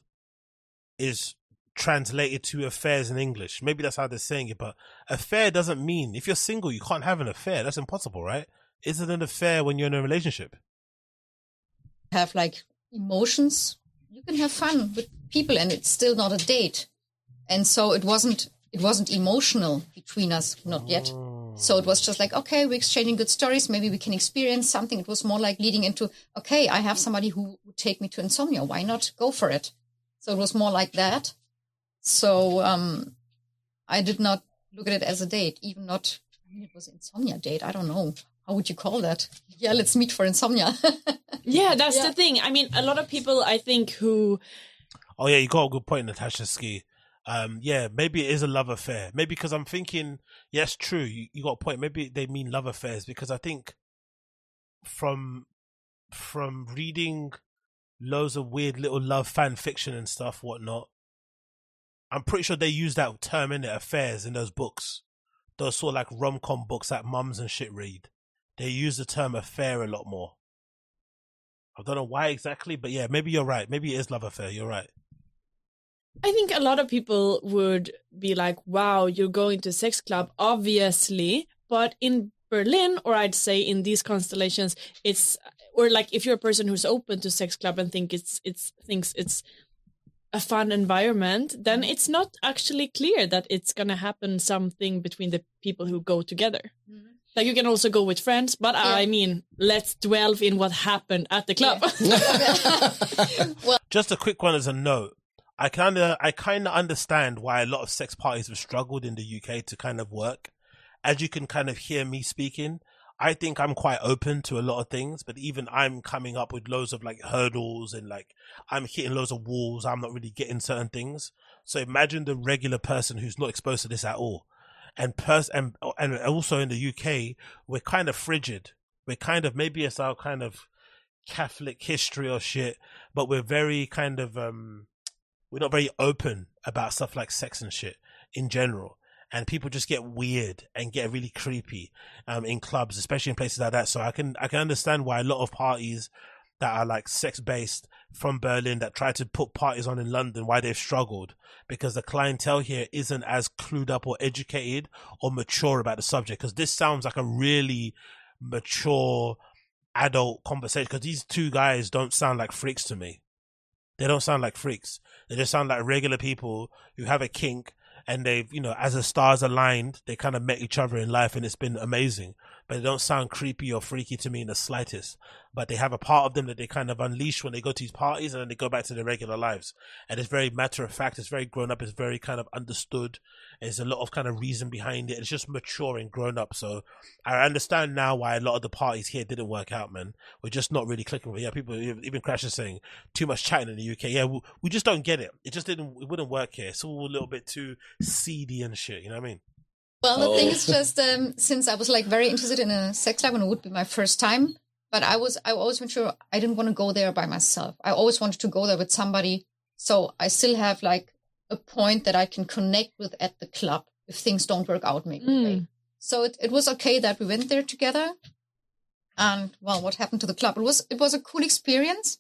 is translated to affairs in English. Maybe that's how they're saying it. But affair doesn't mean if you're single, you can't have an affair. That's impossible, right? Isn't an affair when you're in a relationship? have like emotions. You can have fun with people, and it's still not a date. And so it wasn't it wasn't emotional between us, not yet. So it was just like, okay, we're exchanging good stories. Maybe we can experience something. It was more like leading into, okay, I have somebody who would take me to insomnia. Why not go for it? So it was more like that. So um, I did not look at it as a date, even not. I mean, it was insomnia date. I don't know how would you call that. Yeah, let's meet for insomnia. Yeah, that's Yeah. the thing. I mean, a lot of people, I think, who Oh yeah, you got a good point, Natasha Ski. Um, yeah, maybe it is a love affair. Maybe because I'm thinking, yes, true. You, you got a point. Maybe they mean love affairs because I think from from reading loads of weird little love fan fiction and stuff, whatnot. I'm pretty sure they use that term in it, affairs, in those books. Those sort of like rom com books that mums and shit read. They use the term affair a lot more. I don't know why exactly, but yeah, maybe you're right. Maybe it is love affair. You're right. I think a lot of people would be like, wow, you're going to a sex club, obviously. But in Berlin, or I'd say in these constellations, it's or like if you're a person who's open to sex club and think it's it's thinks it's a fun environment, then it's not actually clear that it's gonna happen something between the people who go together. Mm-hmm. Like you can also go with friends, but I mean, let's delve in what happened at the club. Just a quick one as a note. I kind of, I kind of understand why a lot of sex parties have struggled in the UK to kind of work. As you can kind of hear me speaking, I think I'm quite open to a lot of things, but even I'm coming up with loads of like hurdles and like I'm hitting loads of walls. I'm not really getting certain things. So imagine the regular person who's not exposed to this at all. And pers- and, and also in the UK, we're kind of frigid. We're kind of, maybe it's our kind of Catholic history or shit, but we're very kind of, um, we're not very open about stuff like sex and shit in general. And people just get weird and get really creepy, um, in clubs, especially in places like that. So I can, I can understand why a lot of parties that are like sex based from Berlin that try to put parties on in London, why they've struggled because the clientele here isn't as clued up or educated or mature about the subject. Cause this sounds like a really mature adult conversation. Cause these two guys don't sound like freaks to me. They don't sound like freaks. They just sound like regular people who have a kink and they've, you know, as the stars aligned, they kind of met each other in life and it's been amazing. But they don't sound creepy or freaky to me in the slightest. But they have a part of them that they kind of unleash when they go to these parties and then they go back to their regular lives. And it's very matter of fact, it's very grown up, it's very kind of understood. There's a lot of kind of reason behind it. It's just mature and grown up. So I understand now why a lot of the parties here didn't work out, man. We're just not really clicking with. Yeah, people, even Crash is saying too much chatting in the UK. Yeah, we, we just don't get it. It just didn't, it wouldn't work here. It's all a little bit too seedy and shit. You know what I mean? Well, the Oh. thing is just um, since I was like very interested in a sex club and it would be my first time, but I was I always made sure I didn't want to go there by myself. I always wanted to go there with somebody, so I still have like a point that I can connect with at the club if things don't work out maybe. Mm. So it, it was okay that we went there together. And well, what happened to the club? It was it was a cool experience.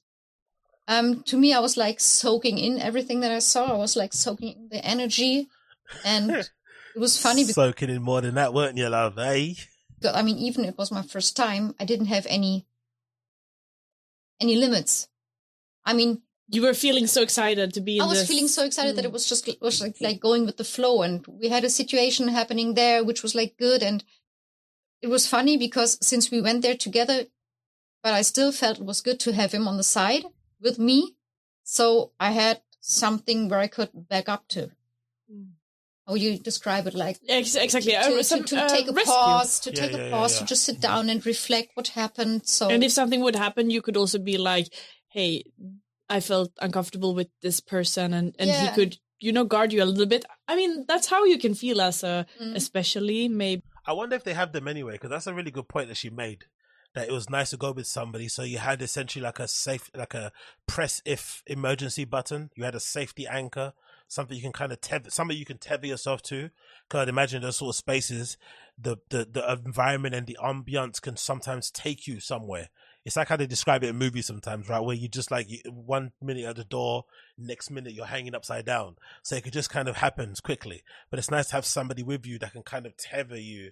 Um, to me, I was like soaking in everything that I saw. I was like soaking in the energy, and it was funny because Soaking in more than that, weren't you, love? Eh? I mean, even it was my first time, I didn't have any any limits. I mean, you were feeling so excited to be in I was this. feeling so excited that Mm. it was just it was like, like going with the flow, and we had a situation happening there which was like good, and it was funny because since we went there together, but I still felt it was good to have him on the side with me, so I had something where I could back up to. How you describe it, like Ex- exactly. to, Uh, to- some, to uh, take a rescue. pause, to Yeah, take yeah, a yeah, pause, yeah. to just sit down and reflect what happened. So And if something would happen, you could also be like, "Hey, I felt uncomfortable with this person," and and he could, you know, guard you a little bit. I mean, that's how you can feel as a, Mm. especially maybe. I wonder if they have them anyway, because that's a really good point that she made. That it was nice to go with somebody, so you had essentially like a safe, like a press if emergency button. You had a safety anchor, something you can kind of tether, something you can tether yourself to. Because I'd imagine those sort of spaces, the, the the environment and the ambiance can sometimes take you somewhere. It's like how they describe it in movies sometimes, right? Where you just like one minute at the door, next minute you're hanging upside down. So it could just kind of happens quickly. But it's nice to have somebody with you that can kind of tether you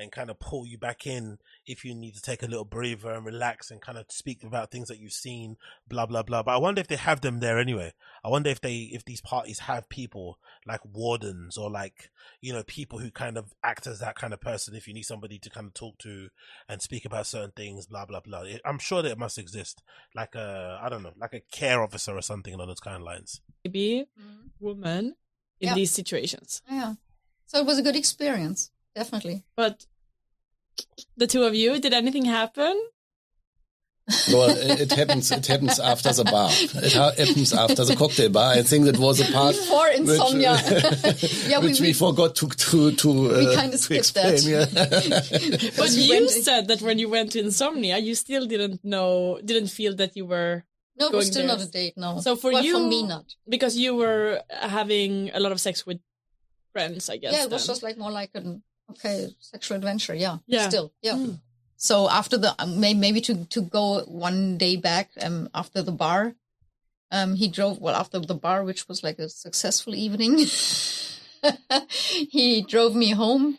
and kind of pull you back in if you need to take a little breather and relax and kind of speak about things that you've seen, blah blah blah. But I wonder if they have them there anyway. I wonder if they if these parties have people like wardens or like you know people who kind of act as that kind of person if you need somebody to kind of talk to and speak about certain things, blah blah blah. I'm sure that it must exist, like a I don't know, like a care officer or something along those kind of lines. maybe woman in Mm-hmm. Yeah. these situations. yeah, so it was a good experience, definitely. But the two of you, did anything happen? Well, it it happens. It happens after the bar. It ha- happens after the cocktail bar. I think that was a part Before insomnia. Yeah, we- which we, we- forgot to to to. We uh, kinda skipped explain, that. yeah. But you said that when you went to insomnia, you still didn't know, didn't feel that you were. No, it was still there. not a date. No. So for Well, you, for me, not. because you were having a lot of sex with friends, I guess. yeah, it was then. just like more like an okay sexual adventure. Yeah, Yeah. Still, yeah. Mm. So after the um, may- maybe to to go one day back um after the bar, um he drove well after the bar, which was like a successful evening. he drove me home,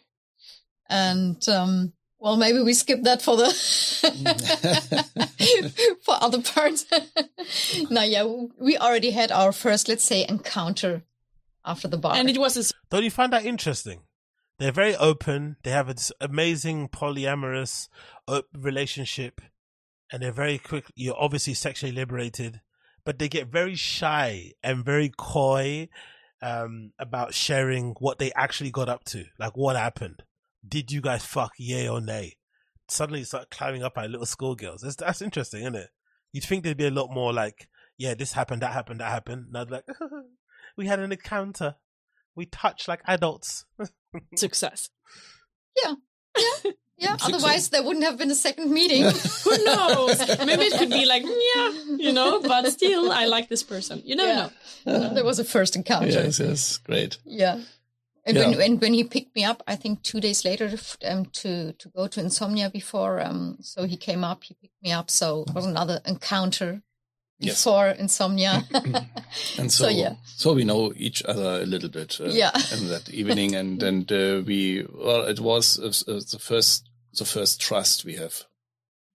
and um well maybe we skip that for the for other parts. no, yeah, we already had our first let's say encounter after the bar, and it was a Don't you find that interesting? They're very open. They have this amazing polyamorous uh, relationship, and they're very quick. You're obviously sexually liberated, but they get very shy and very coy um, about sharing what they actually got up to, like what happened. Did you guys fuck, yay or nay? Suddenly, start climbing up like little schoolgirls. That's that's interesting, isn't it? You'd think there'd be a lot more like, yeah, this happened, that happened, that happened. Now like, we had an encounter. We touched like adults. success. yeah, yeah, yeah. Otherwise, there wouldn't have been a second meeting. Who knows? Maybe it could be like, yeah, you know, but still, I like this person. You never Yeah. know. there was a first encounter. yes, yes, great. Yeah. And Yeah. when, when when he picked me up, I think two days later um, to to go to Insomnia before, um, so he came up, he picked me up, so it was another encounter Yes. before Insomnia. And so, So, yeah. so we know each other a little bit. Uh, Yeah. In that evening, and and uh, we well, it was uh, uh, the first the first trust we have.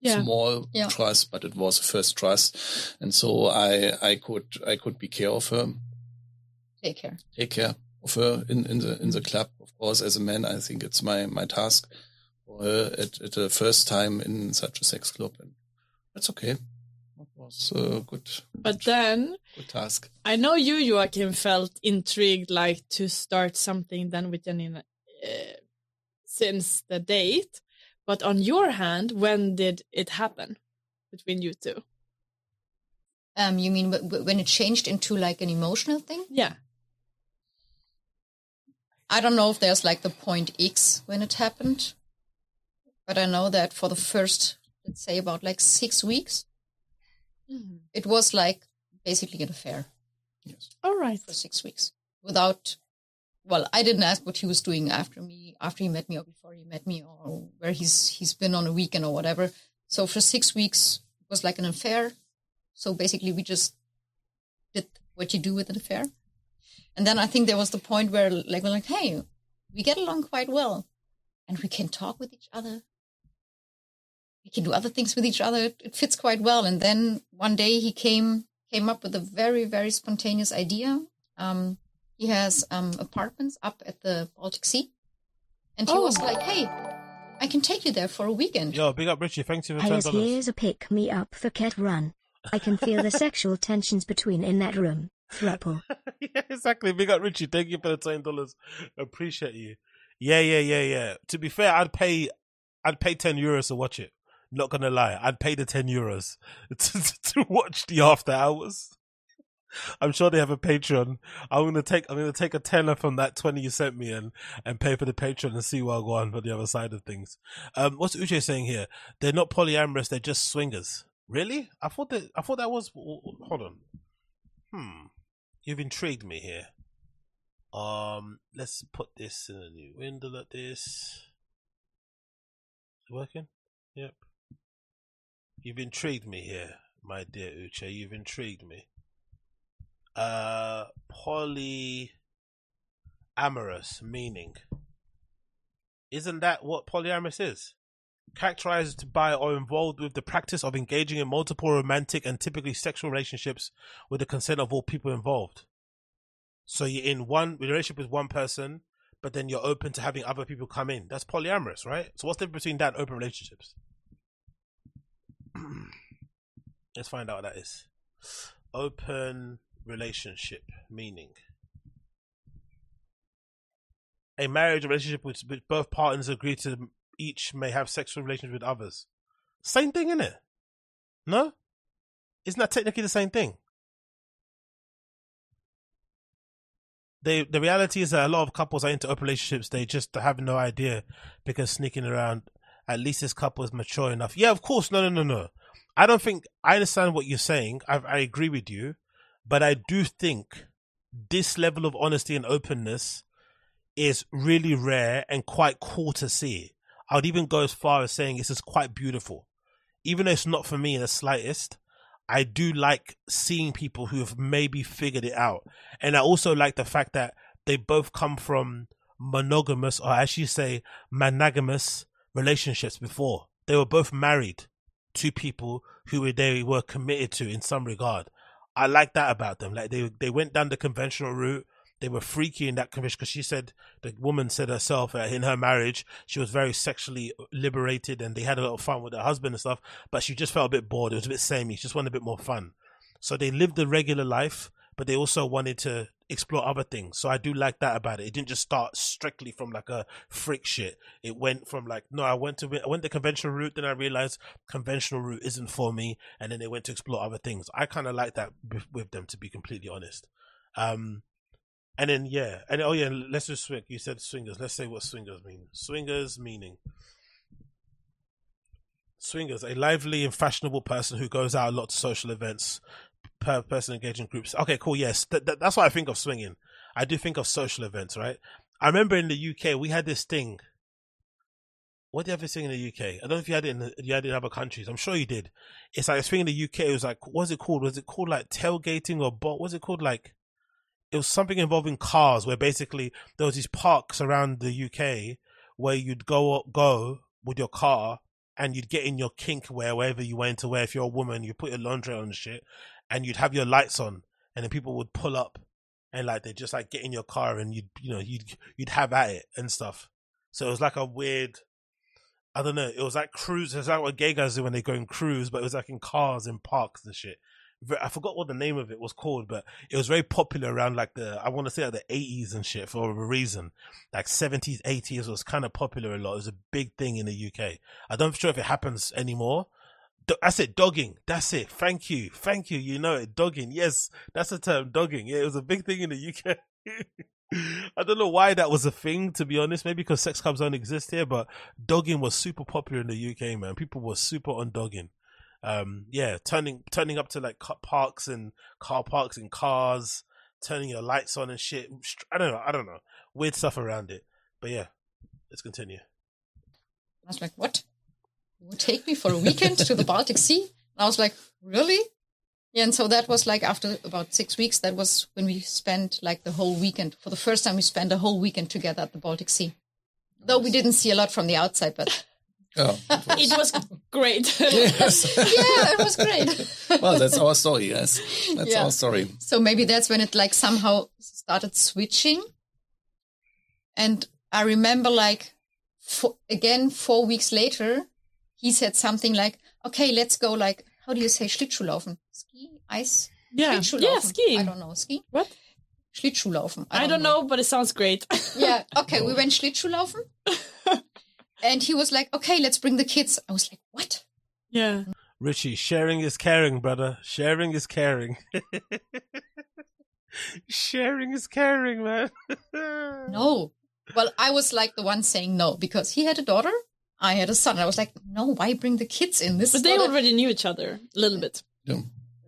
Yeah. Small Yeah. trust, but it was a first trust, and so I I could I could be care of her, Take care. take care of her in, in the in the club. Of course, as a man, I think it's my my task for her at, at the first time in such a sex club, and that's okay. It was a good But then good task. I know you, Joachim, felt intrigued, like to start something then with Janine uh, since the date. But on your hand, when did it happen between you two? Um, you mean w- w- when it changed into like an emotional thing? Yeah. I don't know if there's like the point X when it happened, but I know that for the first, let's say, about like six weeks, Mm-hmm. it was like basically an affair. Yes. All right. For six weeks without, well, I didn't ask what he was doing after me, after he met me or before he met me or where he's, he's been on a weekend or whatever. So for six weeks, it was like an affair. So basically we just did what you do with an affair. And then I think there was the point where like we're like, hey, we get along quite well. And we can talk with each other. We can do other things with each other. It, it fits quite well. And then one day he came came up with a very, very spontaneous idea. Um, he has um, apartments up at the Baltic Sea. And he was Oh. like, hey, I can take you there for a weekend. Yo, big up Richie. Thanks for ten dollars. here's a pick me up for Cat Run. I can feel the sexual tensions between in that room. Thruple. yeah, exactly. Big up Richie. Thank you for the ten dollars. Appreciate you. Yeah, yeah, yeah, yeah. To be fair, I'd pay, I'd pay ten euros to watch it. Not gonna lie, I'd pay the ten euros to, to watch the after hours. I'm sure they have a Patreon. I'm gonna take, I'm gonna take a tenner from that twenty you sent me and and pay for the Patreon and see what I'll go on for the other side of things. Um, what's Uche saying here? They're not polyamorous. They're just swingers. Really? I thought that. I thought that was. Hold on. Hmm. You've intrigued me here. Um, let's put this in a new window like this. Is it working? Yep. You've intrigued me here, my dear Uche. You've intrigued me. Uh, polyamorous meaning. Isn't that what polyamorous is? Characterized by or involved with the practice of engaging in multiple romantic and typically sexual relationships with the consent of all people involved. So you're in one relationship with one person, but then you're open to having other people come in. That's polyamorous, right? So what's the difference between that and open relationships? Let's find out what that is. Open relationship meaning. A marriage relationship which which both partners agree to each may have sexual relations with others. Same thing, isn't it? No? Isn't that technically the same thing? They, the reality is that a lot of couples are into open relationships. They just have no idea because sneaking around. At least this couple is mature enough. Yeah, of course. No, no, no, no. I don't think I understand what you're saying. I, I agree with you, but I do think this level of honesty and openness is really rare and quite cool to see. I would even go as far as saying this is quite beautiful. Even though it's not for me in the slightest, I do like seeing people who have maybe figured it out. And I also like the fact that they both come from monogamous, or as you say, monogamous relationships before. They were both married to people who they were committed to in some regard. I like that about them. Like they they went down the conventional route. They were freaky in that convention because she said the woman said herself uh, in her marriage she was very sexually liberated and they had a lot of fun with her husband and stuff. But she just felt a bit bored. It was a bit samey. She just wanted a bit more fun. So they lived the regular life, but they also wanted to explore other things. So I do like that about it. It didn't just start strictly from like a freak shit. It went from like, no, I went to I went the conventional route, then I realized conventional route isn't for me, and then they went to explore other things. I kind of like that with, with them, to be completely honest. Um, and then yeah, and oh yeah, let's just swing. You said swingers. Let's say what swingers mean. Swingers meaning swingers, a lively and fashionable person who goes out a lot to social events, per person engaged in groups. Okay, cool. Yes, th- th- that's what I think of swinging. I do think of social events, right? I remember in the UK we had this thing. What do you ever sing in the UK? I don't know if you had it in the, you had it in other countries. I'm sure you did. It's like a thing in the UK. It was like, what's it called? Was it called like tailgating or bot? Was it called? Like, it was something involving cars where basically there was these parks around the UK where you'd go go with your car and you'd get in your kink wear wherever you went to wear. If you're a woman, you put your laundry on and shit, and you'd have your lights on, and then people would pull up and like they just like get in your car and you'd you know you'd you'd have at it and stuff. So it was like a weird. I don't know. It was like cruise. It's like what gay guys do when they go in cruise, but it was like in cars in parks and shit. I forgot what the name of it was called, but it was very popular around like the I want to say like the eighties and shit for a reason. Like seventies, eighties was kind of popular a lot. It was a big thing in the UK. I don't sure if it happens anymore. That's it, dogging. That's it. Thank you, thank you. You know it, dogging. Yes, that's the term, dogging. Yeah, it was a big thing in the UK. I don't know why that was a thing, to be honest. Maybe because sex clubs don't exist here, but dogging was super popular in the UK, man. People were super on dogging um yeah turning turning up to like parks and car parks and cars turning your lights on and shit. I don't know i don't know. Weird stuff around it. But yeah let's continue. I was like what? You would take me for a weekend to the baltic sea? And i was like really? Yeah and so that was like after about six weeks that was when we spent like the whole weekend. For the first time we spent a whole weekend together at the baltic sea. Though we didn't see a lot from the outside but Oh, it was great. Yes. yeah, it was great. well, that's our story. Yes, that's Yeah. our story. So maybe that's when it like somehow started switching. And I remember like fo- again four weeks later, he said something like, "Okay, let's go." Like, how do you say Schlittschuhlaufen? Ski, ice, Yeah. Yeah, skiing. I don't know ski. What? Schlittschuhlaufen. I don't know, but it sounds great. Yeah. Okay, we went Schlittschuhlaufen. And he was like, "Okay, let's bring the kids." I was like, "What?" Yeah. richie sharing is caring brother sharing is caring sharing is caring man No. Well, I was like the one saying no because he had a daughter, I had a son. I was like, no, why bring the kids in? This But they not a- already knew each other a little bit. Yeah.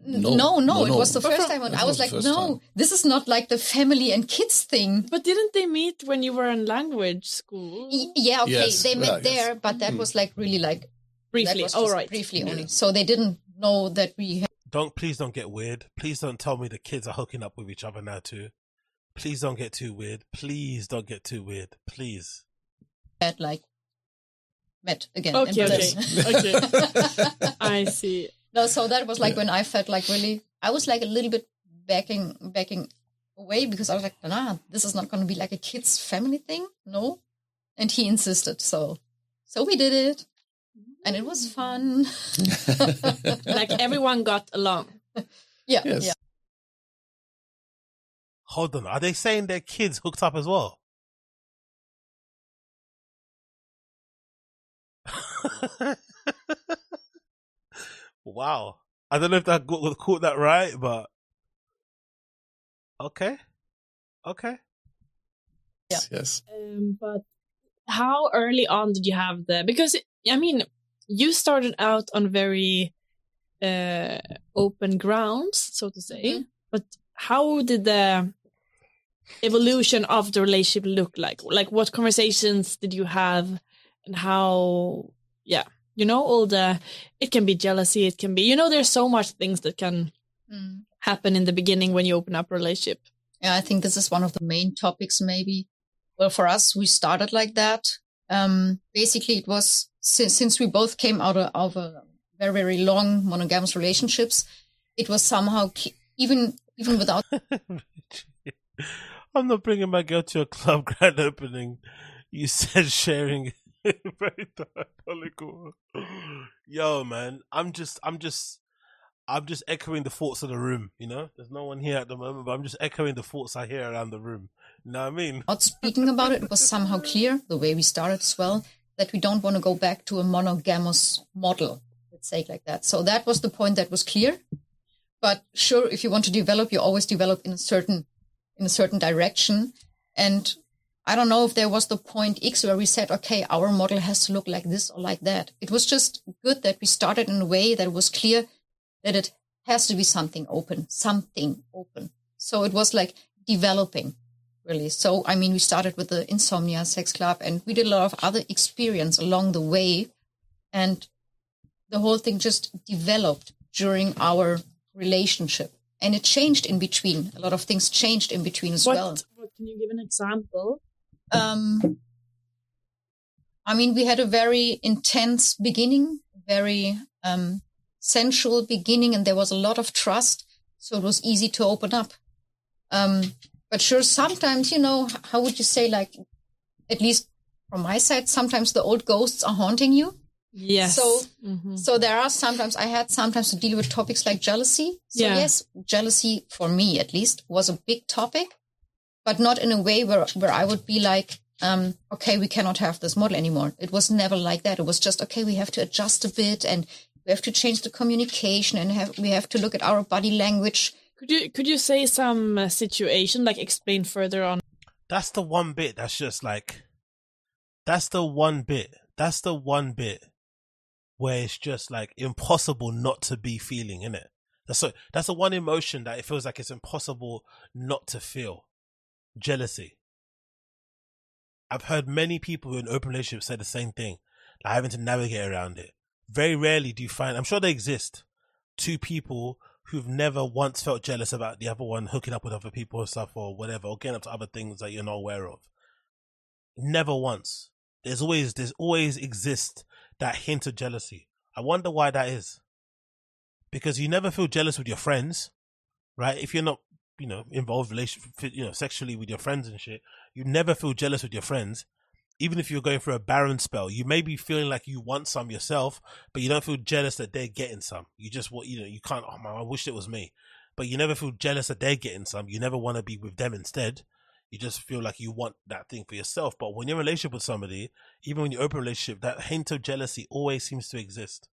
No, no, no, it was the But first from- time. And I was was like, no, time. this is not like the family and kids thing. But didn't they meet when you were in language school? Y- Yeah, okay, Yes, they met yeah, yes. there, but that Mm. was like really like Briefly. was All just right. briefly only. So they didn't know that we Had- don't please don't get weird please don't tell me the kids are hooking up with each other now too please don't get too weird please don't get too weird please had like met again. Okay, in okay, okay. I see. No, so that was like when I felt like really, I was like a little bit backing, backing away because I was like, nah, this is not going to be like a kids family thing. No. And he insisted. So, so we did it and it was fun. Like everyone got along. yeah. Yes. Yeah. hold on are they saying their kids hooked up as well Wow. I don't know if that got, caught that right, but okay, okay. Yeah. Yes. Um, but how early on did you have the? Because I mean, you started out on very uh, open grounds, so to say. Mm-hmm. But how did the evolution of the relationship look like? Like, what conversations did you have, and how? Yeah, you know, all the. It can be jealousy. It can be, you know, there's so much things that can Mm. happen in the beginning when you open up a relationship. Yeah, I think this is one of the main topics, maybe. Well, for us, we started like that. Um, basically, it was since, since we both came out of, of a very, very long monogamous relationships, it was somehow even even without I'm not bringing my girl to a club grand opening. You said sharing Yo, man, I'm just, I'm just, I'm just echoing the thoughts of the room. You know, there's no one here at the moment, but I'm just echoing the thoughts I hear around the room. You know what I mean? not speaking about it, it was somehow clear the way we started as well that we don't want to go back to a monogamous model. Let's say like that. So that was the point that was clear. But sure, if you want to develop, you always develop in a certain in a certain direction. And I don't know if there was the point X where we said, okay, our model has to look like this or like that. It was just good that we started in a way that was clear that it has to be something open, something open. So it was like developing really. So, I mean, we started with the Insomnia Sex Club and we did a lot of other experience along the way. And the whole thing just developed during our relationship. And it changed in between. A lot of things changed in between as what, well. what can you give an example? Um, I mean, we had a very intense beginning, very um, sensual beginning, and there was a lot of trust. So it was easy to open up. Um, but sure, sometimes, you know, how would you say, like, at least from my side, sometimes the old ghosts are haunting you. Yes. So, Mhm. so there are sometimes I had sometimes to deal with topics like jealousy. So Yeah. yes, jealousy for me at least was a big topic, but not in a way where where I would be like, um, okay, we cannot have this model anymore. It was never like that. It was just okay, we have to adjust a bit and we have to change the communication and have we have to look at our body language. Could you could you say some uh, situation like explain further on? That's the one bit that's just like, that's the one bit. That's the one bit where it's just like impossible not to be feeling in it. That's so, that's the one emotion that it feels like it's impossible not to feel. Jealousy. I've heard many people in open relationships say the same thing, like having to navigate around it. Very rarely do you find, I'm sure they exist, two people who've never once felt jealous about the other one hooking up with other people or stuff or whatever, or getting up to other things that you're not aware of. Never once. There's always, there's always exist that hint of jealousy. I wonder why that is. Because you never feel jealous with your friends, right? If you're not, you know, involved relation, you know, sexually with your friends and shit, you never feel jealous with your friends. Even if you're going through a barren spell, you may be feeling like you want some yourself, but you don't feel jealous that they're getting some. You just want, you know, you can't, oh man, I wish it was me. But you never feel jealous that they're getting some. You never want to be with them instead. You just feel like you want that thing for yourself. But when you're in a relationship with somebody, even when you're open relationship, that hint of jealousy always seems to exist.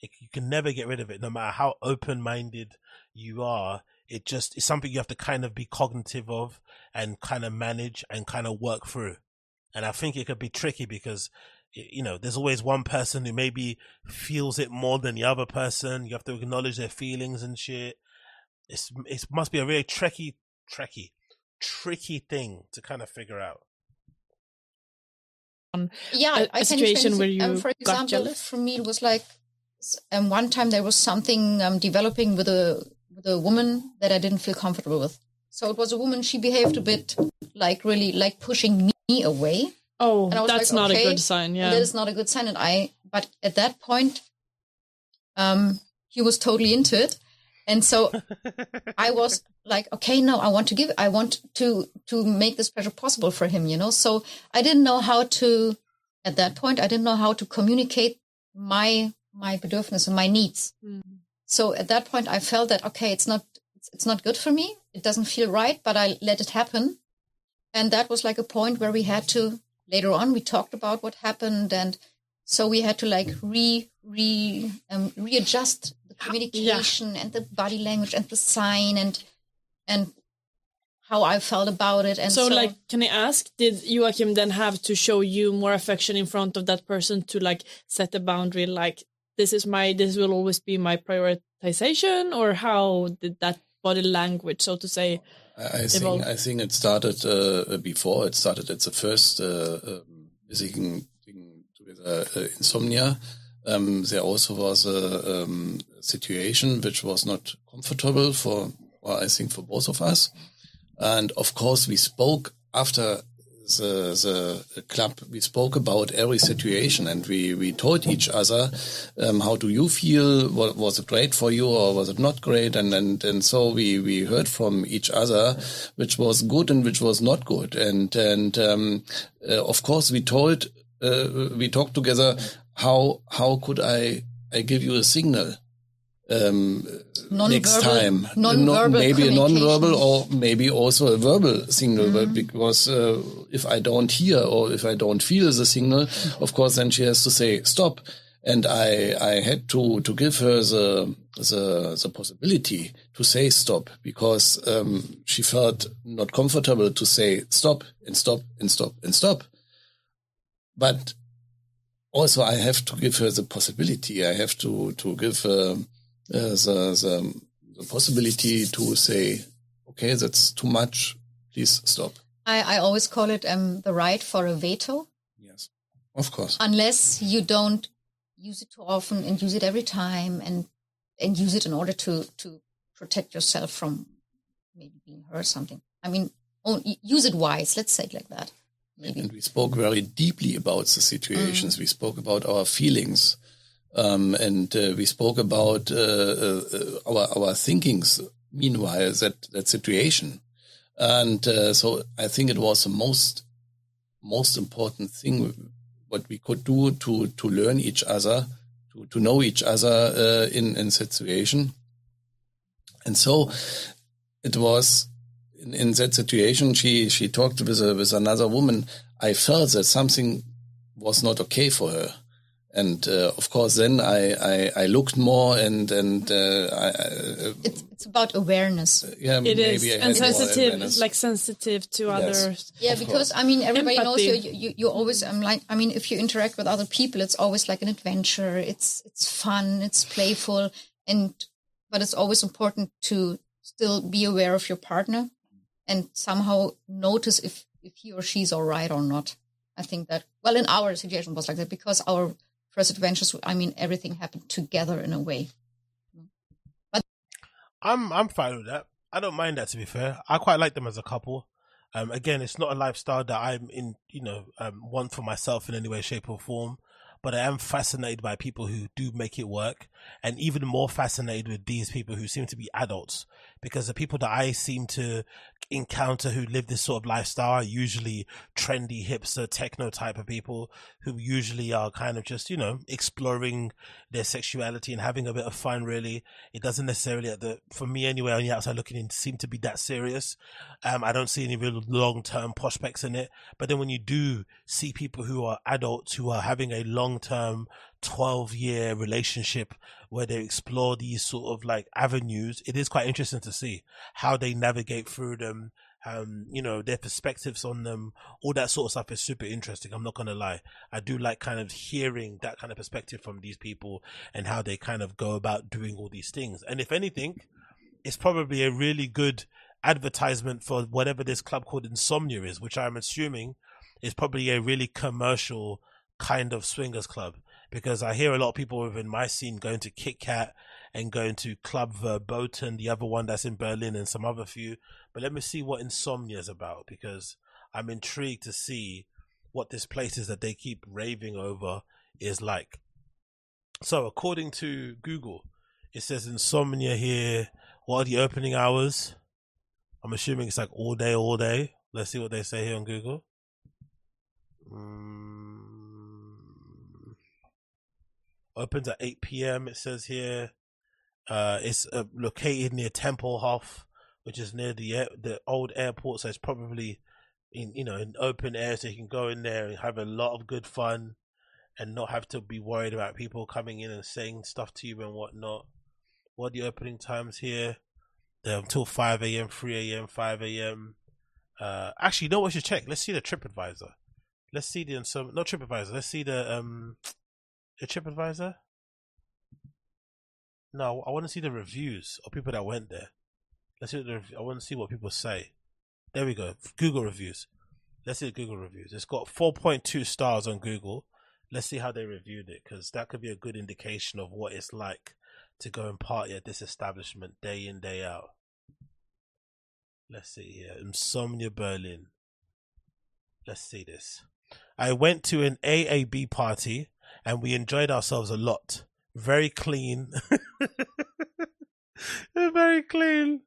It, you can never get rid of it, no matter how open minded you are. It just is something you have to kind of be cognitive of and kind of manage and kind of work through. And I think it could be tricky because, you know, there's always one person who maybe feels it more than the other person. You have to acknowledge their feelings and shit. It's, it must be a really tricky, tricky, tricky thing to kind of figure out. Yeah, a- I a can situation where it. Um, you for got example, jealous? for me, it was like, um, one time there was something um, developing with a with a woman that I didn't feel comfortable with. So it was a woman. She behaved a bit like really like pushing me away. Oh, And I was that's like, not a good sign. Yeah. That is not a good sign. And I, but at that point, um, he was totally into it. And so I was like, okay, no, I want to give, I want to, to make this pleasure possible for him, you know? So I didn't know how to, at that point, I didn't know how to communicate my, my bedürfnis and my needs. Mm. So at that point, I felt that, okay, it's not, it's, not good for me. It doesn't feel right, but I let it happen. And that was like a point where we had to, later on, we talked about what happened. And so we had to like re, re, um, readjust the communication and the body language and the sign and and how I felt about it. And so, so, like, can I ask, did Joachim then have to show you more affection in front of that person to like set a boundary, like this is my, this will always be my prioritization, or how did that body language, so to say, I think evolve? I think it started uh, before. It started at the first uh, um, visiting together uh, insomnia. Um, there also was a um, situation which was not comfortable for, well, I think, for both of us. And of course, we spoke after the, the club. We spoke about every situation, and we we told each other, um, how do you feel? What, was it great for you, or was it not great? And and and so we we heard from each other, which was good and which was not good. And and um, uh, of course, we told uh, we talked together. How how could I I give you a signal? Um, next time. non-verbal maybe a non-verbal or maybe also a verbal signal. Mm-hmm. But because uh, if I don't hear or if I don't feel the signal, of course, then she has to say stop. And I I had to to give her the the the possibility to say stop because um, she felt not comfortable to say stop and stop and stop and stop. But also I have to give her the possibility. I have to to give her uh, the, the the possibility to say, okay, that's too much. Please stop. I, I always call it um, the right for a veto, Yes, Of course. unless you don't use it too often and use it every time and and use it in order to to protect yourself from maybe being hurt or something. I mean, use it wise. Let's say it like that. Maybe. And we spoke very deeply about the situations. We spoke about our feelings, um, and uh, we spoke about uh, uh, our our thinkings. Meanwhile, that that situation, and uh, so I think it was the most most important thing what we could do to to learn each other, to to know each other uh, in in situation. And so it was in, in that situation. She she talked with a, with another woman. I felt that something was not okay for her, and uh, of course then I, I I looked more and and uh, I, I It's about awareness. yeah It maybe is I and more sensitive, like sensitive to Yes. others. Yeah, because I mean, everybody knows you, you. You you always. I'm like. I mean, if you interact with other people, it's always like an adventure. It's it's fun. It's playful, and but it's always important to still be aware of your partner, and somehow notice if if he or she's all right or not. I think that well, in our situation was like that because our first adventures. I mean, everything happened together in a way. but I'm I'm fine with that. I don't mind that to be fair. I quite like them as a couple. Um, again, it's not a lifestyle that I'm in, you know, um, want for myself in any way, shape, or form. But I am fascinated by people who do make it work, and even more fascinated with these people who seem to be adults. Because the people that I seem to encounter who live this sort of lifestyle are usually trendy, hipster, techno type of people who usually are kind of just, you know, exploring their sexuality and having a bit of fun, really. It doesn't necessarily, at the, for me anyway, on the outside looking in, seem to be that serious. Um, I don't see any real long term prospects in it. But then when you do see people who are adults who are having a long term 12 year relationship where they explore these sort of like avenues, it is quite interesting to see how they navigate through them. Um, you know, their perspectives on them, all that sort of stuff is super interesting. I'm not going to lie. I do like kind of hearing that kind of perspective from these people and how they kind of go about doing all these things. And if anything, it's probably a really good advertisement for whatever this club called Insomnia is, which I'm assuming is probably a really commercial kind of swingers club. Because I hear a lot of people within my scene going to Kit Kat and going to Club Verboten, the other one that's in Berlin, and some other few. But let me see what Insomnia is about because I'm intrigued to see what this place is that they keep raving over is like. So, according to Google, it says Insomnia here. What are the opening hours? I'm assuming it's like all day, all day. Let's see what they say here on Google. Mm. Opens at 8 p.m. It says here. Uh, it's uh, located near Tempelhof, which is near the air, the old airport. So it's probably in you know in open air, so you can go in there and have a lot of good fun, and not have to be worried about people coming in and saying stuff to you and whatnot. What are the opening times here? They're until 5 a.m., 3 a.m., 5 a.m. Uh, actually, you know what we should check? Let's see the TripAdvisor. Let's see the some not TripAdvisor. Let's see the um the TripAdvisor. No, I want to see the reviews of people that went there. Let's see the. I want to see what people say. There we go. Google reviews. Let's see Google reviews. It's got 4.2 stars on Google. Let's see how they reviewed it because that could be a good indication of what it's like to go and party at this establishment day in day out. Let's see here. Insomnia Berlin. Let's see this. I went to an AAB party and we enjoyed ourselves a lot. Very clean. Very clean.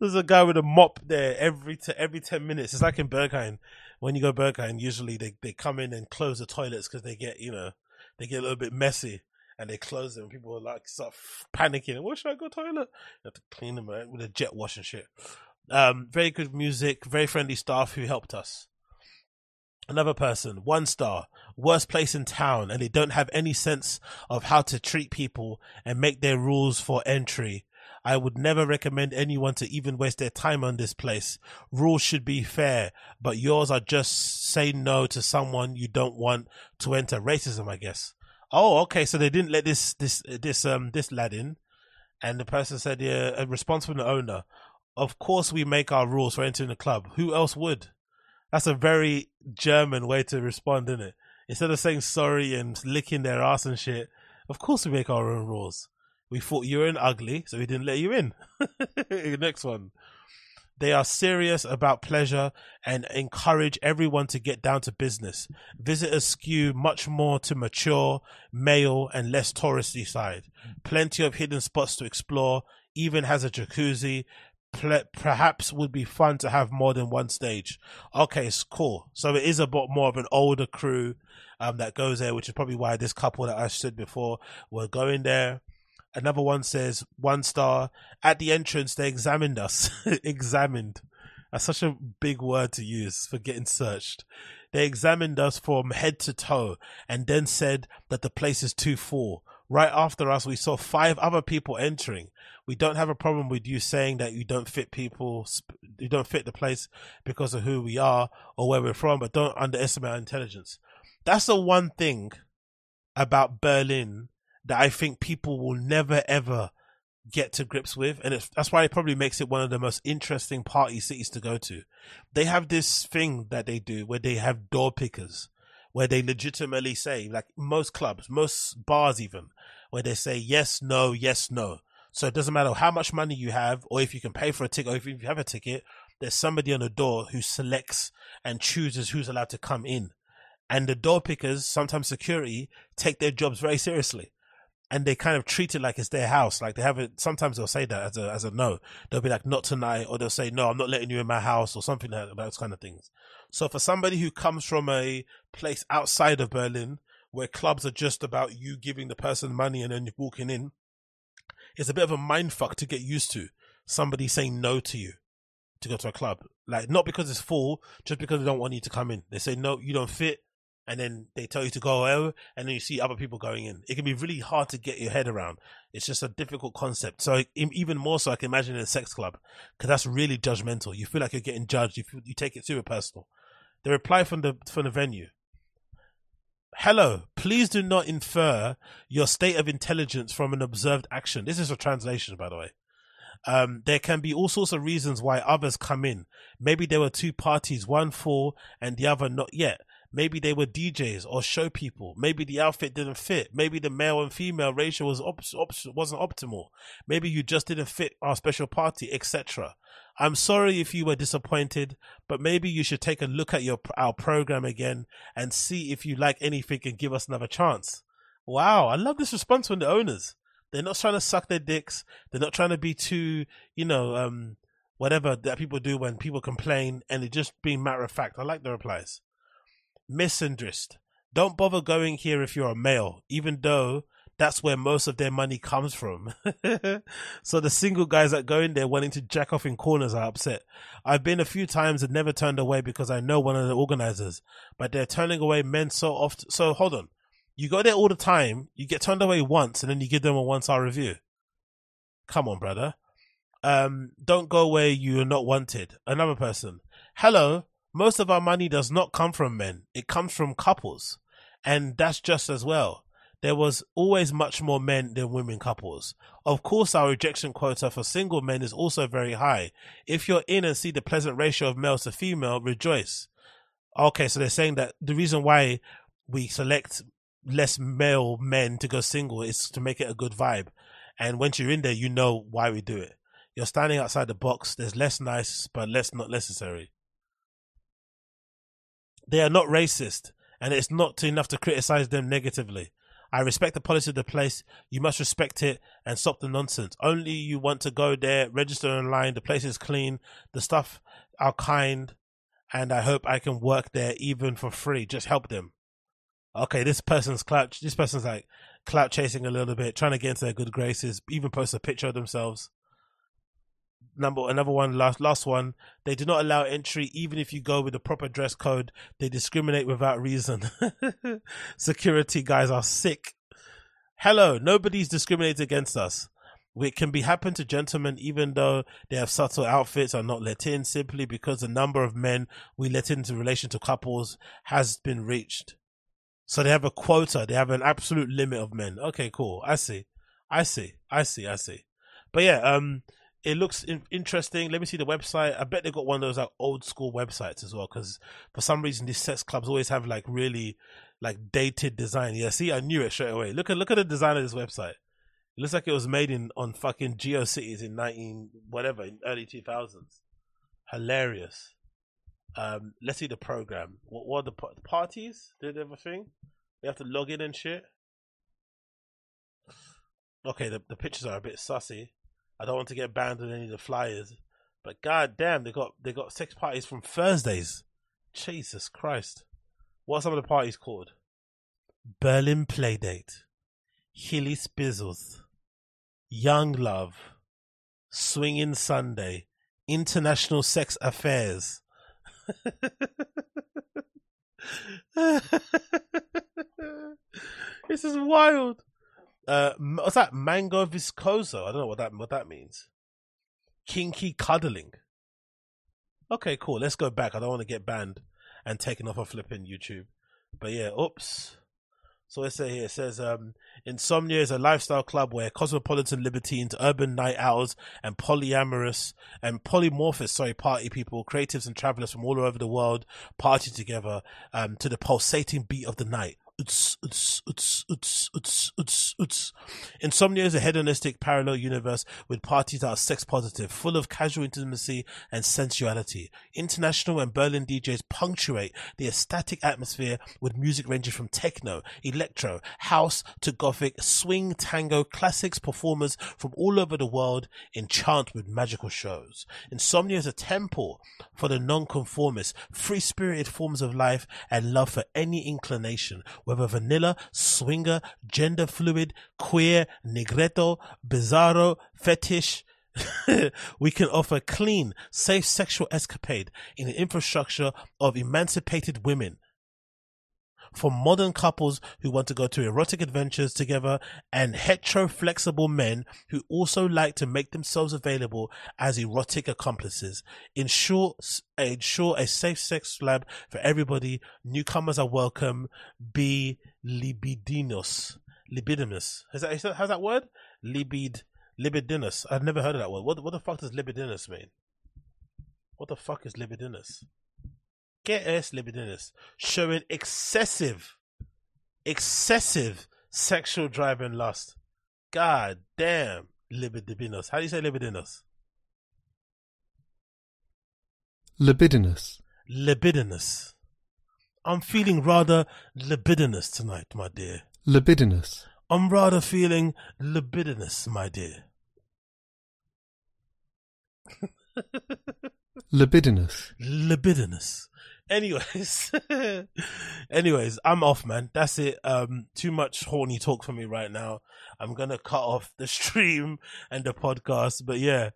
There's a guy with a mop there every t- every ten minutes. It's like in Berghain. When you go Berghain, usually they, they come in and close the toilets because they get you know they get a little bit messy and they close them. People are like start panicking. Where should I go toilet? You have to clean them right, with a jet wash and shit. Um, very good music, very friendly staff who helped us. Another person, one star, worst place in town, and they don't have any sense of how to treat people and make their rules for entry. I would never recommend anyone to even waste their time on this place. Rules should be fair, but yours are just say no to someone you don't want to enter. Racism, I guess. Oh, okay. So they didn't let this this this um this lad in, and the person said, "Yeah, a response from the owner. Of course, we make our rules for entering the club. Who else would?" That's a very German way to respond, isn't it? Instead of saying sorry and licking their ass and shit, of course we make our own rules. We thought you were in ugly, so we didn't let you in. Next one. They are serious about pleasure and encourage everyone to get down to business. Visitors skew much more to mature, male, and less touristy side. Plenty of hidden spots to explore. Even has a jacuzzi. Perhaps would be fun to have more than one stage. Okay, it's cool. So it is a bit more of an older crew um, that goes there, which is probably why this couple that I said before were going there. Another one says one star. At the entrance, they examined us. examined. That's such a big word to use for getting searched. They examined us from head to toe and then said that the place is too full. Right after us, we saw five other people entering. We don't have a problem with you saying that you don't fit people, you don't fit the place because of who we are or where we're from, but don't underestimate our intelligence. That's the one thing about Berlin that I think people will never ever get to grips with, and that's why it probably makes it one of the most interesting party cities to go to. They have this thing that they do where they have door pickers, where they legitimately say, like most clubs, most bars even, where they say yes, no, yes, no. So it doesn't matter how much money you have, or if you can pay for a ticket, or if you have a ticket, there's somebody on the door who selects and chooses who's allowed to come in. And the door pickers, sometimes security, take their jobs very seriously and they kind of treat it like it's their house. Like they have it. Sometimes they'll say that as a as a no. They'll be like, "Not tonight," or they'll say, "No, I'm not letting you in my house," or something like that, those kind of things. So for somebody who comes from a place outside of Berlin, where clubs are just about you giving the person money and then walking in, it's a bit of a mind fuck to get used to. Somebody saying no to you to go to a club, like not because it's full, just because they don't want you to come in. They say no, you don't fit and then they tell you to go out, and then you see other people going in. It can be really hard to get your head around. It's just a difficult concept. So even more so, I can imagine in a sex club because that's really judgmental. You feel like you're getting judged. You feel, you take it super personal. The reply from the from the venue. Hello, please do not infer your state of intelligence from an observed action. This is a translation, by the way. Um, there can be all sorts of reasons why others come in. Maybe there were two parties, one full and the other not yet. Maybe they were DJs or show people. Maybe the outfit didn't fit. Maybe the male and female ratio was op- op- wasn't optimal. Maybe you just didn't fit our special party, etc. I'm sorry if you were disappointed, but maybe you should take a look at your our program again and see if you like anything and give us another chance. Wow, I love this response from the owners. They're not trying to suck their dicks. They're not trying to be too, you know, um, whatever that people do when people complain, and they're just being matter of fact. I like the replies. Misandrist. Don't bother going here if you're a male, even though that's where most of their money comes from. so the single guys that go in there wanting to jack off in corners are upset. I've been a few times and never turned away because I know one of the organizers, but they're turning away men so often. So hold on. You go there all the time, you get turned away once, and then you give them a one star review. Come on, brother. Um, don't go where you are not wanted. Another person. Hello. Most of our money does not come from men. It comes from couples. And that's just as well. There was always much more men than women couples. Of course, our rejection quota for single men is also very high. If you're in and see the pleasant ratio of males to female, rejoice. Okay, so they're saying that the reason why we select less male men to go single is to make it a good vibe. And once you're in there, you know why we do it. You're standing outside the box. There's less nice, but less not necessary. They are not racist, and it's not enough to criticize them negatively. I respect the policy of the place. You must respect it and stop the nonsense. Only you want to go there, register online. The place is clean. The stuff are kind, and I hope I can work there even for free. Just help them. Okay, this person's clout. This person's like clout chasing a little bit, trying to get into their good graces. Even post a picture of themselves number another one last last one they do not allow entry even if you go with the proper dress code. They discriminate without reason. Security guys are sick. Hello nobody's discriminated against us. It can be happen to gentlemen even though they have subtle outfits are not let in simply because the number of men we let into relation to couples has been reached. So they have a quota. They have an absolute limit of men. Okay cool. I see. I see. I see. I see. But yeah um it looks in- interesting. Let me see the website. I bet they got one of those like old school websites as well. Because for some reason, these sex clubs always have like really like dated design. Yeah, see, I knew it straight away. Look at look at the design of this website. It looks like it was made in on fucking GeoCities in nineteen whatever in early two thousands. Hilarious. Um, let's see the program. What what are the, the parties? Did everything? You have to log in and shit. Okay, the the pictures are a bit sussy. I don't want to get banned on any of the flyers. But god damn, they got they got sex parties from Thursdays. Jesus Christ. What are some of the parties called? Berlin Playdate, Hilly Spizzles, Young Love, Swinging Sunday, International Sex Affairs. this is wild. Uh, what's that? Mango viscoso. I don't know what that what that means. Kinky cuddling. Okay, cool. Let's go back. I don't want to get banned and taken off of flipping YouTube. But yeah, oops. So let's say here it says um, Insomnia is a lifestyle club where cosmopolitan libertines, urban night owls, and polyamorous and polymorphous, sorry, party people, creatives and travelers from all over the world party together um, to the pulsating beat of the night. Uts. Insomnia is a hedonistic parallel universe with parties that are sex positive, full of casual intimacy and sensuality. International and Berlin DJs punctuate the ecstatic atmosphere with music ranging from techno, electro, house to gothic, swing, tango, classics performers from all over the world enchant with magical shows. Insomnia is a temple for the non-conformist, free-spirited forms of life and love for any inclination whether vanilla, swinger, gender fluid, queer, negretto, bizarro, fetish, we can offer clean, safe sexual escapade in an infrastructure of emancipated women. For modern couples who want to go to erotic adventures together and hetero flexible men who also like to make themselves available as erotic accomplices. Ensure, ensure a safe sex lab for everybody. Newcomers are welcome. Be libidinous. Libidinous. Is that, is that, how's that word? Libid, libidinous. I've never heard of that word. What, what the fuck does libidinous mean? What the fuck is libidinous? Get S libidinous, showing excessive, excessive sexual drive and lust. God damn, libidinous. How do you say libidinous? Libidinous. Libidinous. I'm feeling rather libidinous tonight, my dear. Libidinous. I'm rather feeling libidinous, my dear. Libidinous. Libidinous. Anyways, anyways, I'm off, man. That's it. Um, too much horny talk for me right now. I'm gonna cut off the stream and the podcast. But yeah,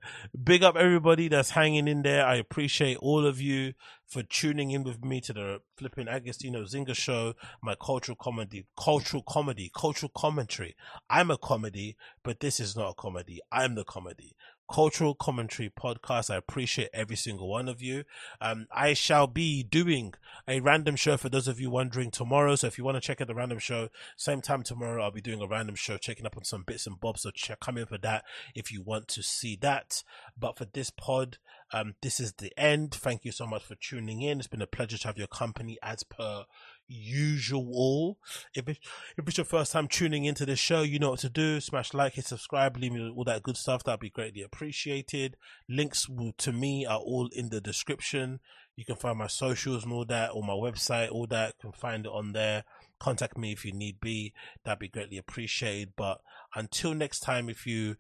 big up everybody that's hanging in there. I appreciate all of you for tuning in with me to the flipping Agostinho Zinga show, my cultural comedy, cultural comedy, cultural commentary. I'm a comedy, but this is not a comedy. I'm the comedy cultural commentary podcast. I appreciate every single one of you. Um, I shall be doing a random show for those of you wondering tomorrow. So if you want to check out the random show, same time tomorrow, I'll be doing a random show, checking up on some bits and bobs. So check, come in for that if you want to see that. But for this pod, um, this is the end. Thank you so much for tuning in. It's been a pleasure to have your company as per usual. If if it's your first time tuning into the show, you know what to do. Smash like, hit subscribe, leave me all that good stuff. That'd be greatly appreciated. Links to me are all in the description. You can find my socials and all that, or my website, all that. You can find it on there. Contact me if you need be. That'd be greatly appreciated. But until next time, if you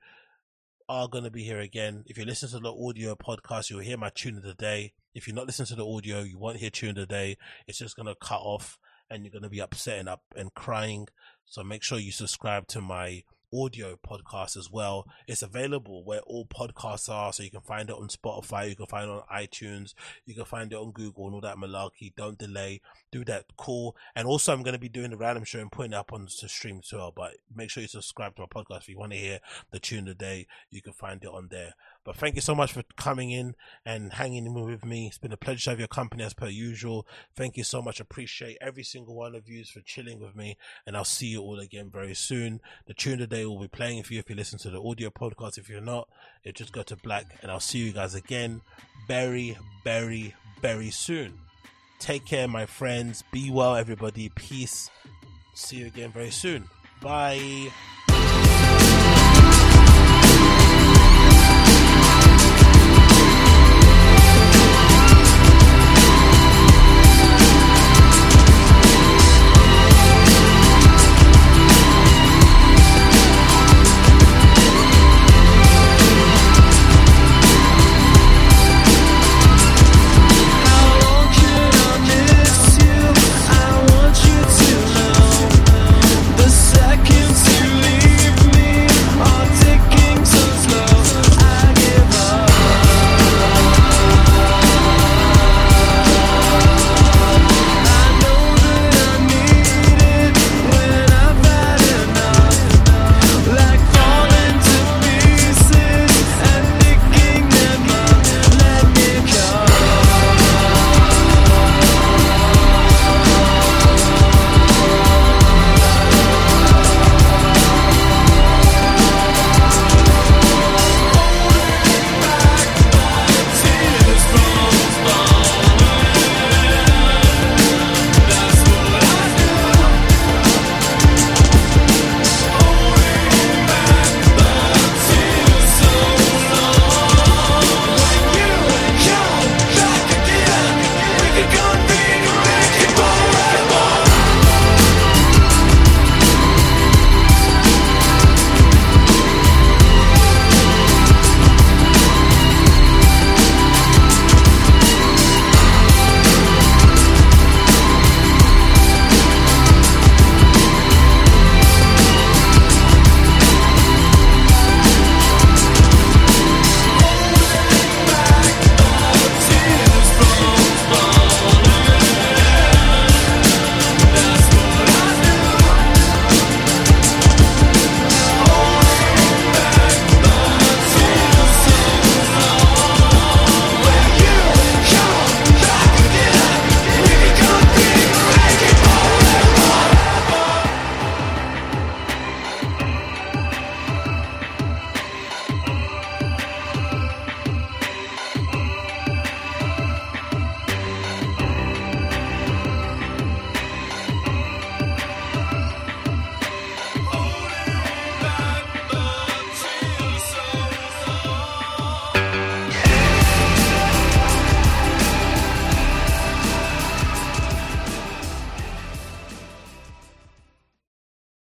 are going to be here again, if you listen to the audio podcast, you'll hear my tune of the day. If you're not listening to the audio, you won't hear tune of the day. It's just going to cut off and you're going to be upset and up and crying. So make sure you subscribe to my audio podcast as well. It's available where all podcasts are, so you can find it on Spotify, you can find it on iTunes, you can find it on Google and all that malarkey. Don't delay, do that call. And also, I'm going to be doing the random show and putting it up on the stream as well. But make sure you subscribe to my podcast if you want to hear the tune of the day. You can find it on there. But thank you so much for coming in and hanging in with me. It's been a pleasure to have your company as per usual. Thank you so much. Appreciate every single one of you for chilling with me. And I'll see you all again very soon. The tune today will be playing for you if you listen to the audio podcast. If you're not, it just go to black. And I'll see you guys again very, very, very soon. Take care, my friends. Be well, everybody. Peace. See you again very soon. Bye.